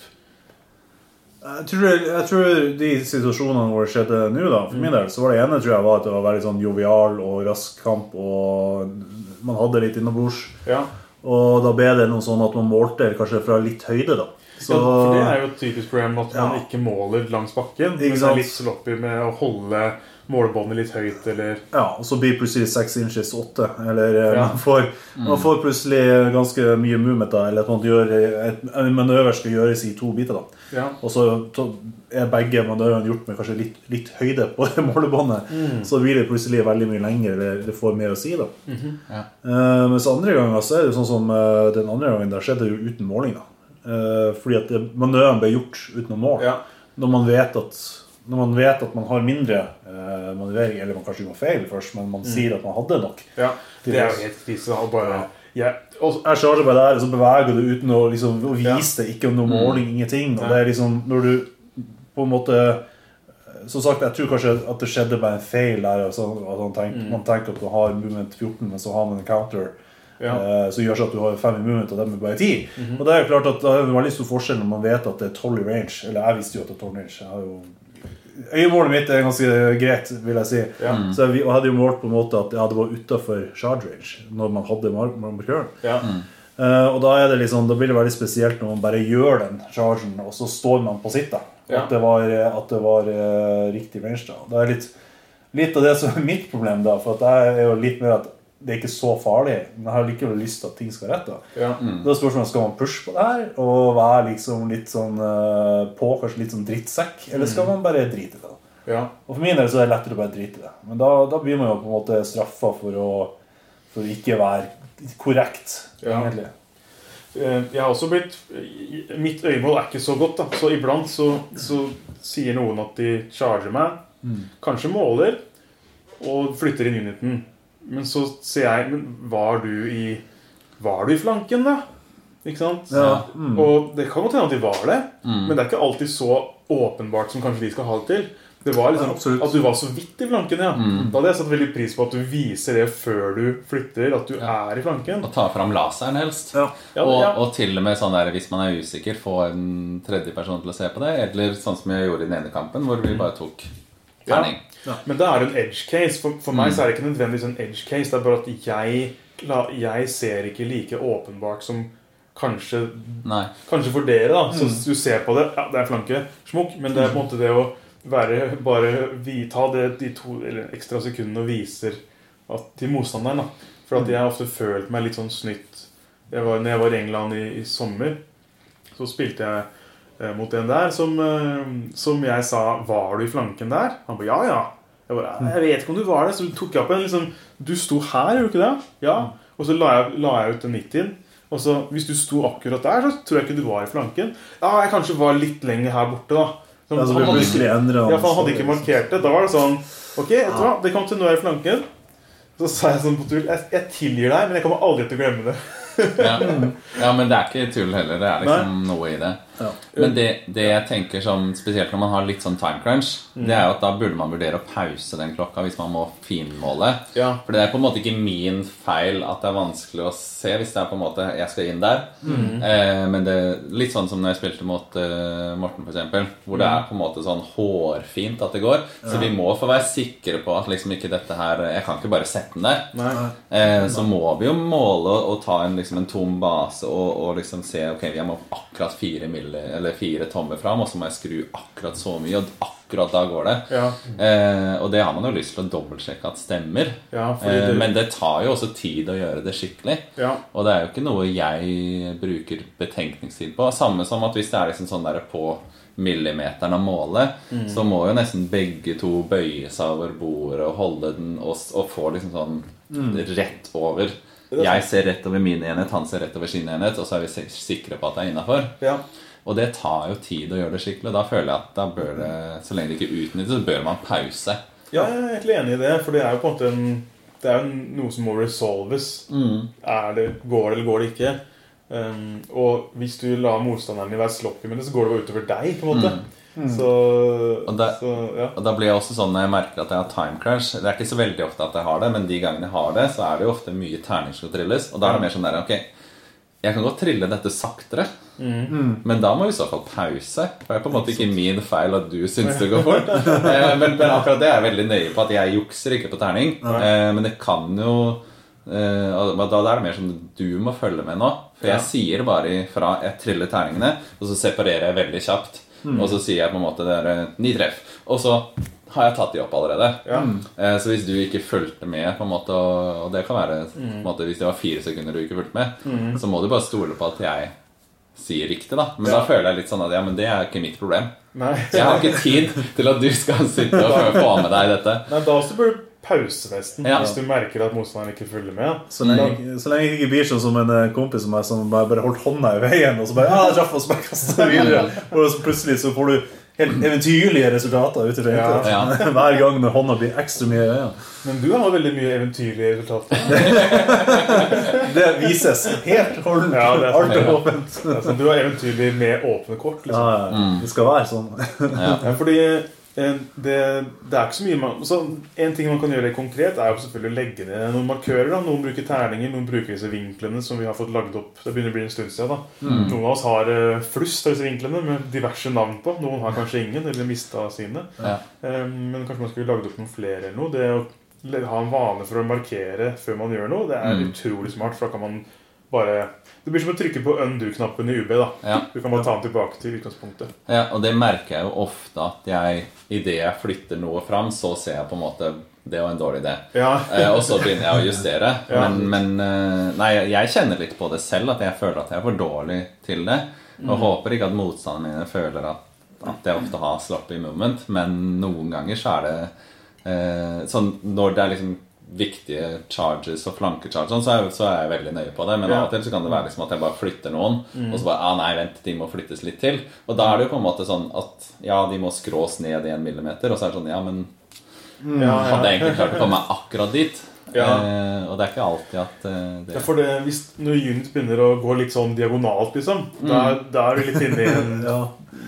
Jeg tror, jeg tror de situasjonene hvor det skjedde nå, da, for min del, så var det ene tror jeg var at det var veldig sånn jovial og rask kamp, og man hadde litt innabords. Ja. Og da ble det noe sånn at man målte kanskje fra litt høyde, da. Så, ja, for det er jo et typisk problem at man Ja. ikke måler langs bakken. Ikke Men er litt sloppy med å holde målebåndet litt høyt, eller ja, og så blir plutselig 6 inches 8. Eller eh, Ja. man, får, man får plutselig ganske mye movement, da, eller at man gjør et, en manøver skal gjøres i to biter. da. Ja. Og så er begge manøvrene gjort med kanskje litt, litt høyde på [laughs] målebåndet. Så blir det plutselig veldig mye lenger, eller det får mer å si. da. Ja. uh, mens andre ganger så er det jo sånn som uh, den andre gangen, der skjedde det jo uten måling. da. Uh, fordi at manøveren ble gjort uten å måle. Ja. Når, man vet at, når man vet at man har mindre uh, manøvrering, eller man kanskje gjorde feil først, men man sier at man hadde nok. ja. Det er jo helt krise. Bare, jeg, og, Jeg charger bare der, og så beveger du uten å, liksom, å Ja. vise det. Ikke noe måling, ingenting. Og det er liksom når du på en måte Som sagt, jeg tror kanskje at det skjedde bare en feil der. Altså, at man, tenker, man tenker at du har movement 14, men så har man en counter. Ja. eh, Som gjør at du har fem i movement, og dem er bare ti. Og det er jo klart at det er veldig stor forskjell når man vet at det er 12 i range. Eller jeg visste jo at det er 12 i range. Jeg har jo Øyemålet mitt er ganske greit, vil jeg si. Ja. Så jeg hadde jo målt på en måte at ja, det var utafor charge range når man hadde mar- mar- markøren. ja. Uh, og da, er det liksom, da blir det veldig spesielt når man bare gjør den chargen, og så står man på sitt. da. Ja. At det var, at det var uh, riktig range. da. Det er litt, litt av det som er mitt problem, da. For at jeg er jo litt mer at det er ikke så farlig, men jeg har likevel lyst til at ting skal rette. ja. Da er spørsmålet skal man pushe på det her og være liksom litt sånn eh, på, kanskje litt sånn drittsekk, eller skal man bare drite i det? ja. Og For min del så er det lettere å bare drite i det. Men da, da blir man jo på en måte straffa for å, for ikke være korrekt, Ja. egentlig. Eh, Jeg har også blitt Mitt øyemål er ikke så godt, da. Så iblant så, så sier noen at de charger meg. Kanskje måler og flytter inn uniten. Men så ser jeg Men var du i Var du i flanken, da? Ikke sant? Ja. Mm. Og det kan godt hende at de var det, men det er ikke alltid så åpenbart som kanskje de skal ha det til. Det var liksom Ja. At du var så vidt i flanken, ja. Da hadde jeg satt veldig pris på at du viser det før du flytter, at du er i flanken. Og ta fram laseren helst. Ja. Ja, og, ja. og til og med sånn der, hvis man er usikker, få en tredje person til å se på det. Eller sånn som jeg gjorde i den ene kampen, hvor vi bare tok terning. Men da er det en edge case. For, for meg så er det ikke nødvendigvis en edge case. Det er bare at jeg, la- jeg ser ikke like åpenbart som kanskje, Nei. kanskje for dere. da Så du ser på det, ja, det er flanke, smukk. Men det er på en måte det å være bare vi, Ta det de to eller ekstra sekundene og viser at, til motstanderen. da For at jeg har ofte følt meg litt sånn snytt jeg var, når jeg var i England i, i sommer, så spilte jeg mot en der som, eh, som jeg sa 'Var du i flanken der?' Han ba 'Ja, ja'. Jeg bare 'Jeg vet ikke om du var det'. Så tok jeg opp en liksom 'Du sto her, gjorde du ikke det?' Ja. Og så la jeg, la jeg ut en 90 Og så hvis du sto akkurat der, så tror jeg ikke du var i flanken. Ja, jeg kanskje var litt lenger her borte, da. Så Altså, han hadde ikke- ja, han hadde ikke markert det. Da var det sånn Ok, vet du hva, det kom til nå er i flanken. Så sa jeg sånn på tull Jeg, jeg tilgir deg, men jeg kommer aldri til å glemme det. Ja. ja, men det er ikke tull heller. Det er liksom noe i det. Ja. Men det, det jeg tenker som Spesielt når man har litt sånn time crunch, det er jo at da burde man vurdere å pause den klokka hvis man må finmåle. Ja. For det er på en måte ikke min feil at det er vanskelig å se hvis det er på en måte jeg skal inn der. Eh, men det er litt sånn som når jeg spilte mot uh, Morten, f.eks., hvor det er på en måte sånn hårfint at det går. Så vi må få være sikre på at liksom ikke dette her Jeg kan ikke bare sette den der. Nei. Eh, så må vi jo måle og ta en, liksom en tom base og, og liksom se Ok, jeg må akkurat fire, milli, eller fire tommer fram, og så må jeg skru akkurat så mye, og akkurat da går det. Ja. Eh, og det har man jo lyst til å dobbeltsjekke at stemmer. Ja, det... eh, men det tar jo også tid å gjøre det skikkelig. Ja. Og det er jo ikke noe jeg bruker betenkningstid på. Samme som at hvis det er liksom sånn der på millimeteren av målet, Mm. så må jo nesten begge to bøye seg over bordet og holde den og, og få liksom sånn Mm. rett over. Jeg ser rett over min enhet, han ser rett over sin enhet, og så er vi sikre på at det er innafor. Ja. Og det tar jo tid å gjøre det skikkelig. Da føler jeg at da bør det, så lenge det ikke utnyttes, så bør man pause. ja, jeg er egentlig enig i det, for det er jo på en måte en det er jo noe som må resolves. Er det, går det eller går det ikke? Um, og hvis du lar motstanderen din være sloppy med det, så går det bare utover deg. på en måte Så, Og da, så ja. Og da blir jeg også sånn når jeg merker at jeg har time crash Det er ikke så veldig ofte at jeg har det, men de gangene jeg har det, så er det jo ofte mye terninger som trilles. Og da er det mer sånn der Ok, jeg kan godt trille dette saktere, men da må vi i så fall pause. For det er på en måte ikke min feil at du syns det går fort. [laughs] Eh, men, men akkurat det er jeg veldig nøye på, at jeg jukser ikke på terning. Eh, men det kan jo eh, da, er det mer som du må følge med nå. For jeg sier bare fra jeg triller terningene, og så separerer jeg veldig kjapt. Og så sier jeg på en måte det er ni treff. Og så har jeg tatt de opp allerede. Ja. Eh, Så hvis du ikke fulgte med, på en måte og det kan være på en måte, hvis det var fire sekunder du ikke fulgte med, så må du bare stole på at jeg sier riktig. da Men da føler jeg litt sånn at ja, men det er ikke mitt problem. Nei. Jeg har ikke tid til at du skal sitte og få- med deg dette. Nei, da også burde du pause nesten. Ja. Hvis du merker at motstanderen ikke følger med. Så lenge, så lenge jeg ikke blir sånn som en eh, kompis som, meg, som bare, holdt hånda i veien, og så bare ja, traff, oss, bare det videre. [laughs] Og så plutselig så får du helt eventyrlige resultater ut ifra Ja. Ja. [laughs] Hver gang når hånda blir ekstra mye i øynene. Men du har veldig mye eventyrlige resultater. [laughs] Det vises helt holdent. Ja, det er. Alt er åpent. Du har eventyrlig med åpne kort. Liksom. ja, det skal være sånn. Fordi det, det er ikke så mye man, så En ting man kan gjøre konkret, er jo selvfølgelig å legge ned noen markører. da Noen bruker terninger, noen bruker disse vinklene som vi har fått lagd opp. Det begynner å bli en stund siden. da Noen av oss har eh, flust av disse vinklene med diverse navn på. Noen har kanskje ingen, eller mista sine. Ja. Eh, Men kanskje man skulle lagd opp noen flere eller noe. Det å ha en vane for å markere før man gjør noe, det er Mm. utrolig smart. For da kan man bare Det blir som å trykke på undo-knappen i UB. da Ja. Du kan bare ta den tilbake til utgangspunktet. Ja, og det merker jeg jo ofte at jeg idet jeg flytter noe fram, så ser jeg på en måte det var en dårlig idé. Ja, Eh, og så begynner jeg å justere. [laughs] Ja. Men, men eh, Nei, jeg kjenner litt på det selv, at jeg føler at jeg er for dårlig til det. Og håper ikke at motstanderne mine føler at, at jeg ofte har sloppy moment, men noen ganger så er det eh, sånn Når det er liksom viktige charges og flankecharges, sånn, så, så er jeg veldig nøye på det. Men Ja. av og til så kan det være liksom at jeg bare flytter noen, og så bare ah, nei, vent, de må flyttes litt til. Og da er det jo på en måte sånn at ja, de må skrås ned i en millimeter, og så er det sånn ja, men ja, hadde jeg egentlig klart å komme meg akkurat dit. Ja. Eh, og det er ikke alltid at eh, det Ja, for det, hvis Når unit begynner å gå litt sånn diagonalt, liksom, da, da er du litt inne i en [laughs] Ja.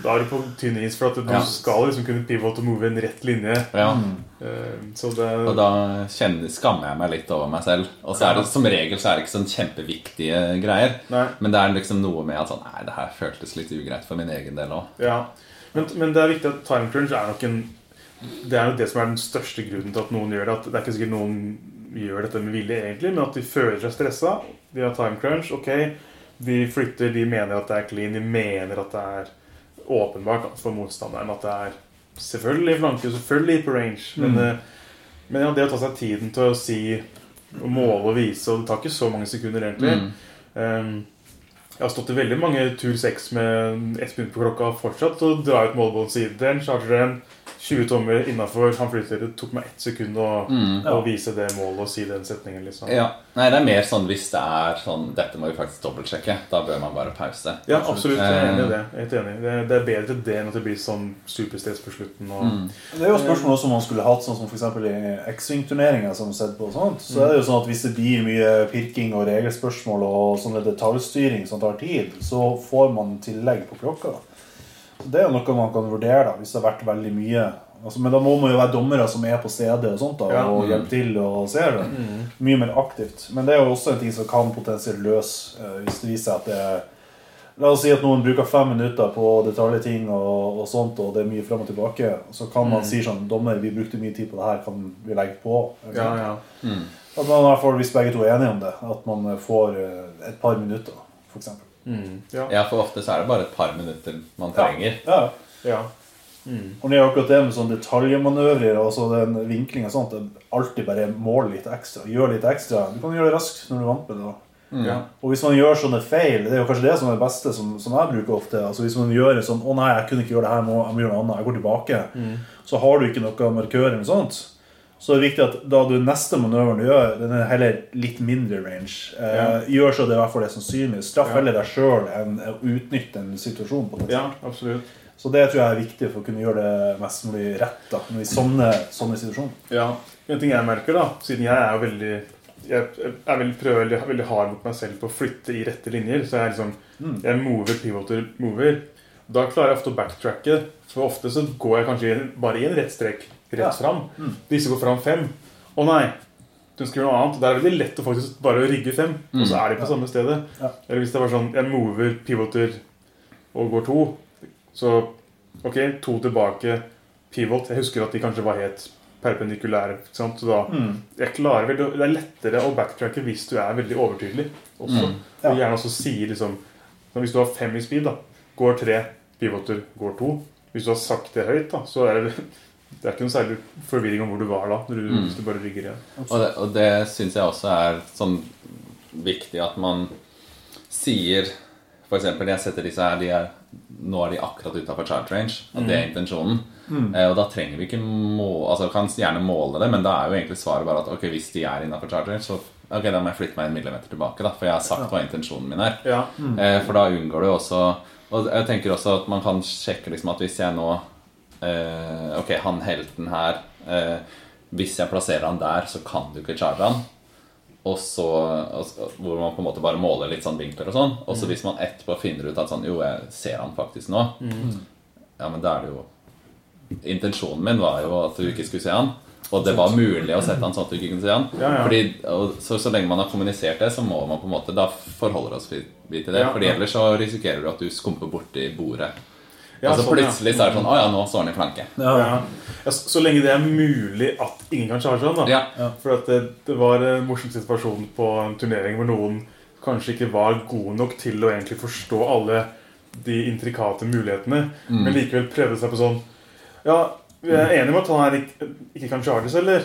Da er du på tynn is, for at du Ja. skal liksom kunne pivot og move en rett linje. ja. Eh, Så det Og da kjenner, skammer jeg meg litt over meg selv. Og så er det som regel så er det ikke sånn kjempeviktige greier. Nei. Men det er liksom noe med at sånn Nei, det her føltes litt ugreit for min egen del òg. Ja. Men, men det er viktig at time crunch er nok en Det er jo det som er den største grunnen til at noen gjør det. At det er ikke sikkert noen gjør dette med vilje, egentlig, men at de føler seg stressa. De har time crunch. Ok, de flytter, de mener at det er clean, de mener at det er åpenbart for motstanderen at det er selvfølgelig flanke, selvfølgelig på range. Men, mm. men ja, det å ta seg tiden til å si og måle og vise, og det tar ikke så mange sekunder, egentlig. Ehm, jeg har stått i veldig mange tur 6 med ett minutt på klokka fortsatt og drar ut målbåndssiden, charger den, 20 tommer innafor. Han flytter. Det tok meg ett sekund å, å vise det målet og si den setningen. liksom. Ja. Nei, det er mer sånn hvis det er sånn Dette må vi faktisk dobbeltsjekke. Da bør man bare pause. Ja, absolutt. Jeg er enig i det. Jeg er helt enig. Det, det er bedre det enn at det blir sånn superstress på slutten. Og, Det er jo spørsmål også om man skulle hatt sånn som eksempel i X-Wing-turneringer som sett på og sånt, så er det jo sånn at hvis det blir mye pirking og regelspørsmål og sånne detaljstyring som tar tid, så får man tillegg på klokka. Det er jo noe man kan vurdere da, hvis det har vært veldig mye. Altså, men da må man jo være dommere som er på stedet og sånt da, Ja. og hjelpe til og ser det. Mye mer aktivt. Men det er jo også en ting som kan potensielt løse eh, hvis det viser seg at det er La oss si at noen bruker fem minutter på detaljting og, og sånt, og det er mye frem og tilbake. Så kan man si sånn Dommer, vi brukte mye tid på det her, kan vi legge på? Eller ja, ja. At man i hvert fall, Hvis begge to er enige om det, at man får eh, et par minutter, f.eks. Mm, ja. Ja, for ofte så er det bare et par minutter man trenger. Ja. ja. Og det er akkurat det med sånn detaljmanøvrer og så den vinklinga og sånt, det alltid bare mål litt ekstra. Gjør litt ekstra. Du kan gjøre det raskt når du er vant med det. da. ja. Og hvis man gjør sånne feil, det er jo kanskje det som er det beste, som, som jeg bruker ofte. altså Hvis man gjør en sånn 'Å nei, jeg kunne ikke gjøre det her, nå, jeg må gjøre noe annet. Jeg går tilbake.' Så har du ikke noe markør eller noe sånt. Så det er viktig at da du neste manøveren du gjør, den er heller litt mindre range. Eh, Ja. Gjør så det i hvert fall er sannsynlig. Straff Ja. heller deg sjøl enn å utnytte en situasjon. på det. ja, absolutt. Så det tror jeg er viktig for å kunne gjøre det mest mulig rett da, i sånne, sånne situasjoner. Ja, En ting jeg merker, da, siden jeg er veldig jeg er veldig, prøver veldig, veldig hard mot meg selv på å flytte i rette linjer. Så jeg liksom Jeg mover, pivoter, mover. Da klarer jeg ofte å backtracke. For ofte så går jeg kanskje bare i en rett strek rett fram. Disse går fram fem. Å nei! Du skal gjøre noe annet. Det er veldig lett å faktisk bare rigge fem, og så er de på samme stedet. Eller hvis det var sånn Jeg mover, pivoter og går to. Så ok, to tilbake, pivot. Jeg husker at de kanskje var helt perpendikulære. Så da, jeg klarer vel, Det er lettere å backtracke hvis du er veldig overtydelig. Også. Og gjerne også sier liksom Hvis du har fem i speed, da, går tre, pivoter går to. Hvis du har sagt det høyt, da, så er det det er ikke noe særlig forvirring om hvor du var da. Når du, Hvis du bare rygger igjen. Og det, og det syns jeg også er sånn viktig at man sier eksempel, jeg setter disse her de er, Nå er de akkurat utafor charge range. At det er intensjonen. Eh, og da trenger vi ikke må, altså kan gjerne måle det, men da er jo egentlig svaret bare at ok, hvis de er innafor charge range, så ok, da må jeg flytte meg en millimeter tilbake. da For jeg har sagt hva intensjonen min er. Ja. Eh, for da unngår du også Og jeg tenker også at man kan sjekke liksom at hvis jeg nå eh, Ok, han helten her eh, Hvis jeg plasserer han der, så kan du ikke charge han. Og så, og Hvor man på en måte bare måler litt sånn vinkler og sånn. Og så hvis man etterpå finner ut at sånn Jo, jeg ser han faktisk nå. Ja, men da er det jo Intensjonen min var jo at du ikke skulle se han. Og det var mulig å sette han sånn at du ikke kunne se han. Ja, ja. Fordi, så, så lenge man har kommunisert det, så må man på en måte Da forholder oss vi til det. Ja, Fordi ellers så risikerer du at du skumper borti bordet. Ja, og så sånn, ja. plutselig så er det sånn Å ja, nå står han i flanke. Ja. Ja. Ja, så, så lenge det er mulig at ingen kan charge han. da Ja. For at det, det var en morsom situasjon på en turnering hvor noen kanskje ikke var gode nok til å egentlig forstå alle de intrikate mulighetene, Mm. men likevel prøvde seg på sånn Ja, vi er enige om at han her ikke, ikke kan charges, eller?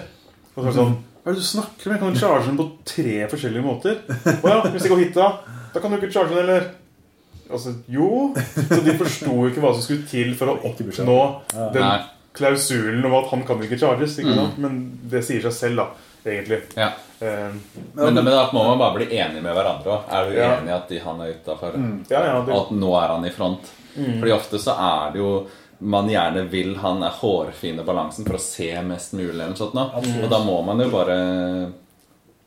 Og så er det sånn Hva er det du snakker om? Jeg kan charge den på tre forskjellige måter. Å ja, hvis jeg går hit, da? Da kan du ikke charge den, eller? Altså, jo. Så de forsto jo ikke hva som skulle til for å oppnå den klausulen om at han kan ikke charges. Ikke sant? Men det sier seg selv, da, egentlig. Ja. Um, Men, men da må man bare bli enig med hverandre òg. Er du Ja. enig i at de, han er utafor? ja, ja, det, Og at nå er han i front. Fordi ofte så er det jo man gjerne vil han er hårfine balansen for å se mest mulig. eller sånt nå. Og da må man jo bare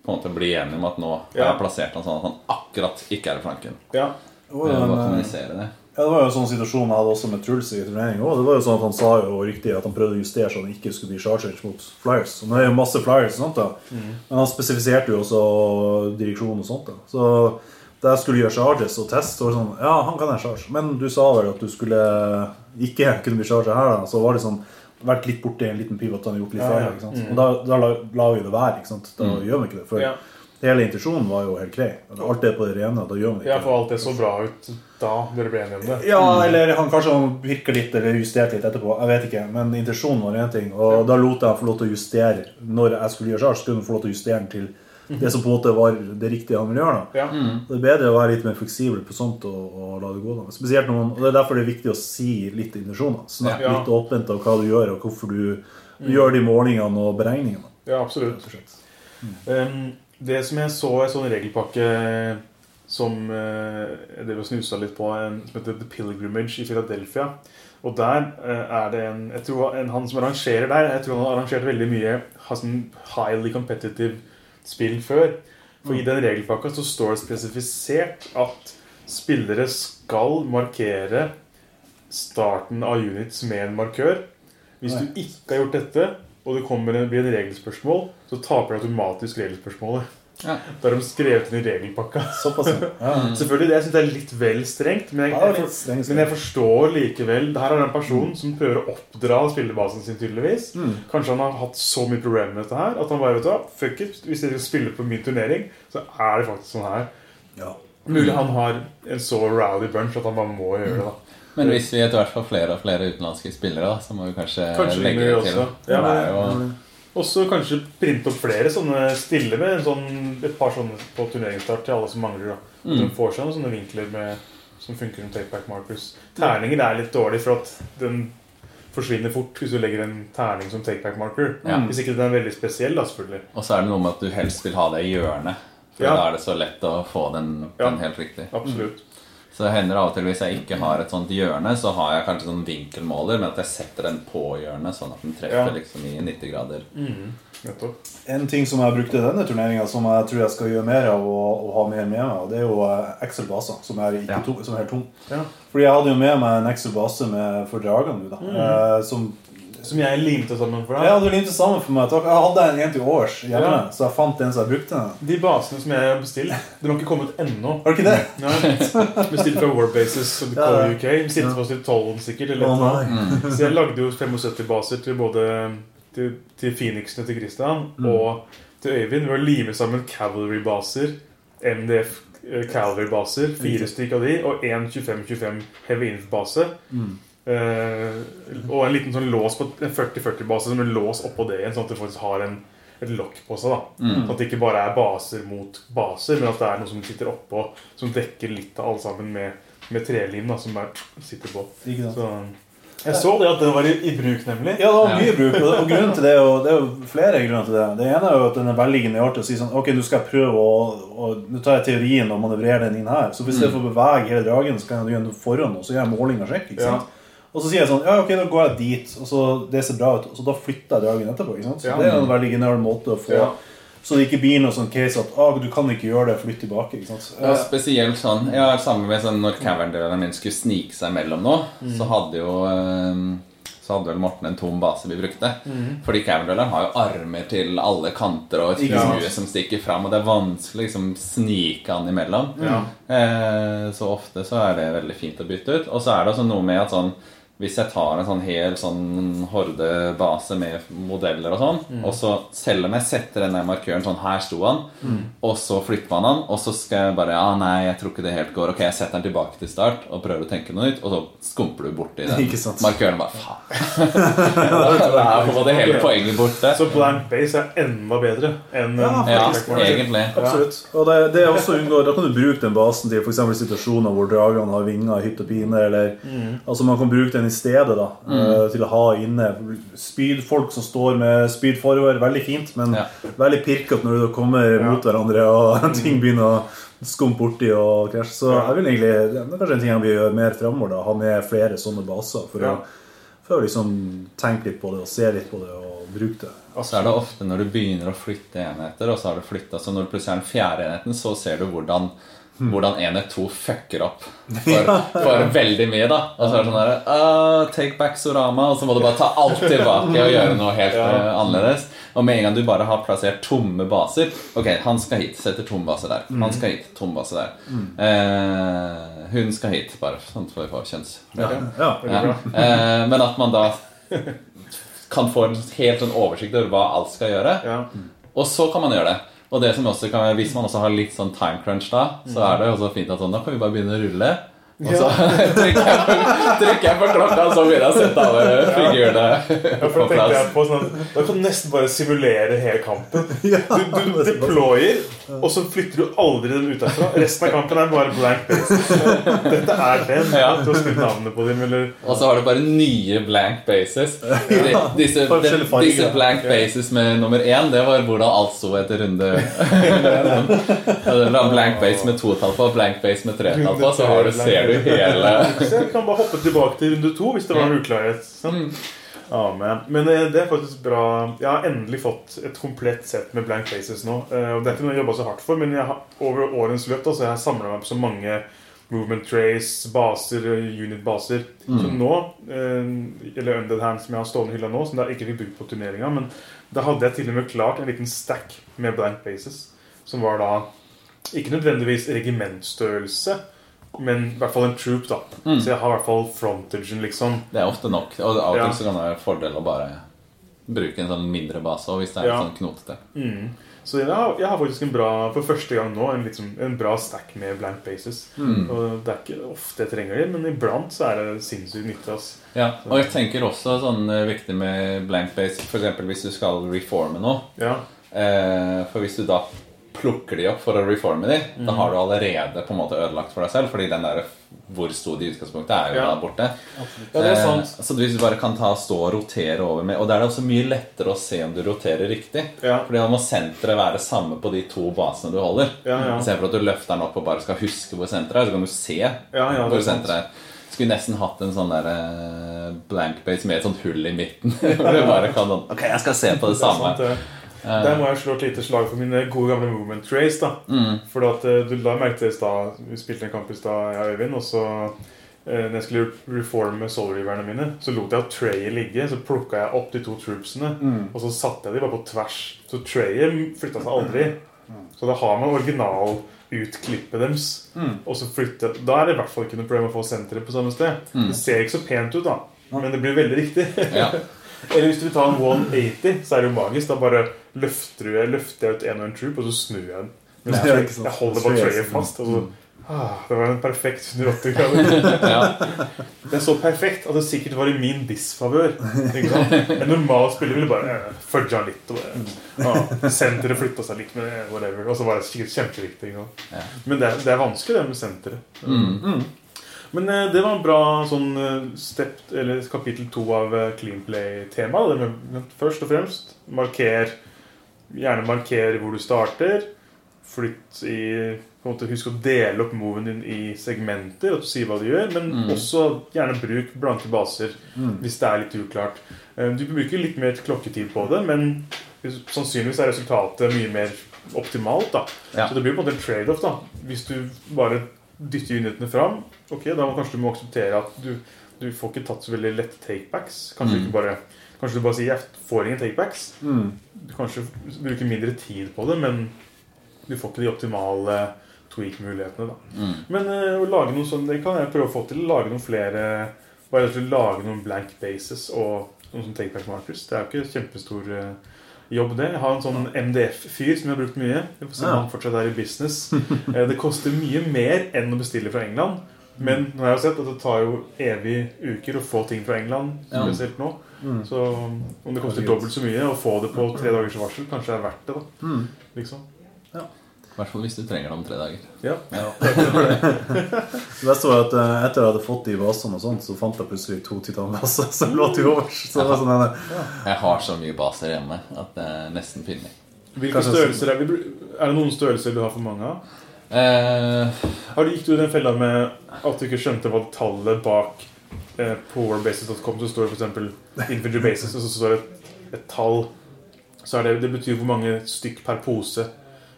på en måte bli enig om at nå har jeg plassert han sånn at han akkurat ikke er i flanken. ja. Jo, ja, men, bare eh, kommunisere det. Ja, Det var jo en sånn situasjon jeg hadde også med Truls i turnering også. Det var jo sånn at Han sa jo riktig at han prøvde å justere så han ikke skulle bli chargert mot flyers. Og det er jo masse flyers, og sånt da. men han spesifiserte jo også direksjon og sånt. da. Så da jeg skulle gjøre charges og test, så var det sånn Ja, han kan jeg charge. Men du sa vel at du skulle ikke [laughs] kunne bli charget her, da. Så var det sånn vært litt borti en liten pivot han gjort litt Ja, feil. ja. ikke sant? Og da, da la, la vi det være. ikke sant? Da gjør vi ikke det. For Ja. Hele intensjonen var jo helt grei. Alt er på det rene. Da gjør man det ja, for alt det så bra ut da dere ble enige om det. Ja, eller han kanskje han virker litt eller justerte litt etterpå. Jeg vet ikke, Men intensjonen var én ting. Og da lot jeg han få lov til å justere når jeg skulle gjøre charge. skulle han få lov til å justere den til det som på en måte var det riktige han ville gjøre. da. Ja. Det er bedre å være litt mer fleksibel på sånt og, og la det gå. da. Spesielt når man, og Det er derfor det er viktig å si litt intensjoner. Snakke Ja. litt åpent om hva du gjør, og hvorfor du gjør de målingene og beregningene. ja, absolutt. Um, det som jeg så en sånn regelpakke som jeg drev og snusa litt på, en, som heter The Pilgrimage i Philadelphia. Og der eh, er det en, jeg tror en Han som arrangerer der, jeg tror han har arrangert veldig mye sånn highly competitive spill før. For i den regelpakka så står det spesifisert at spillere skal markere starten av units med en markør. Hvis du ikke har gjort dette, og det kommer en, blir en regelspørsmål, så taper du automatisk regelspørsmålet. Ja. Da har de skrevet inn i regelpakka. [laughs] Såpass, ja. Selvfølgelig, det synes det er litt vel strengt, men jeg, Ja, jeg, litt strengt. men jeg forstår likevel Her er det en person som prøver å oppdra spillebasen sin, tydeligvis. Kanskje han har hatt så mye problemer med dette her at han bare vet du hva, fuck it, hvis jeg skal spille på min turnering, så er det faktisk sånn her. Ja. Mulig han har en så rowdy bunch at han bare må gjøre det. da Men hvis vi etter hvert får flere og flere utenlandske spillere, da, så må vi kanskje, Kanskje legge det til. også. Ja, jo, Også kanskje printe opp flere sånne stille med sånn, et par sånne på turneringsstart til alle som mangler. da Mm. De får seg noen sånne vinkler med, som funker som takeback markers. Terninger er litt dårlig, for at den forsvinner fort hvis du legger en terning som takeback marker. Ja. Hvis ikke den er veldig spesiell, da, selvfølgelig. og så er det noe med at du helst vil ha det i hjørnet. For Ja. da er det så lett å få den, Ja. den helt riktig. Absolutt. Så det hender av og til hvis jeg ikke har et sånt hjørne, så har jeg kanskje sånn vinkelmåler, men at jeg setter den på hjørnet, sånn at den treffer Ja. liksom i 90 grader. Nettopp. En ting som jeg brukte i denne turneringa, som jeg tror jeg skal gjøre mer av og, og ha mer med meg, det er jo eh, Excel-baser, som er, Ja. som er helt tom. Ja. Fordi jeg hadde jo med meg en Excel-base med for dragene nå, da. eh, som Som jeg limte sammen for deg? Ja, du limte sammen for meg. takk. Jeg hadde en igjen til års hjemme, Ja. så jeg fant en som jeg brukte. De basene som jeg har bestilt, de har ikke kommet ennå. Har du ikke det? Nei, Bestilt fra Warbases og Ja. UK. Sitter sitter fast i 12 sikkert. Å nei. Så jeg lagde jo 75 baser til både til, til Phoenixene til Christian og til Øyvind. Vi har limet sammen Cavalry-baser, MDF eh, Cavalry-baser, fire stykk av de, og en 25-25 Heavy Inf-base. Eh, og en liten sånn lås på en 40-40-base som en lås oppå det igjen, sånn at det faktisk har en, et lokk på seg. da Sånn at det ikke bare er baser mot baser, men at det er noe som sitter oppå, som dekker litt av alle sammen med, med trelim da, som er, sitter på. Ikke sant? Så jeg så det at den var i, i bruk, nemlig. Ja, det var mye bruk. Og og grunnen til det er jo, det er jo flere grunner til det. Det ene er jo at den er veldig genialt å si sånn Ok, nå skal jeg prøve å og, Nå tar jeg teorien og manøvrerer den inn her. Så hvis jeg får bevege hele dragen, så kan jeg gjøre noe forhånd, og så gjør jeg måling og sjekk. ikke Ja. Og så sier jeg sånn Ja, ok, da går jeg dit, og så det ser bra ut. Og så da flytter jeg dragen etterpå. ikke sant? Så Ja. Det er en veldig genial måte å få Ja. Så det ikke blir noe sånn case at ah, du kan ikke gjøre det, flytt tilbake. ikke sant? Ja, spesielt sånn Ja, sammen med sånn når Cavern-deleren min skulle snike seg mellom nå, Mm. så hadde jo eh, Så hadde vel Morten en tom base vi brukte. Mm. Fordi Cavern-deleren har jo armer til alle kanter og et hue som stikker fram, og det er vanskelig å liksom snike han imellom. Ja. Eh, så ofte så er det veldig fint å bytte ut. Og så er det også noe med at sånn hvis jeg tar en sånn hel sånn hordebase med modeller og sånn, og så selv om jeg setter den der markøren sånn Her sto han, og så flytter man han, og så skal jeg bare Ja, nei, jeg tror ikke det helt går. Ok, jeg setter den tilbake til start og prøver å tenke noe nytt, og så skumper du borti den [laughs] Ikke sant. markøren. Bare faen. [laughs] [laughs] da er på en måte hele poenget borte. Så blank base er enda bedre enn Ja, Ja, egentlig. Absolutt. Og det, det er også unngå, Da kan du bruke den basen til eksempel situasjoner hvor dragene har vinger hytt og pine. Eller, altså Man kan bruke den i stedet da mm. til å ha inne spydfolk som står med spyd forover. Veldig fint, men Ja. veldig pirkete når du kommer mot hverandre og [laughs] ting begynner å skumpe borti og krasje. Så jeg vil egentlig, det er kanskje en ting jeg vil gjøre mer framover. Ha med flere sånne baser. For, Ja. å, for å liksom tenke litt på det og se litt på det og bruke det. Og så er det ofte når du begynner å flytte enheter, og så har du flyttet, så når du plutselig er den fjerde enheten, så ser du hvordan, hvordan enhet 2 fucker opp [laughs] for, for veldig mye. da Og så er det sånn der uh, Take back Sorama, og så må du bare ta alt tilbake og gjøre noe helt eh, annerledes. Og med en gang du bare har plassert tomme baser Ok, han skal hit. Setter tom base der. Han skal hit. Tom base der. Uh, hun skal hit. Bare sånn for å få kjønns... Ja. Ja. Eh, men at man da kan få en helt en oversikt over hva alt skal gjøre. Ja. Og så kan man gjøre det. Og det som også kan, hvis man også har litt sånn time crunch da, så er det også fint at sånn, da kan vi bare begynne å rulle. Og så [laughs] trykker jeg, på, trykker jeg på klokka, og så begynner jeg å sette alle figurene Ja, for [laughs] på plass. jeg på sånn at Da kan du nesten bare simulere hele kampen. [laughs] Du, du deployer, og så flytter du aldri den ut derfra. Resten av kampen er bare blank bases. Dette er den. Ja. Du har skrevet navnet på dem, eller Og så har du bare nye blank bases. De, disse, forskjellige de, disse blank bases med nummer én, det var hvordan alt sto etter runde Blank base med totall på, blank base med tretall på, så har du, ser du hele Så [laughs] jeg kan bare hoppe tilbake til runde to hvis det var en uklarhet. Ja, men, men eh, det er faktisk bra. Jeg har endelig fått et komplett sett med blank faces nå. Det er ikke noe jeg jobba så hardt for, men jeg har, over årens løp da, så jeg har samla meg på så mange movement trace, baser, eh, unit-baser. Så nå, eh, eller Undead Hand som jeg har stående i hylla nå, som jeg ikke fikk brukt på turneringa, men da hadde jeg til og med klart en liten stack med blank bases. Som var da ikke nødvendigvis regimentstørrelse, men i hvert fall en troop, da. Så jeg har i hvert fall frontagen, liksom. Det er ofte nok. Og av og til så kan det være en fordel å bare bruke en sånn mindre base hvis det er Ja. sånn knotete. Mm. Så jeg har, jeg har faktisk en bra, for første gang nå, en, liksom, en bra stack med blank bases. Og det er ikke ofte jeg trenger det, men iblant så er det sinnssykt nyttig. Altså. Ja, og jeg tenker også sånn eh, viktig med blank base, f.eks. hvis du skal reforme noe. Ja. Eh, for hvis du da plukker de opp for å reforme de, da har du allerede på en måte ødelagt for deg selv. Fordi den der hvor sto de i utgangspunktet, er jo Ja. da borte. ja, det er sant. Eh, så hvis du bare kan ta stå og rotere over med Og da er det også mye lettere å se om du roterer riktig. Ja. Fordi da må senteret være samme på de to basene du holder. Ja, ja. Istedenfor at du løfter den opp og bare skal huske hvor senteret er, så kan du se Ja, ja, hvor er senteret er. Skulle nesten hatt en sånn der eh, blank base med et sånt hull i midten. [laughs] Hvor du bare kan sånn Ok, jeg skal se på det Det samme. sant. Der må jeg slå et lite slag for mine gode gamle movement trays. da For at eh, du la merke til i stad Vi spilte en kamp i stad, jeg og Øyvind, og så eh, når jeg skulle reforme soul reaverne mine, så lot jeg trayet ligge. Så plukka jeg opp de to troopsene, og så satte jeg de bare på tvers. Så trayet flytta seg aldri. Så da har man originalutklippet deres. Og så flytte Da er det i hvert fall ikke noe problem å få senteret på samme sted. Det ser ikke så pent ut, da, men det blir veldig riktig. Ja. [laughs] Eller hvis du vil ta en 180, så er det jo magisk. Da bare løfter jeg løfter jeg ut en og en troop, og så snur jeg den. Men Ja, jeg, jeg holder bare treet trayet fast. Og så, ah, det var en perfekt 180 grader. [laughs] Ja. Det er så perfekt at det sikkert var i min disfavør. En normal spiller ville bare eh, fudge han litt. Og bare, ah, senteret flytta seg litt, men eh, whatever. Og så var det sikkert kjempeviktig. ikke sant? Ja. Men det det er vanskelig, det med senteret. Mm. Men eh, det var en bra sånn eh, step, eller kapittel to av eh, Clean Play-tema. Det med, med Først og fremst marker Gjerne markere hvor du starter. Flytt i på en måte, Husk å dele opp moven din i segmenter, at du sier hva du gjør. Men Mm. også gjerne bruk blanke baser hvis det er litt uklart. Eh, Du bruker litt mer klokketid på det, men sannsynligvis er resultatet mye mer optimalt. da Ja. Så det blir på en måte en trade-off. da Hvis du bare dytter unitene fram, ok, da må kanskje du må akseptere at du, du får ikke tatt så veldig lett takebacks. Kanskje, Mm. ikke bare, kanskje du bare sier 'jeg får ingen takebacks'. Mm. Du kanskje bruker mindre tid på det, men du får ikke de optimale tweak-mulighetene. Mm. Men eh, å lage noe sånn, det kan jeg prøve å få til. Lage noen flere Bare lage noen blank bases og noen sånne takeback markers. Det er jo ikke kjempestor eh, jobb, det. Jeg har en sånn MDF-fyr som jeg har brukt mye. Vi får se om han fortsatt er i business. [laughs] Eh, det koster mye mer enn å bestille fra England. Men nå har jeg sett at det tar jo evige uker å få ting fra England, spesielt nå. Mm. Så om det koster dobbelt så mye å få det på tre dagers varsel, kanskje er verdt det, da. Mm. Liksom. I hvert fall hvis du trenger det om tre dager. Ja. [laughs] Det beste var at eh, etter jeg hadde fått de basene, og sånt, så fant jeg plutselig to titanbaser [laughs] som lå til overs. Sånn Jeg har så mye baser hjemme at det er nesten pinlig. Hvilke Kanskje- størrelser er, er det noen størrelser du har for mange av? Eh, Har du Gikk du i den fella med at du ikke skjønte hva tallet bak eh, worldbasis.com så står det f.eks. infantry basis, og så står det et, et tall. Så det, det betyr hvor mange stykk per pose.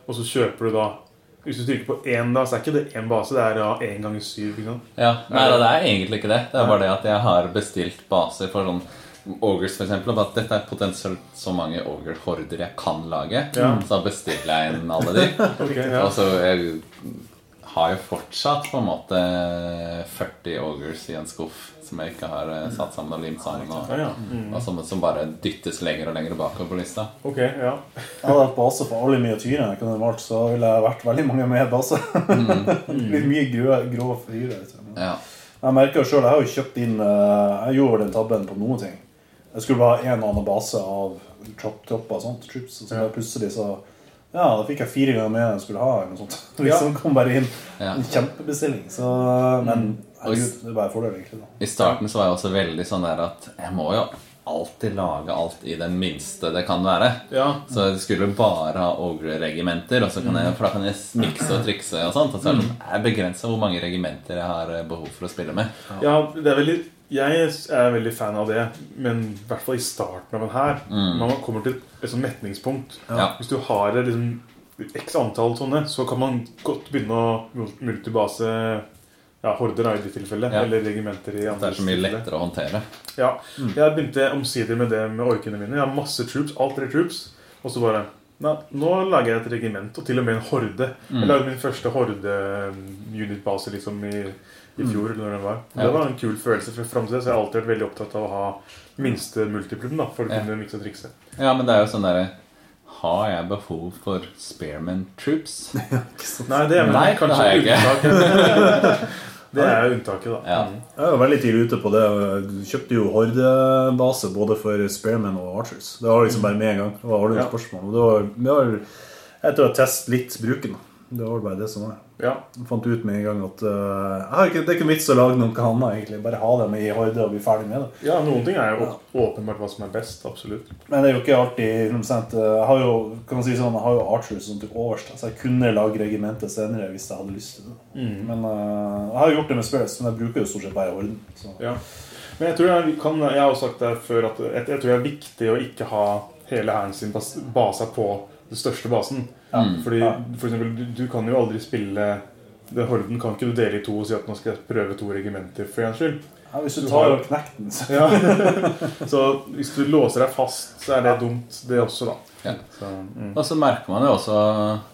Og så kjøper du da Hvis du trykker på én, da, så er ikke det én base. Det er da én ganger syv. Ikke sant? ja, Nei, det er egentlig ikke det. Det er bare det at jeg har bestilt baser for sånn Ogres, for eksempel. At dette er potensielt så mange Ogre-horder jeg kan lage. Ja. Så da bestiller jeg inn alle de. [laughs] okay, ja. Og så jeg har jo fortsatt på en måte 40 ogres i en skuff som jeg ikke har eh, satt sammen og limt sammen. Og, Ja, ja. Mm. og som, som bare dyttes lenger og lenger bakover på lista. Ok, ja. Jeg hadde hatt base for alle miniatyrene jeg kunne valgt, så ville jeg vært veldig mange med base. [laughs] Litt mye grå, grå fyre. Ja. Jeg merker jo selv, jeg har jo kjøpt inn eh, Jeg gjorde den tabben på noen ting. Jeg skulle bare ha en annen base av tropp, tropper og sånt, Trips, og så Ja. plutselig så Ja, da fikk jeg fire ganger mer enn jeg skulle ha. eller noe sånt. [laughs] Liksom kom bare inn Ja. en kjempebestilling. Så, men herregud, det bare egentlig. da. I starten så var jeg også veldig sånn der at jeg må jo alltid lage alt i det minste det kan være. Ja, Så jeg skulle bare ha ogre-regimenter, og så kan jeg, for da kan jeg mikse og trikse og sånt. Og så er det sånn, jeg begrenser hvor mange regimenter jeg har eh, behov for å spille med. ja det er veldig jeg er veldig fan av det, men i hvert fall i starten av en her. Når man kommer til et sånt metningspunkt Ja. Hvis du har liksom x antall sånne, så kan man godt begynne å multibase ja, horder da, i ditt tilfelle, Ja. eller regimenter i andre Det er så mye tilfelle. lettere å håndtere. Ja, Jeg begynte omsider med det med orkene mine. Jeg har masse troops, alt tre troops. Og så bare Nei, nå lager jeg et regiment, og til og med en horde. Jeg lagde min første horde-unit-base liksom i, i fjor. Mm. når den var. Ja. Det var en kul følelse. for frem til det så jeg har alltid vært veldig opptatt av å ha minste multiplum da, for å Ja. kunne mikse og trikse. Ja, men det er jo sånn derre Har jeg behov for spearman troops? [laughs] Nei, det er men Nei, det har jeg ikke. [laughs] det er unntaket, da. Ja. Mm. Jeg var veldig tidlig ute på det. Du kjøpte jo hordebase både for Spearman og Archers. Det var liksom bare med en gang. Det var Ja. spørsmål. Og det var, det var etter å ha testet litt bruken. da. Det var bare det som var. Ja. Jeg fant ut med en gang at uh, ikke, det er ikke vits å lage noe annet. egentlig. Bare ha dem i horde og bli ferdig med det. ja, noen ting er jo ja. åpenbart hva som er best. Absolutt. Men det er jo ikke alltid Jeg har jo kan man si sånn, jeg har jo Archers som til overs, da, så jeg kunne lage regimentet senere hvis jeg hadde lyst til det. Men uh, jeg har jo gjort det med Spirits, men jeg bruker jo stort sett bare horden. Så. Ja. Men jeg tror jeg, kan, jeg har også sagt det før at jeg, jeg tror det er viktig å ikke ha hele hæren sin basa på den største basen. Fordi Ja. for eksempel, du, du kan jo aldri spille det Horden kan ikke du dele i to og si at nå skal jeg prøve to regimenter for en skyld. Ja, hvis du Du tar opp den, så Ja. [laughs] så hvis du låser deg fast, så er det dumt, det også, da. Ja. Så, mm. Og så merker man jo også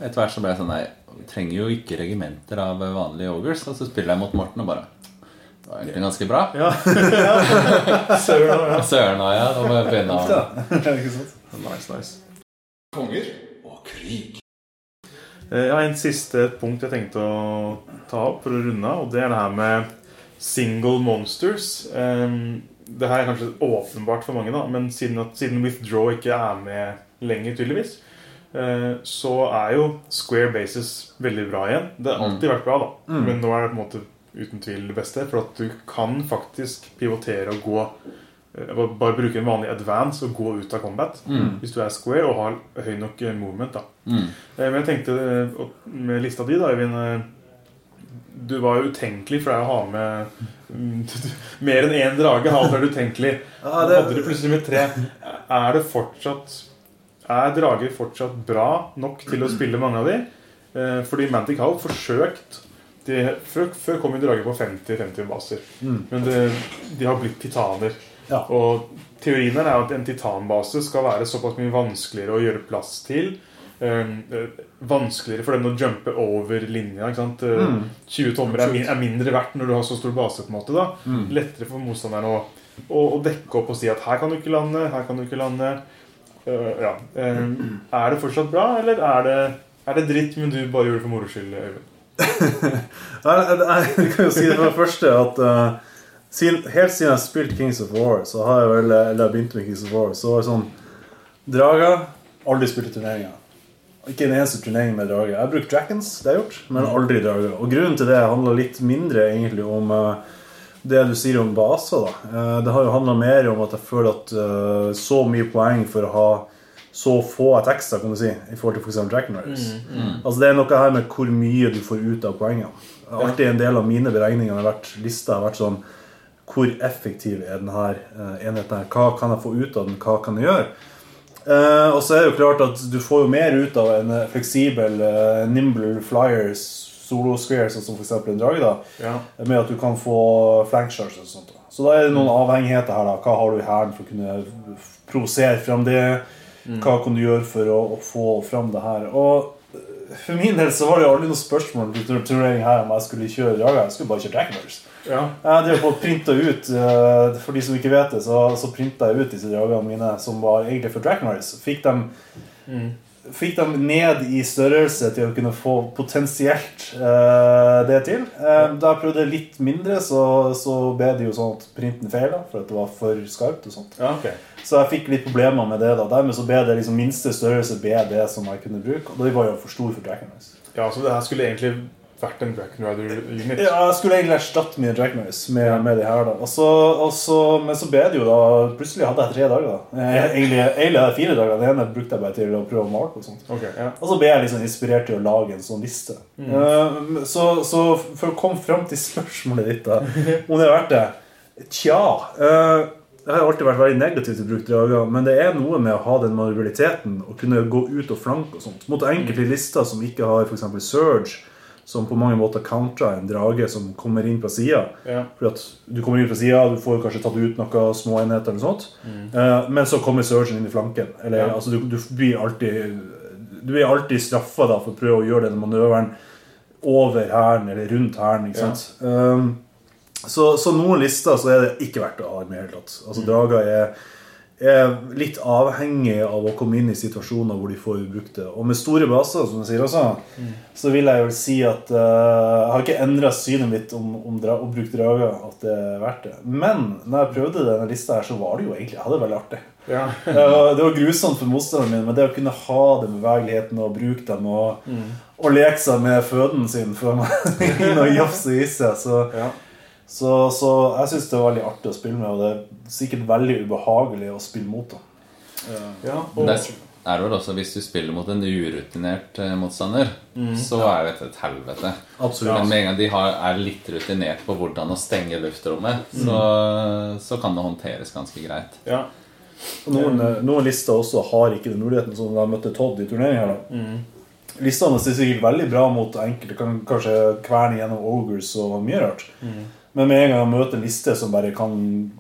Etter hvert så ble jeg sånn Nei, vi trenger jo ikke regimenter av vanlige ogres. Og så spiller jeg mot Morten og bare Det var egentlig ganske bra. [laughs] Ja. Søren, ja. Søren òg, ja. Da må jeg begynne å? [laughs] Nice, nice. Konger krig. Eh, har en siste punkt jeg tenkte å ta opp for å runde av, og det er det her med single monsters. Det her er kanskje åpenbart for mange, da, men siden, at, siden Withdraw ikke er med lenger, tydeligvis, eh, så er jo Square Bases veldig bra igjen. Det har alltid vært bra, da, men nå er det på en måte uten tvil det beste. For at du kan faktisk pivotere og gå Bare bruke en vanlig advance og gå ut av combat hvis du er square og har høy nok eh, movement. da Mm. Eh, Men jeg tenkte eh, med lista di, da, Øyvind eh, Du var jo utenkelig for deg å ha med mm, [laughs] mer enn én drage. Alt er utenkelig. Ja, det- hadde du plutselig med tre. Er det fortsatt Er drager fortsatt bra nok til å spille mange av de? Eh, Fordi Mantic har jo forsøkt de, før, før kom jo drager på 50-50 baser. Men det, de har blitt titaner. Ja. Og teorien her er at en titanbase skal være såpass mye vanskeligere å gjøre plass til. Um, eh, vanskeligere for dem å jumpe over linja. Ikke? Eh, 20 tommer er, er mindre verdt når du har så stor base. på en måte da Lettere for motstanderen å, å, å dekke opp og si at 'her kan du ikke lande', 'her kan du ikke lande'. Uh, ja. Um, er det fortsatt bra, eller er det, er det dritt, men du bare gjør det for moro skyld? Øyvind? [laughs] Jeg, [laughs] jeg, kan jo si det det første at siden, helt siden jeg har spilt Kings of War, så har jeg vel Eller jeg begynte med Kings of War, så var det sånn Draga aldri spilt i turneringer. Ikke en eneste turnering med drage. Jeg har brukt Dragons, det har jeg gjort, men aldri drage. Og grunnen til det handler litt mindre egentlig om eh, det du sier om baser. da. Eh, det har jo handla mer om at jeg føler at eh, så mye poeng for å ha så få tekster kan du si, i forhold til f.eks. Dragon Riders. Altså Det er noe her med hvor mye du får ut av poengene. Alltid en del av mine beregninger har vært lista har vært sånn Hvor effektiv er denne uh, enheten? her? Hva kan jeg få ut av den? Hva kan jeg gjøre? Eh, og så er det jo klart at du får jo mer ut av en eh, fleksibel eh, nimble flyers, solo squares, sånn som f.eks. en drage, da, Ja. med at du kan få flank charge og sånt. da. Så da er det noen avhengigheter her. da. Hva har du i hæren for å kunne provosere fram det? Hva kan du gjøre for å, å få fram det her? Og For min del så var det jo aldri noe spørsmål til turnering her om jeg skulle kjøre Draga. Jeg skulle bare kjøre Dragoners. Ja. Jeg drev på å printe ut eh, For de som ikke vet det, så, så printa jeg ut disse dragene mine som var egentlig for Dragoners. Fikk dem Fikk dem ned i størrelse til å kunne få potensielt uh, det til. Eh, da jeg prøvde litt mindre, så, så ble det jo sånn at printen feila for at det var for skarpt. og sånt. ja, okay. Så jeg fikk litt problemer med det. da. Dermed så ble det liksom minste størrelse ble det som jeg kunne bruke. Og de var jo for stor for Dragoners. Ja, så det her skulle egentlig vært en Dragon Rider-unit. Ja, jeg skulle egentlig erstatte mine Dragoners med, med de her. da. Og så, og så, men så ble det jo da Plutselig hadde jeg tre dager. da. Eh, Egentlig, egentlig hadde jeg fire dager. Den ene brukte jeg bare til å prøve å male på. og sånt. okay, ja. Og så ble jeg liksom inspirert til å lage en sånn liste. Eh, så, så for å komme fram til spørsmålet ditt, da, om det har vært det Tja. eh, jeg har alltid vært veldig negativ til å bruke drager, men det er noe med å ha den manøvraliteten og kunne gå ut og flanke og sånt. Mot enkelte lister som ikke har f.eks. surge, som på mange måter counter en drage som kommer inn fra sida. Ja. Fordi at du kommer inn fra sida, du får kanskje tatt ut noen småenheter eller noe sånt. Eh, men så kommer surgen inn i flanken. Eller, Ja. altså, du, du blir alltid Du blir alltid straffa for å prøve å gjøre den manøveren over hæren eller rundt hæren. Ja. Um, så, så noen lister så er det ikke verdt å ha med i det hele tatt. Altså, drager er, er litt avhengig av å komme inn i situasjoner hvor de får brukt det. Og med store baser, som du sier også, så vil jeg vel si at uh, Jeg har ikke endra synet mitt om, om dra, å bruke drager, at det er verdt det. Men når jeg prøvde denne lista her, så var det jo egentlig Jeg hadde det veldig artig. Ja. [laughs] Det var, det var grusomt for motstanderen min, men det å kunne ha den bevegeligheten og bruke dem og, og leke seg med føden sin før man [laughs] inn og jafse i seg, så, Ja. Så, så jeg syns det er veldig artig å spille med, og det er sikkert veldig ubehagelig å spille mot. da. ja. Og, det er vel også hvis du spiller mot en urutinert motstander, motstander, så er dette et helvete. Absolutt. Men med en gang de har, er litt rutinert på hvordan å stenge luftrommet, så, så kan det håndteres ganske greit. ja. Noen, eh, noen lister også har ikke den muligheten, som da jeg møtte Todd i turneringa. Mm. Listene er sikkert veldig bra mot enkelte, kan kanskje kverne gjennom ogres og mye rart. Men med en gang han møter en liste som bare kan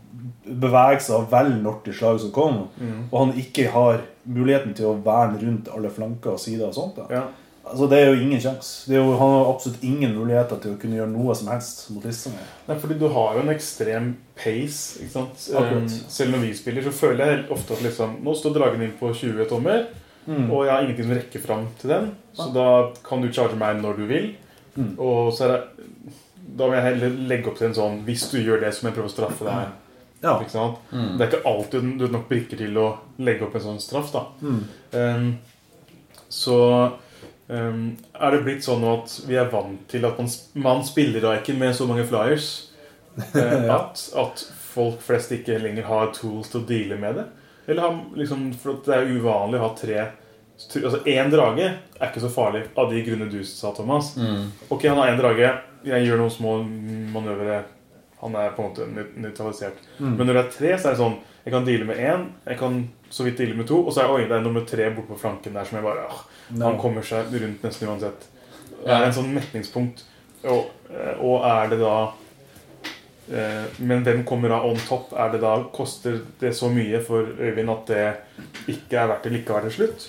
bevege seg av velge når til slaget som kommer, og han ikke har muligheten til å verne rundt alle flanker og sider og sånt, da. ja. Altså, det er jo ingen sjanse. Han har absolutt ingen muligheter til å kunne gjøre noe som helst mot listene. Nei, fordi du har jo en ekstrem pace. ikke sant? Um, selv når vi spiller, så føler jeg ofte at liksom Nå står dragen din på 20 tommer, Mm. og jeg har ingenting som rekker fram til den. Så da kan du charge meg når du vil. Mm. Og så er det Da vil jeg heller legge opp til en sånn Hvis du gjør det, så må jeg prøve å straffe deg. Ja. Ikke sant? Det er ikke alltid du har nok brikker til å legge opp en sånn straff. da Mm. um, Så um, er det blitt sånn at vi er vant til at man, man spiller da ikke med så mange flyers. eh, [laughs] Ja. at, at folk flest ikke lenger har tools til å deale med det. Eller har, liksom, for det er uvanlig å ha tre Altså Én drage er ikke så farlig av de grunner du sa, Thomas. Ok, han har én drage. Jeg gjør noen små manøvre. Han er på en måte nøytralisert. Mm. Men når det er tre, så er det sånn Jeg kan deale med én, jeg kan så vidt deale med to, og så er oi, det er nummer tre borte på flanken der som jeg bare ah, Han kommer seg rundt nesten uansett. Det er en sånn metningspunkt. Og, eh, og er det da eh, Men hvem kommer da on top? Er det da, Koster det så mye for Øyvind at det ikke er verdt det likevel til slutt?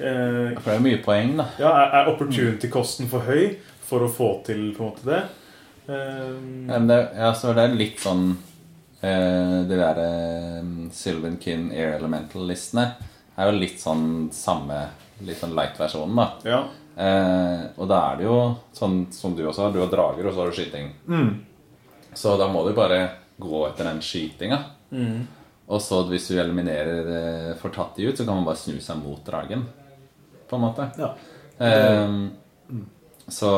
Eh, For det er mye poeng, da. ja, er, er opportunity-kosten for høy for å få til på en måte det? Eh, Ja, men det, ja, så det er litt sånn eh, De der eh, Sylvan Kinn Air Elemental-listene er jo litt sånn samme Litt sånn light-versjonen, da. ja. Eh, og da er det jo sånn som du også har. Du har drager, og så har du skyting. Så da må du bare gå etter den skytinga. Og så hvis du eliminerer eh, får tatt de ut, så kan man bare snu seg mot dragen. På en måte. Ja. Um, så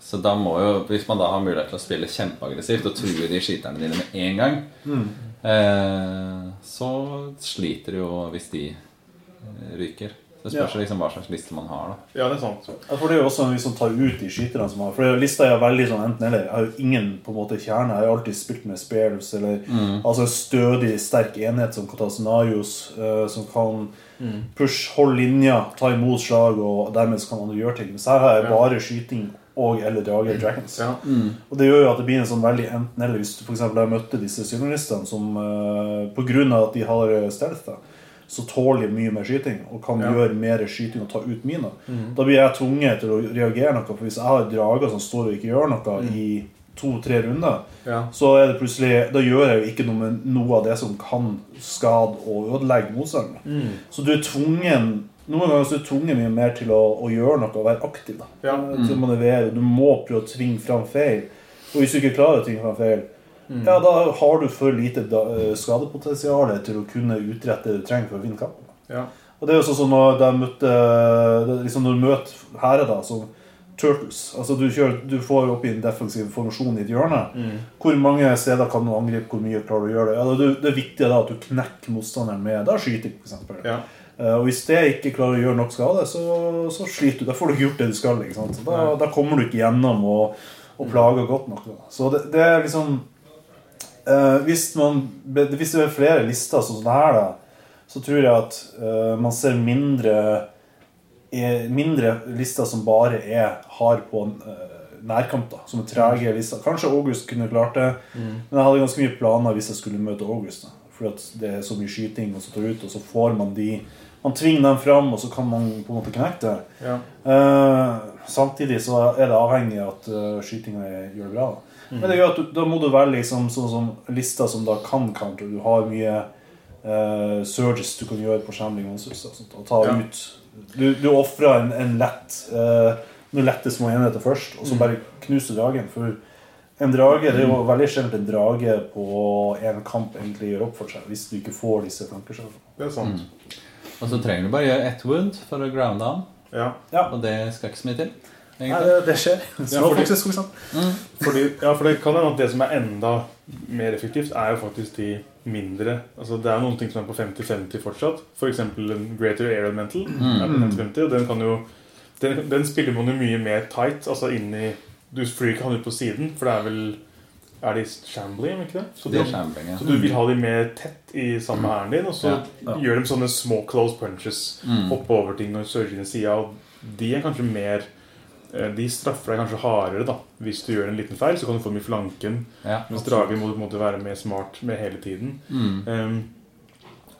Så da må jo Hvis man da har mulighet til å spille kjempeaggressivt og true de skyterne dine med en gang, eh, så sliter du jo hvis de eh, ryker. Så det spørs Ja. liksom hva slags liste man har. da ja, det er sant. Ja, for Det er jo også en som tar ut de skyterne som har For lista er veldig sånn enten-eller. Jeg har jo ingen på en måte kjerne. Jeg har alltid spilt med spares eller altså en stødig, sterk enhet som kan ta scenarios, eh, som kan push, hold linja, ta imot slag, og dermed kan andre gjøre ting. Mens her har jeg bare skyting og eller drager dragons. Ja. Og det gjør jo at det blir en sånn veldig enten-eller. Hvis du eksempel, jeg møtte disse synonistene som uh, på grunn av at de har stealth, da, så tåler de mye mer skyting og kan Ja. gjøre mer skyting og ta ut miner. Da blir jeg tvunget til å reagere noe. For hvis jeg har drager som står og ikke gjør noe i to-tre runder, Ja. så er det plutselig Da gjør jeg jo ikke noe med noe av det som kan skade og ødelegge motstanderen. Så du er tvungen noen ganger så er du tvunget mye mer til å, å gjøre noe og være aktiv. Ja. Manøvrere. Du må prøve å tvinge fram feil. Og hvis du ikke klarer å tvinge fram feil, ja, da har du for lite eh, skadepotensial til å kunne utrette det du trenger for å vinne kampen. Ja. Og det er jo sånn som når, møtte, liksom når du møter herre da, som Turtles altså du, kjører, du får opp i en defensiv formasjon i et hjørne. Hvor mange steder kan du angripe? Hvor mye klarer du å gjøre det? Ja, det, det er viktig da at du knekker motstanderen med da skyting, f.eks. Ja. Eh, Og hvis det ikke klarer å gjøre nok skade, så, så sliter du. Da får du ikke gjort det du skal. ikke Da, da kommer du ikke gjennom og, og plager godt nok. Da. Så det, det er liksom eh, hvis, man, hvis det er flere lister sånn som det her, da, så tror jeg at eh, man ser mindre mindre lister som bare er har på uh, nærkamp. da, Som er trege lister. Kanskje August kunne klart det, men jeg hadde ganske mye planer hvis jeg skulle møte August. Fordi at det er så mye skyting og så tar ut, og så får man de Man tvinger dem fram, og så kan man på en måte knekke det. Ja. Uh, samtidig så er det avhengig av at uh, skytinga er- gjør det bra. Da. Men det gjør at du, da må du velge liksom, sånn som lister som da kan counter. Du har mye uh, surges du kan gjøre på Shambling sånt, og ta Ja. ut Du, du ofrer en, en lett uh, noen lette små enheter først, og så bare knuser dragen. For en drage, det er jo veldig sjelden en drage på en kamp egentlig gjør opp for seg, hvis du ikke får disse flankeskjellene. Det er sant. Og så trenger du bare gjøre ett wound for å grounde han. Ja. Ja. Og det skal ikke så mye til. Nei, det, det skjer. Ja, fordi- faktisk, for eksempel. Fordi, ja, for det kan hende at det som er enda mer effektivt, er jo faktisk de mindre Altså Det er noen ting som er på 50-50 fortsatt. F.eks. en Greater Air Elemental er på 50-50, og den kan jo den, den spiller man jo mye mer tight, altså inn i Du flyr ikke han ut på siden, for det er vel Er de shambling, ikke det? Så, Det er shambling, ja. så du vil ha de mer tett i samme hæren din, og så Ja. gjør de sånne små close punches. Hoppe over ting og surge inn i sida. De er kanskje mer De straffer deg kanskje hardere da hvis du gjør en liten feil. Så kan du få dem i flanken. Ja, Mens dragen må du på en måte være mer smart med hele tiden. Um,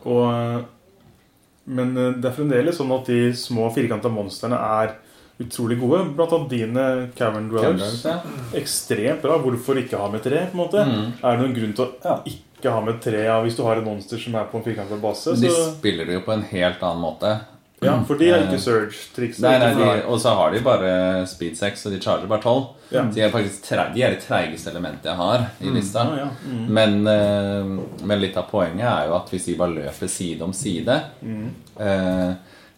og, men eh, det er fremdeles sånn at de små firkanta monstrene er utrolig gode. Blant annet dine Cavern Dwellers. Ja. Ekstremt bra. Hvorfor ikke ha med tre? på en måte? Er det noen grunn til å ikke ha med tre ja, hvis du har et monster som er på en firkanta base? Så... de spiller det jo på en helt annen måte. Ja, for de har ikke Eh, Surge-trikset. Nei, nei, de, Og så har de bare speed 6, og de charger bare 12. Ja. De er faktisk tre, de er det treigeste elementet jeg har i lista. Ja, ja. Mm. Men, eh, men litt av poenget er jo at hvis de bare løper side om side eh,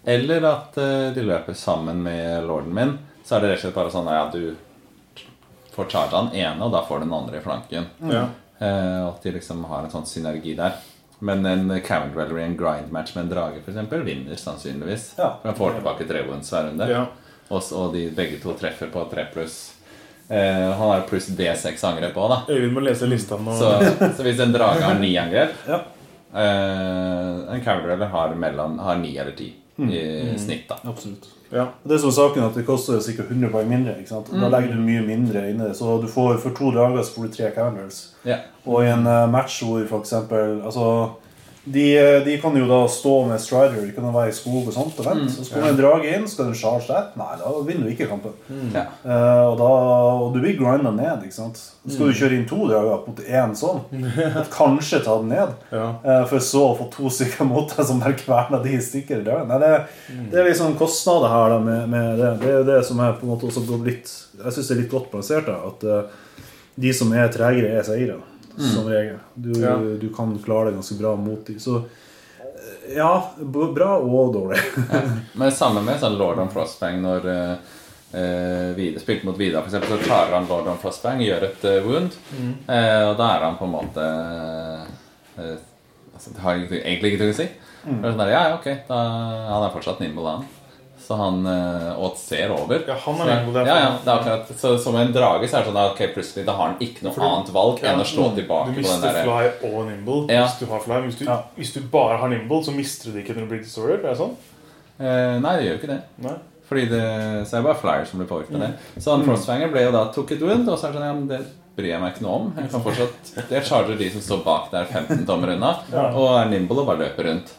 Eller at eh, de løper sammen med lorden min, så er det rett og slett bare sånn at du får charga den ene, og da får du den andre i flanken. Ja. Eh, og at de liksom har en sånn synergi der. Men en Cavern Dweller en grind match med en drage for eksempel, vinner sannsynligvis. Ja. For han får tilbake tre wounds hver runde. Ja. Og, og de begge to treffer på tre pluss. Eh, han har pluss D6 angrep òg, da. Øyvind må lese lista nå. Så, så hvis en drage har ni angrep Ja. eh, En Cavern har, mellom, har ni eller ti i snitt, da. Absolutt. Ja. Det Det som er saken at det koster sikkert 100 poeng mindre. ikke sant? Da legger du mye mindre inne. det. Så du får, for to drager så får du tre calendars. Ja. Og i en eh, match hvor eksempel altså, de, eh, de kan jo da stå med strider, de kan være i skog og sånt og vente. Så skal en drage inn, skal en charge der? Nei, da vinner du ikke kampen. Ja. Uh, og, da, og du blir grinda ned. ikke sant? Så skal du kjøre inn to drager mot én sånn. [laughs] Og kanskje ta den ned. Ja. uh, For så å få to stykker mot deg som bare kverner de i stykker i døren. Nei, det, det er liksom kostnader her da, med, med det. Det er jo det som er på en måte også litt Jeg syns det er litt godt plassert da, At uh, de som er tregere, er seire. Som regel. Du, Ja. du kan klare det ganske bra mot dem. Så eh, ja, bra og dårlig. [laughs] Men samme med sånn Lord on Frostbang når eh, eh, Vidar spilte mot Vidar, f.eks., så klarer han Lord on Frostbang, gjør et uh, wound, eh, og da er han på en måte eh, altså, Det har egentlig ikke ingenting å si. Er sånn der, ja, ja, ok, da, Han er fortsatt nimble, han. Så han eh, Og ser over. Ja, han er Så- ja, ja, det er akkurat Så som en drage så er det sånn at ok, plutselig da har han ikke noe annet valg enn å slå tilbake Du på den mister der fly og nimble Ja. hvis du har fly. Hvis du, Ja. hvis du bare har nimble, så mister du det ikke når du blir destroyer. Er det sånn? eh, Nei, det gjør jo ikke det. Nei. Fordi det, så er det bare Flyer som blir påvirket av det. Så han Frostfanger ble jo da tok et wound, og så er det sånn ja, men det, bryr jeg meg ikke noe om. Jeg kan fortsatt Jeg charger de som står bak der 15 tommer unna, og er nimble og bare løper rundt.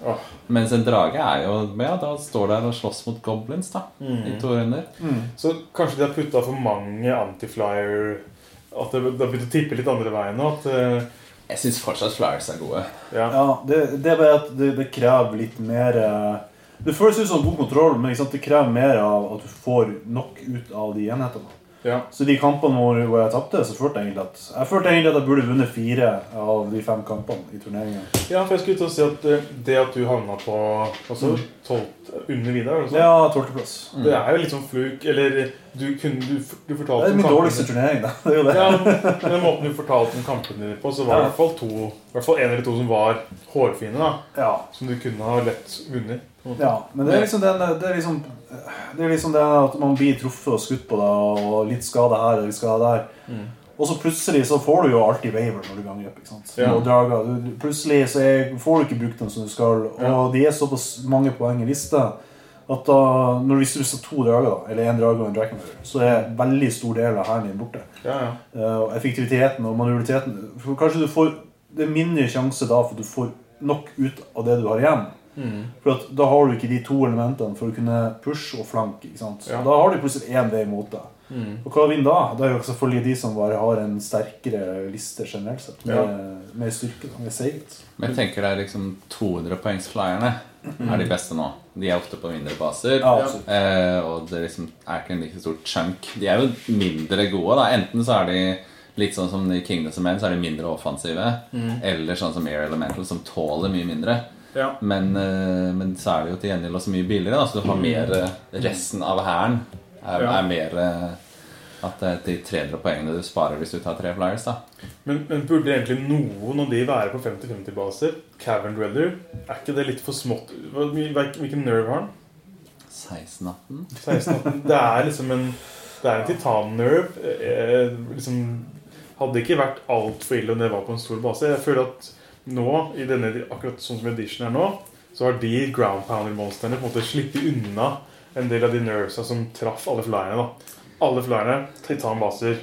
Mens en drage er jo Ja, da står der og slåss mot goblins, da. I to runder. Så kanskje de har putta for mange anti-flyer At det har begynt å tippe litt andre veien nå. At, eh, Jeg syns fortsatt flyers er gode. ja. Ja, det, det er bare at det, det krever litt mer eh, Det føles ut som god kontroll, men ikke sant, det krever mer av at du får nok ut av de enhetene. Ja. Så de kampene hvor jeg tapte, så følte jeg egentlig at Jeg følte egentlig at jeg burde vunnet fire av de fem kampene i turneringen. Ja, for jeg skulle til å si at eh, det at du havna på altså, 12, under Vidar altså, Ja, tolvteplass. Det er jo litt sånn fluk Eller du, kunne, du, du Det er min dårligste turnering, da. Det er jo det. Ja, men den måten du fortalte om kampene dine på, så var det i Ja. hvert fall to I hvert fall en eller to som var hårfine, da. Ja. Som du kunne ha lett vunnet. på en måte. Ja, men det er liksom den, det er liksom Det er liksom det at man blir truffet og skutt på deg, og litt skade her og litt skade der. Mm. Og så plutselig så får du jo alltid waiver når du ganger opp. ikke sant? Ja. Drager, du, plutselig så er, får du ikke brukt dem som du skal, og Ja. de er såpass mange poeng i lista at da, når hvis du har to drager, da, eller en drage og en dragon så er veldig stor del av hæren din borte. Ja, ja. Uh, effektiviteten og manualiteten for Kanskje du får Det er mindre sjanse da for at du får nok ut av det du har igjen. Mm. For at da har du ikke de to elementene for å kunne push og flanke. Ja. Da har du plutselig én vei mot deg. Mm. Og hva vinner da? Det er jo selvfølgelig de som bare har en sterkere liste generelt sett. Med, Ja. med styrke. Med seighet. Men jeg tenker det er liksom 200-poengsflyerne er de beste nå. De er ofte på mindre baser. Ja. Eh, og det liksom er ikke en like stor chunk. De er jo mindre gode. da Enten så er de litt sånn som i Kingdoms of Men, så er de mindre offensive. Eller sånn som Air Elemental, som tåler mye mindre. Ja. Men, eh, men så er det jo til gjengjeld også mye billigere. Da, så du har mer eh, Resten av hæren er, Ja. er mer eh, at det de 300 poengene du sparer hvis du tar tre flyers. da Men, men burde egentlig noen av de være på 50-50-baser? Cavern Dweller? Er ikke det litt for smått? Hvilken nerve har han? 16-18? 16 Det er liksom en Det er en titan-nerve. Eh, liksom, hadde ikke vært altfor ille om det var på en stor base. Jeg føler at nå, i denne, akkurat sånn som edition er nå, så har de ground pounder-monstrene på en måte sluppet unna en del av de nervesa som traff alle flyerne. da. Alle flyerne, titan-baser.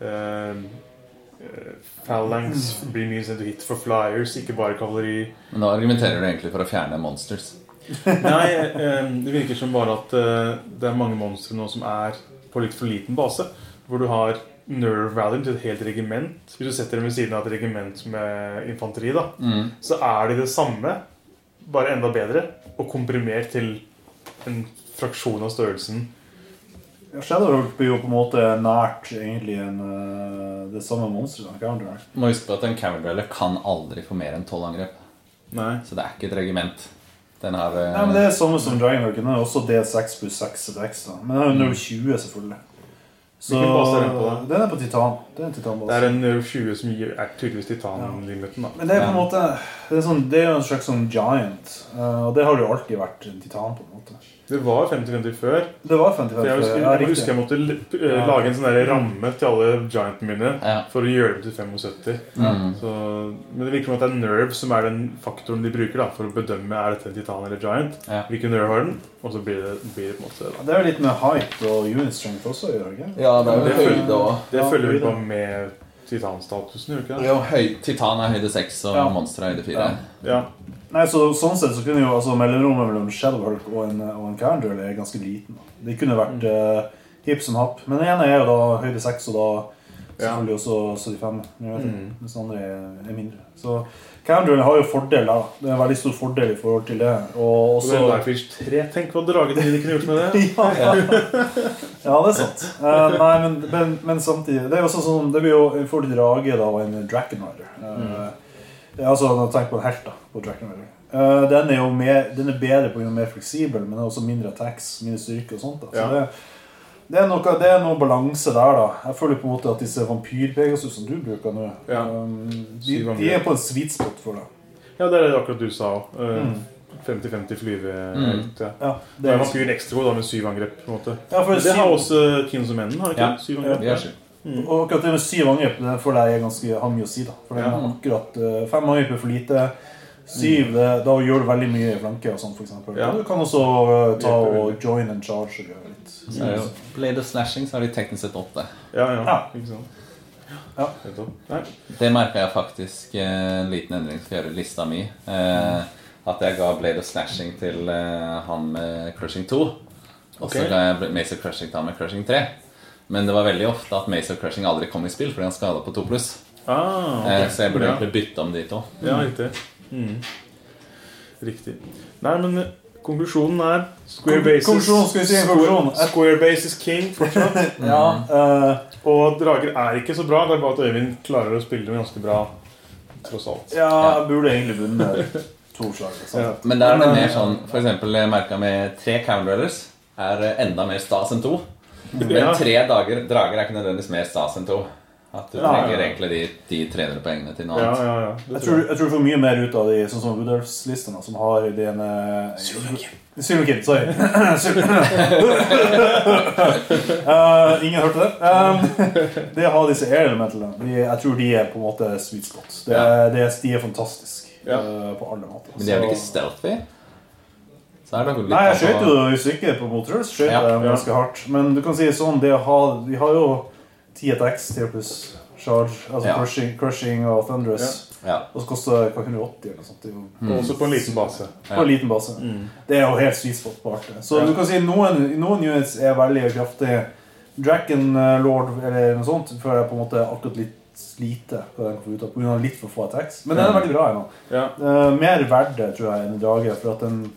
Eh, eh, phalanx blir mye sendt hit for flyers, ikke bare kavaleri. Men da argumenterer du egentlig for å fjerne monsters. [laughs] Nei, eh, det virker som bare at eh, det er mange monstre nå som er på litt for liten base. Hvor du har nerve value til et helt regiment. Hvis du setter dem ved siden av et regiment med infanteri, da, Mm. så er de det samme, bare enda bedre, og komprimert til en fraksjon av størrelsen. Shadowrock blir jo på en måte nært egentlig en, eh, det samme monsteret. Counter. Må huske på at en Cavern Dweller kan aldri få mer enn 12 angrep. Nei. Så det er ikke et regiment. Den har eh, Nei, men Det er samme som Dragonwork. Den er også D6 pluss 6 til X. Men den er jo 020, selvfølgelig. Så er den på. Den er på Titan. Det er en Titanbase. Det er en 20 som gir- er tydeligvis titanlimiten. Ja. Men det er på en måte Det er, sånn, det er jo en slags sånn giant. eh, og det har jo alltid vært en titan, på en måte. Det var 50-50 før. Det var 50 -50 jeg husker, ja, jeg husker jeg måtte lage en sånn der ramme til alle giantene mine Ja. for å gjøre dem til 75. Mm. Så, men det virker som at det er nerve som er den faktoren de bruker da, for å bedømme er dette en titan eller giant. Ja. Hvilken nerve har den? Og så blir det, blir det på en måte da. Det er jo litt med height og unit strength også Jørgen. Ja, det er jo høyde og Det Ja, følger vi på bare med titanstatusen, gjør det ikke det? ja, høy, Titan er høyde 6 og Ja. monster er høyde 4. Ja. Ja. Nei, så Sånn sett så kunne jo altså mellomrommet mellom Shadowhulk og en, og en Cairngirl er ganske liten. da. Det kunne vært eh, hipp som happ. Men den ene er jo da høyde 6, og da selvfølgelig også 75. Jeg vet Mm. Mens den andre er, er mindre. Så Cairngirl har jo fordeler. Det er en veldig stor fordel i forhold til det. Og Og så også Livefish 3. Tenk hva dragene dine kunne gjort med det. ja, [laughs] ja. ja, det er sant. Uh, nei, men, men, men samtidig Det er også sånn Det blir jo forhold til drage da, og en Draken Rider. Uh, altså, Tenk på en helt da, på Draken Rider. Eh, den er jo mer, den er bedre på grunn mer fleksibel, men det er også mindre attacks, mindre styrke og sånt. da. Så Ja. det, det, er noe, det er noe balanse der, da. Jeg føler på en måte at disse vampyrpegasus som du bruker nå, Ja. um, de, de er på en sweet spot for deg. Ja, det er det akkurat du sa òg. Mm. 50-50 flyve. Mm. Ja. Ja, Det er vampyren ekstra god da med syv angrep. på en måte Ja, for det har også Kins og Mennen, har ikke? Ja. Syv angrep. Ja, Mm. Og akkurat det med syv angrep det føler jeg er ganske, har mye å si. da For det er Ja. akkurat uh, Fem angrep er for lite. Syv, det, da gjør du veldig mye i flanke og sånn, eksempel. Ja. Du kan også uh, ta og join and charge og gjøre litt. Så er det jo Blade of Slashing så har de teknisk sett åtte. Ja, ja. Ja. Ikke sant? Ja. Det merka jeg faktisk eh, en liten endring skal gjøre i lista mi. Eh, at jeg ga Blade of Slashing til eh, han med Crushing 2. Og så okay. ga jeg Mace of Crushing til han med Crushing 3. Men det var veldig ofte at Mace of Crushing aldri kom i spill fordi han skada på 2 pluss. Ah, okay. Eh, så jeg burde egentlig bytte om de to. Ja, riktig. Mm. Riktig. Nei, men eh, konklusjonen er Square bases konklusjon, skal vi si konklusjon? Square, square base is king fortsatt. [laughs] Ja, uh, Og drager er ikke så bra. Det er bare at Øyvind klarer å spille dem ganske bra. Tross alt. ja, jeg burde egentlig vunnet [laughs] to slag. liksom. Ja. Men der er det mer eh, sånn For eksempel jeg merka med tre Cavalrellers er enda mer stas enn to. Men tre dager, drager er ikke nødvendigvis mer stas enn to. At du Ja, ja, trenger ja. egentlig de, de 300 poengene til noe annet. ja, ja. Det Jeg tror, jeg tror du får mye mer ut av de sånn som Woodhouse-listene, som har dine Sylvikin. sorry. [laughs] uh, [laughs] ingen hørte det. Um, det å ha disse air-elementene, de, jeg tror de er på en måte sweet spot. Det, ja. det, er- de er fantastiske Ja. eh, på alle måter. Men de er vel ikke stealthy? Så er det litt Nei, jeg skøyt jo i stykker på Motrøls. Skjøt Ja, ja. ganske hardt. Men du kan si sånn, det å ha Vi har jo 10 attacks, 3 pluss charge, altså Ja. crushing, crushing og thunderous. Ja. Og så koster det hva, 180 eller noe sånt. Mm. også på en liten base. på en liten base. Det er jo helt sweet spot på art det. Så Ja. du kan si noen, noen units er veldig kraftige. Dragon eh, Lord eller noe sånt føler jeg på en måte akkurat litt lite på den kan ut av på grunn av litt for få attacks. Men den er veldig bra ennå. Ja. Uh, mer verdt det, tror jeg, enn en drage. For at den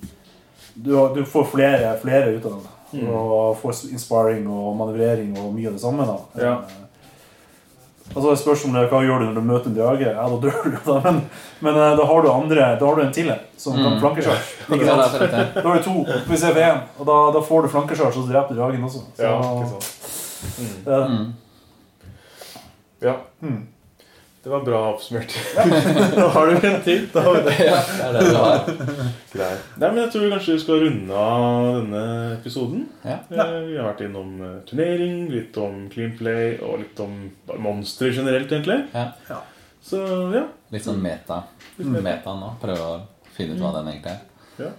du, har, du får flere, flere ut av den. Mm. Og får inspiring og manøvrering og mye av det samme. da Ja. Eh, Altså det spørs om det, Hva gjør du når du møter en drage? Ja, da dør du. [laughs] da Men, men eh, da har du andre Da har du en til som kan Mm. er det. [laughs] Da har du to på CV1, og da, da får du flankesjarge, og så dreper du dragen også. Så, Ja, ikke sant. Mm. er det. Mm. Ja. Mm. Det var bra oppsummert. da [laughs] har du en til. Da har vi det. Ja, det er det du har. Greit. Nei, men Jeg tror vi kanskje vi skal runde av denne episoden. Ja. Eh, Vi har vært innom eh, turnering, litt om clean play og litt om monstre generelt, egentlig. Ja. Ja. Så ja. Litt sånn meta. Meta nå. Prøve å finne ut hva den egentlig er. Ja.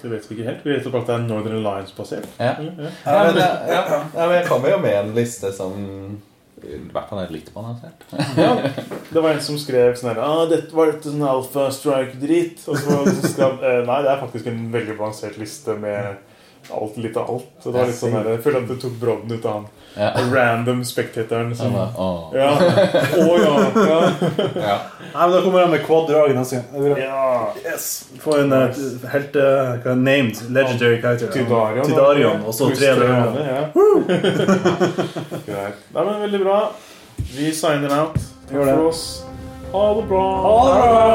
Det vet vi ikke helt. Vi vet bare at det er Northern Alliance-basert. Ja. Ja. Ja, men, jeg- ja, ja, men jeg kommer jo med en liste som i hvert fall er litt balansert. Ja, det var en som skrev sånn her ah, dette Var dette sånn Alpha Strike-drit. Og så så skrev eh, Nei, det er faktisk en veldig balansert liste med alt, litt av alt. Så det var litt sånn her, Jeg føler at det tok brodden ut av han Ja. random spectatoren Så som. Ja. Å ja. ja. Ja. Nei, men Da kommer han med quad-dragen neste gang. Ja. Yes. Få en uh, helt Hva er named legendary character. Tidarion. Tidarion, og så tre drømmer. [laughs] Greit. Nei, men Veldig bra. Vi signer out. Takk Gjør det. for oss. Ha det bra. Ha det bra!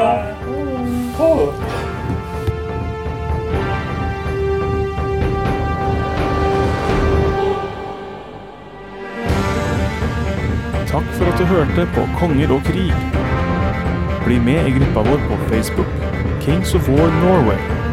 Ha det. Takk for at du hørte på Konger og krig. Bli med i gruppa vår på Facebook, Kings of War Norway.